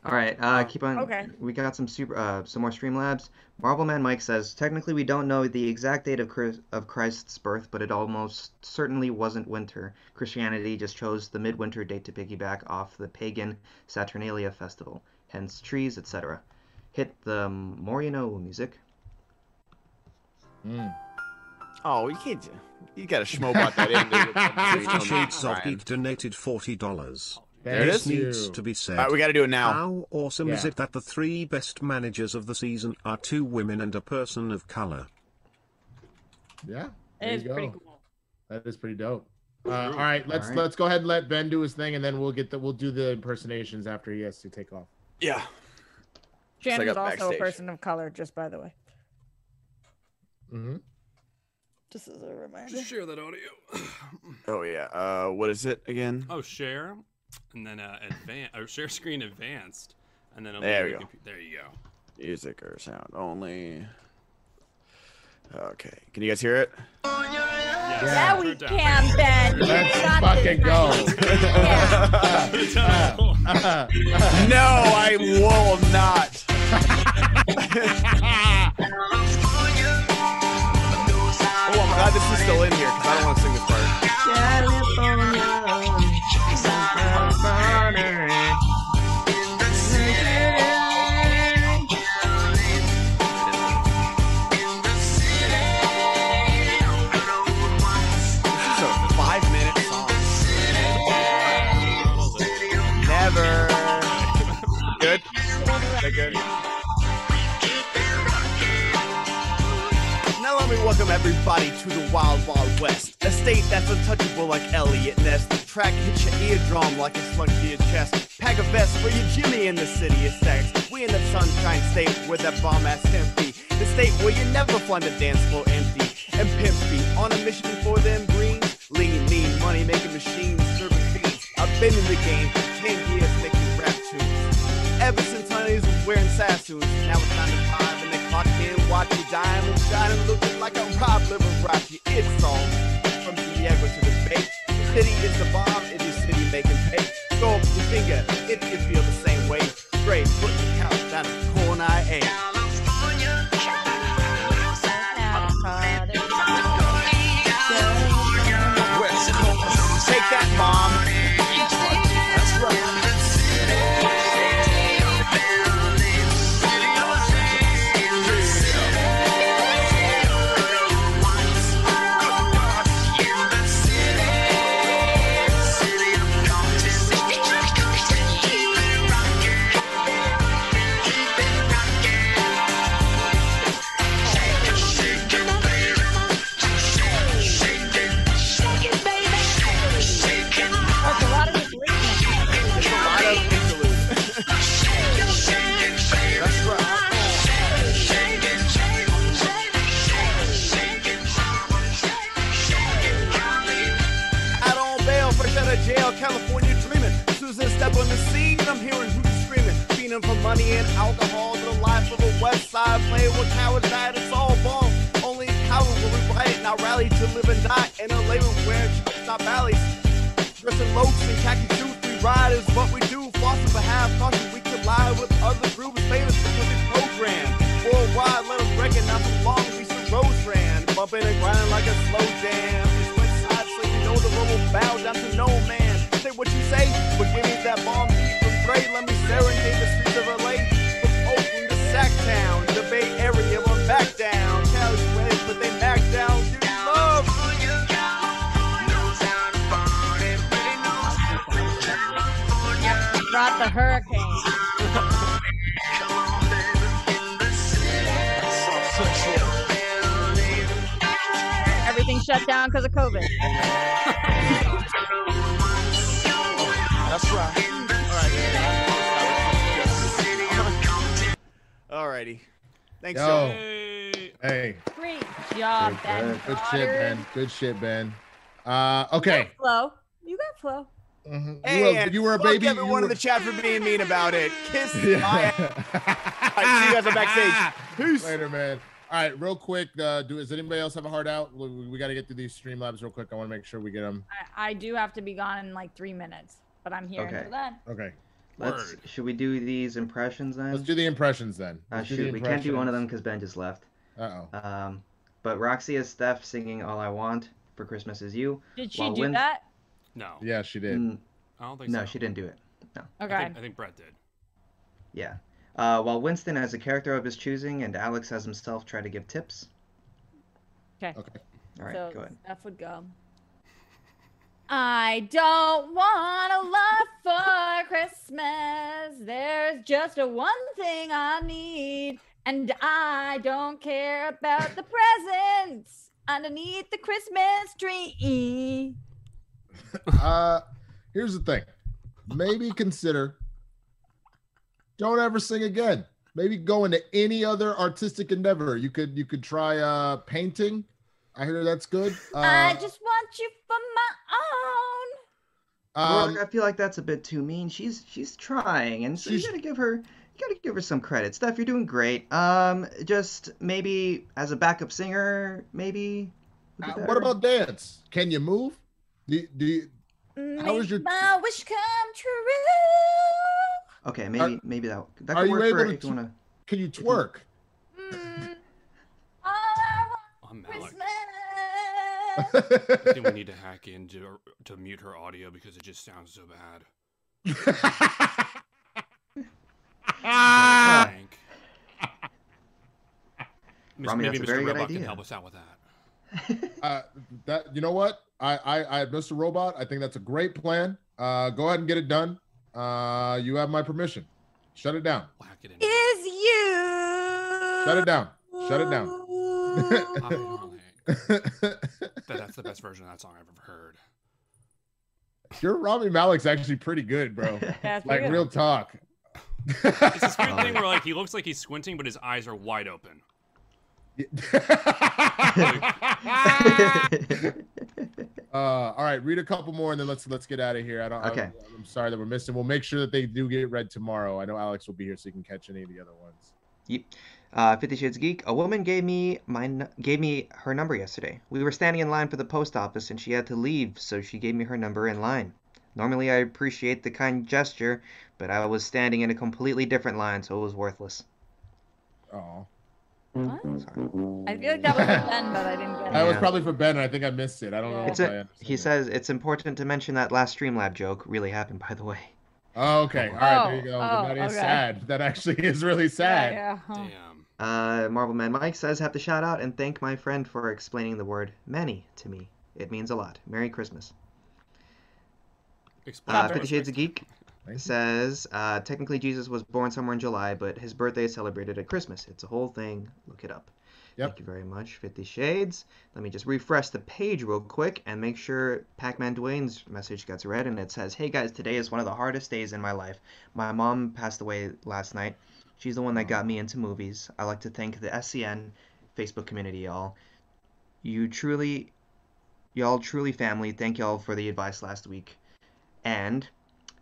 All right, uh, keep on. Okay. We got some super, uh, some more Streamlabs. Marvelman Mike says technically we don't know the exact date of Chris, of Christ's birth, but it almost certainly wasn't winter. Christianity just chose the midwinter date to piggyback off the pagan Saturnalia festival, hence trees, etc. Hit the more you know music. Mm. Oh, you can't. You gotta schmobot that in. Fifty Shades of Ryan. Geek donated forty dollars. There it Thank is. Needs to be said. All right, we gotta do it now. How awesome is it that the three best managers of the season are two women and a person of color? Yeah, It there is you go. pretty cool. That is pretty dope. Uh, all right, let's All right. let's go ahead and let Ben do his thing, and then we'll get the we'll do the impersonations after he has to take off. Yeah. Shannon's up also backstage. a person of color, just by the way. Mm-hmm. Just as a reminder. Just share that audio. Oh yeah. Uh, what is it again? oh, share, and then uh, advance or share screen advanced, and then There be we the go. there you go. Music or sound only. Okay. Can you guys hear it? Yes, Yeah, turn we can, Ben. Let's fucking go. buddy. Yeah. Turn it down. no, I will not. oh, I'm glad this is still in here because I don't want to sing this part. Everybody to the Wild Wild West. A state that's untouchable like Eliot Ness. The track hits your eardrum like a slug to your chest. Pack a vest for your Jimmy in the city of sex. We in the sunshine state where that bomb ass empty. The state where you never find the dance floor empty. And pimp speed on a mission for them greens. Lean, mean, money making machines, serving fiends. I've been in the game for 10 years making rap tunes. Ever since honeys was wearing Sassoons, now it's time to 5 Watch you dine and shine looking like I'm Rob Liberace. It's on from Diego to the Bay. The city is the bomb, it is city making pay. Go up your finger if you feel the same way. Straight foot couch down a corner, I. Fiending for money and alcohol the life of a west side. Playing with cowards that it's all ball. Only cowards will riot, now rally to live and die. In a labor where it's not valleys. Dressing lokes and khaki suits, we ride is what we do. Flossing for half caution, we collide with other groups famous because we program. Worldwide, let us recognize the long piece of road strand. Bumping and grinding like a slow jam. It's west side, so you know the road bow down to no man. Say what you say, but give me that bomb beat from Dre. Let me serenade the Brought the hurricane. Everything shut down because of COVID. That's right. Alrighty. Thanks, Yo. y'all. Hey. Hey, Great job, good, Ben. good, good shit, Ben. Good shit, Ben. Uh, okay. Flow. You got flow. Mhm. Hey, you, were, and you were a fuck baby. everyone you in the chat for being mean about it. Kiss my ass. Yeah. All right, see you guys at backstage. Peace. Later, man. All right, real quick. Uh, do does anybody else have a heart out? We, we got to get through these streamlabs real quick. I want to make sure we get them. I, I do have to be gone in like three minutes, but I'm here Okay. until then. Okay, Let's. Word. Should we do these impressions then? let's do the impressions then. Uh, shoot, the we can't do one of them because Ben just left. Uh oh. Um, but Roxy is Steph singing "All I Want for Christmas Is You." Did she do when- that? No, Yeah, she did. Mm, I don't think no, so. she didn't do it. No. Okay. think, I think Brett did. Yeah. Uh, while Winston has a character of his choosing and Alex has himself try to give tips. Okay. Okay. All right, so go ahead. Steph would go. I don't want a lot for Christmas. There's just a one thing I need, and I don't care about the presents underneath the Christmas tree. Uh, here's the thing. Maybe consider. Don't ever sing again. Maybe go into any other artistic endeavor. You could you could try uh painting. I hear that's good. Uh, I just want you for my own. um, Rourke, I feel like that's a bit too mean. She's she's trying, and so you She's- gotta give her you gotta give her some credit. Steph, you're doing great. Um, just maybe as a backup singer, maybe. be uh, what about dance? Can you move? Do, do you, How is Make your- my wish come true? Okay, maybe maybe that that are could you work able for to if you wanna. can you twerk? Mm, all I want I'm Christmas. I think we need to hack in to, to mute her audio because it just sounds so bad. Ah! Rami, Maybe that's a Mr. very good Robot can help us out with that. Uh, that you know what? I, I, I, Mr. Robot, I think that's a great plan. Uh, go ahead and get it done. Uh, you have my permission. Shut it down. Whack it in. Is you. Shut it down. Shut it down. Holly, Holly. That, that's the best version of that song I've ever heard. Your Rami Malek's actually pretty good, bro. That's Like pretty real talk. It's this weird thing where like he looks like he's squinting, but his eyes are wide open. uh, all right, read a couple more and then let's let's get out of here. I don't. Okay. I'm, I'm sorry that we're missing. We'll make sure that they do get read tomorrow. I know Alex will be here so you can catch any of the other ones. Uh, Fifty Shades Geek. A woman gave me my gave me her number yesterday. We were standing in line for the post office, and she had to leave, so she gave me her number in line. Normally, I appreciate the kind gesture, but I was standing in a completely different line, so it was worthless. Oh, What? I feel like that was for Ben, but I didn't get it. that was probably for Ben. and I think I missed it. I don't know. Yeah. if It's I a, he it. says it's important to mention that last Streamlab joke really happened, by the way. Oh, okay. All right. There you Oh, go. oh, that is okay. sad. That actually is really sad. Yeah, yeah. huh. Damn. Uh, Marvel Man Mike says, have to shout out and thank my friend for explaining the word many to me. It means a lot. Merry Christmas. Explain Uh, Fifty Shades of Geek Says, uh, technically Jesus was born somewhere in July, but his birthday is celebrated at Christmas. It's a whole thing. Look it up. Yep. Thank you very much, Fifty Shades. Let me just refresh the page real quick and make sure Pac-Man Dwayne's message gets read, and it says, "Hey guys, today is one of the hardest days in my life. My mom passed away last night. She's the one that got me into movies. I like to thank the SEN Facebook community, y'all. You truly, y'all truly family. Thank y'all for the advice last week, and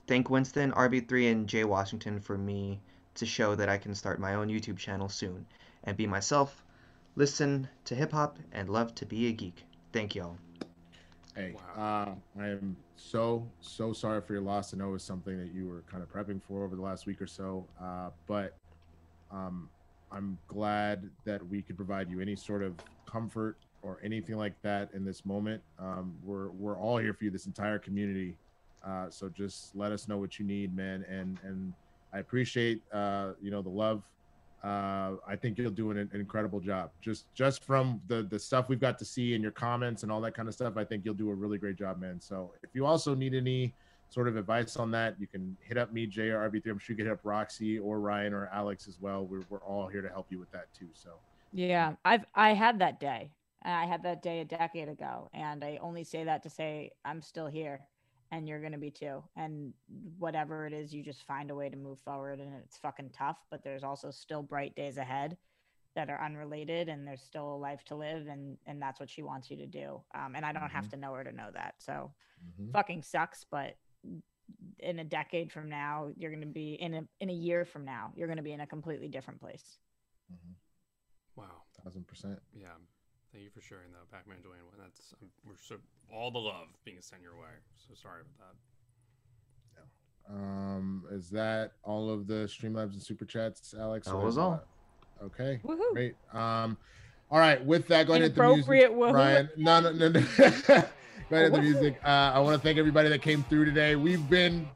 thank Winston, RB3, and Jay Washington for me to show that I can start my own YouTube channel soon and be myself." listen to hip hop, and love to be a geek. Thank y'all. Hey, uh, I am so so sorry for your loss. I know it was something that you were kind of prepping for over the last week or so, uh, but um, I'm glad that we could provide you any sort of comfort or anything like that in this moment. Um, we're we're all here for you, this entire community. Uh, so just let us know what you need, man. And and I appreciate uh, you know the love. Uh, I think you'll do an, an incredible job. Just just from the the stuff we've got to see in your comments and all that kind of stuff, I think you'll do a really great job, man. So if you also need any sort of advice on that, you can hit up me, JRB3. I'm sure you can hit up Roxy or Ryan or Alex as well. We're we're all here to help you with that too. So Yeah, I've I had that day. I had that day a decade ago, and I only say that to say I'm still here, and you're gonna be too. And whatever it is, you just find a way to move forward, and it's fucking tough. But there's also still bright days ahead that are unrelated, and there's still a life to live, and and that's what she wants you to do. Um, and I don't have to know her to know that. So mhm. fucking sucks, but in a decade from now, you're gonna be in a in a year from now, you're gonna be in a completely different place. Mhm. Wow. thousand percent. Yeah. Thank you for sharing that, Pac-Man Dwayne. That's um, we're so all the love being sent your way. So sorry about that. Um, is that all of the Streamlabs and super chats, Alex? That was all. that- Okay, Woohoo! great. Um, all right. With that, go ahead and hit the music. Inappropriate woohoo. Ryan. No, no, no, no. go ahead and hit the music. Uh, I want to thank everybody that came through today. We've been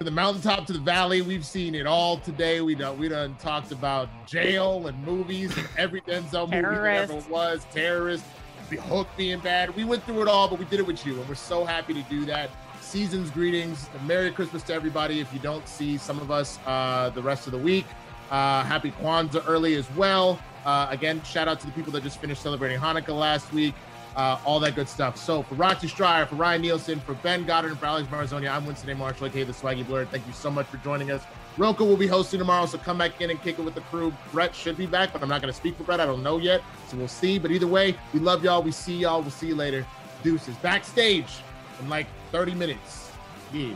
to the mountaintop to the valley. We've seen it all today. We done we done talked about jail and movies and every Denzel movie that ever was, terrorists, the hook being bad. We went through it all, but we did it with you, and we're so happy to do that. Season's greetings, Merry Christmas to everybody. If you don't see some of us uh, the rest of the week, uh, happy Kwanzaa early as well. Uh, again, shout out to the people that just finished celebrating Hanukkah last week. Uh, all that good stuff. So for Roxy Striar, for Ryan Nilsen, for Ben Goddard, and for Alex Marzoña, I'm Winston A. Marshall, aka the Swaggy Blur. Thank you so much for joining us. Rocha will be hosting tomorrow, so come back in and kick it with the crew. Brett should be back, but I'm not going to speak for Brett. I don't know yet, so we'll see. But either way, we love y'all. We see y'all. We'll see you later. Deuces backstage in like 30 minutes. Yeah.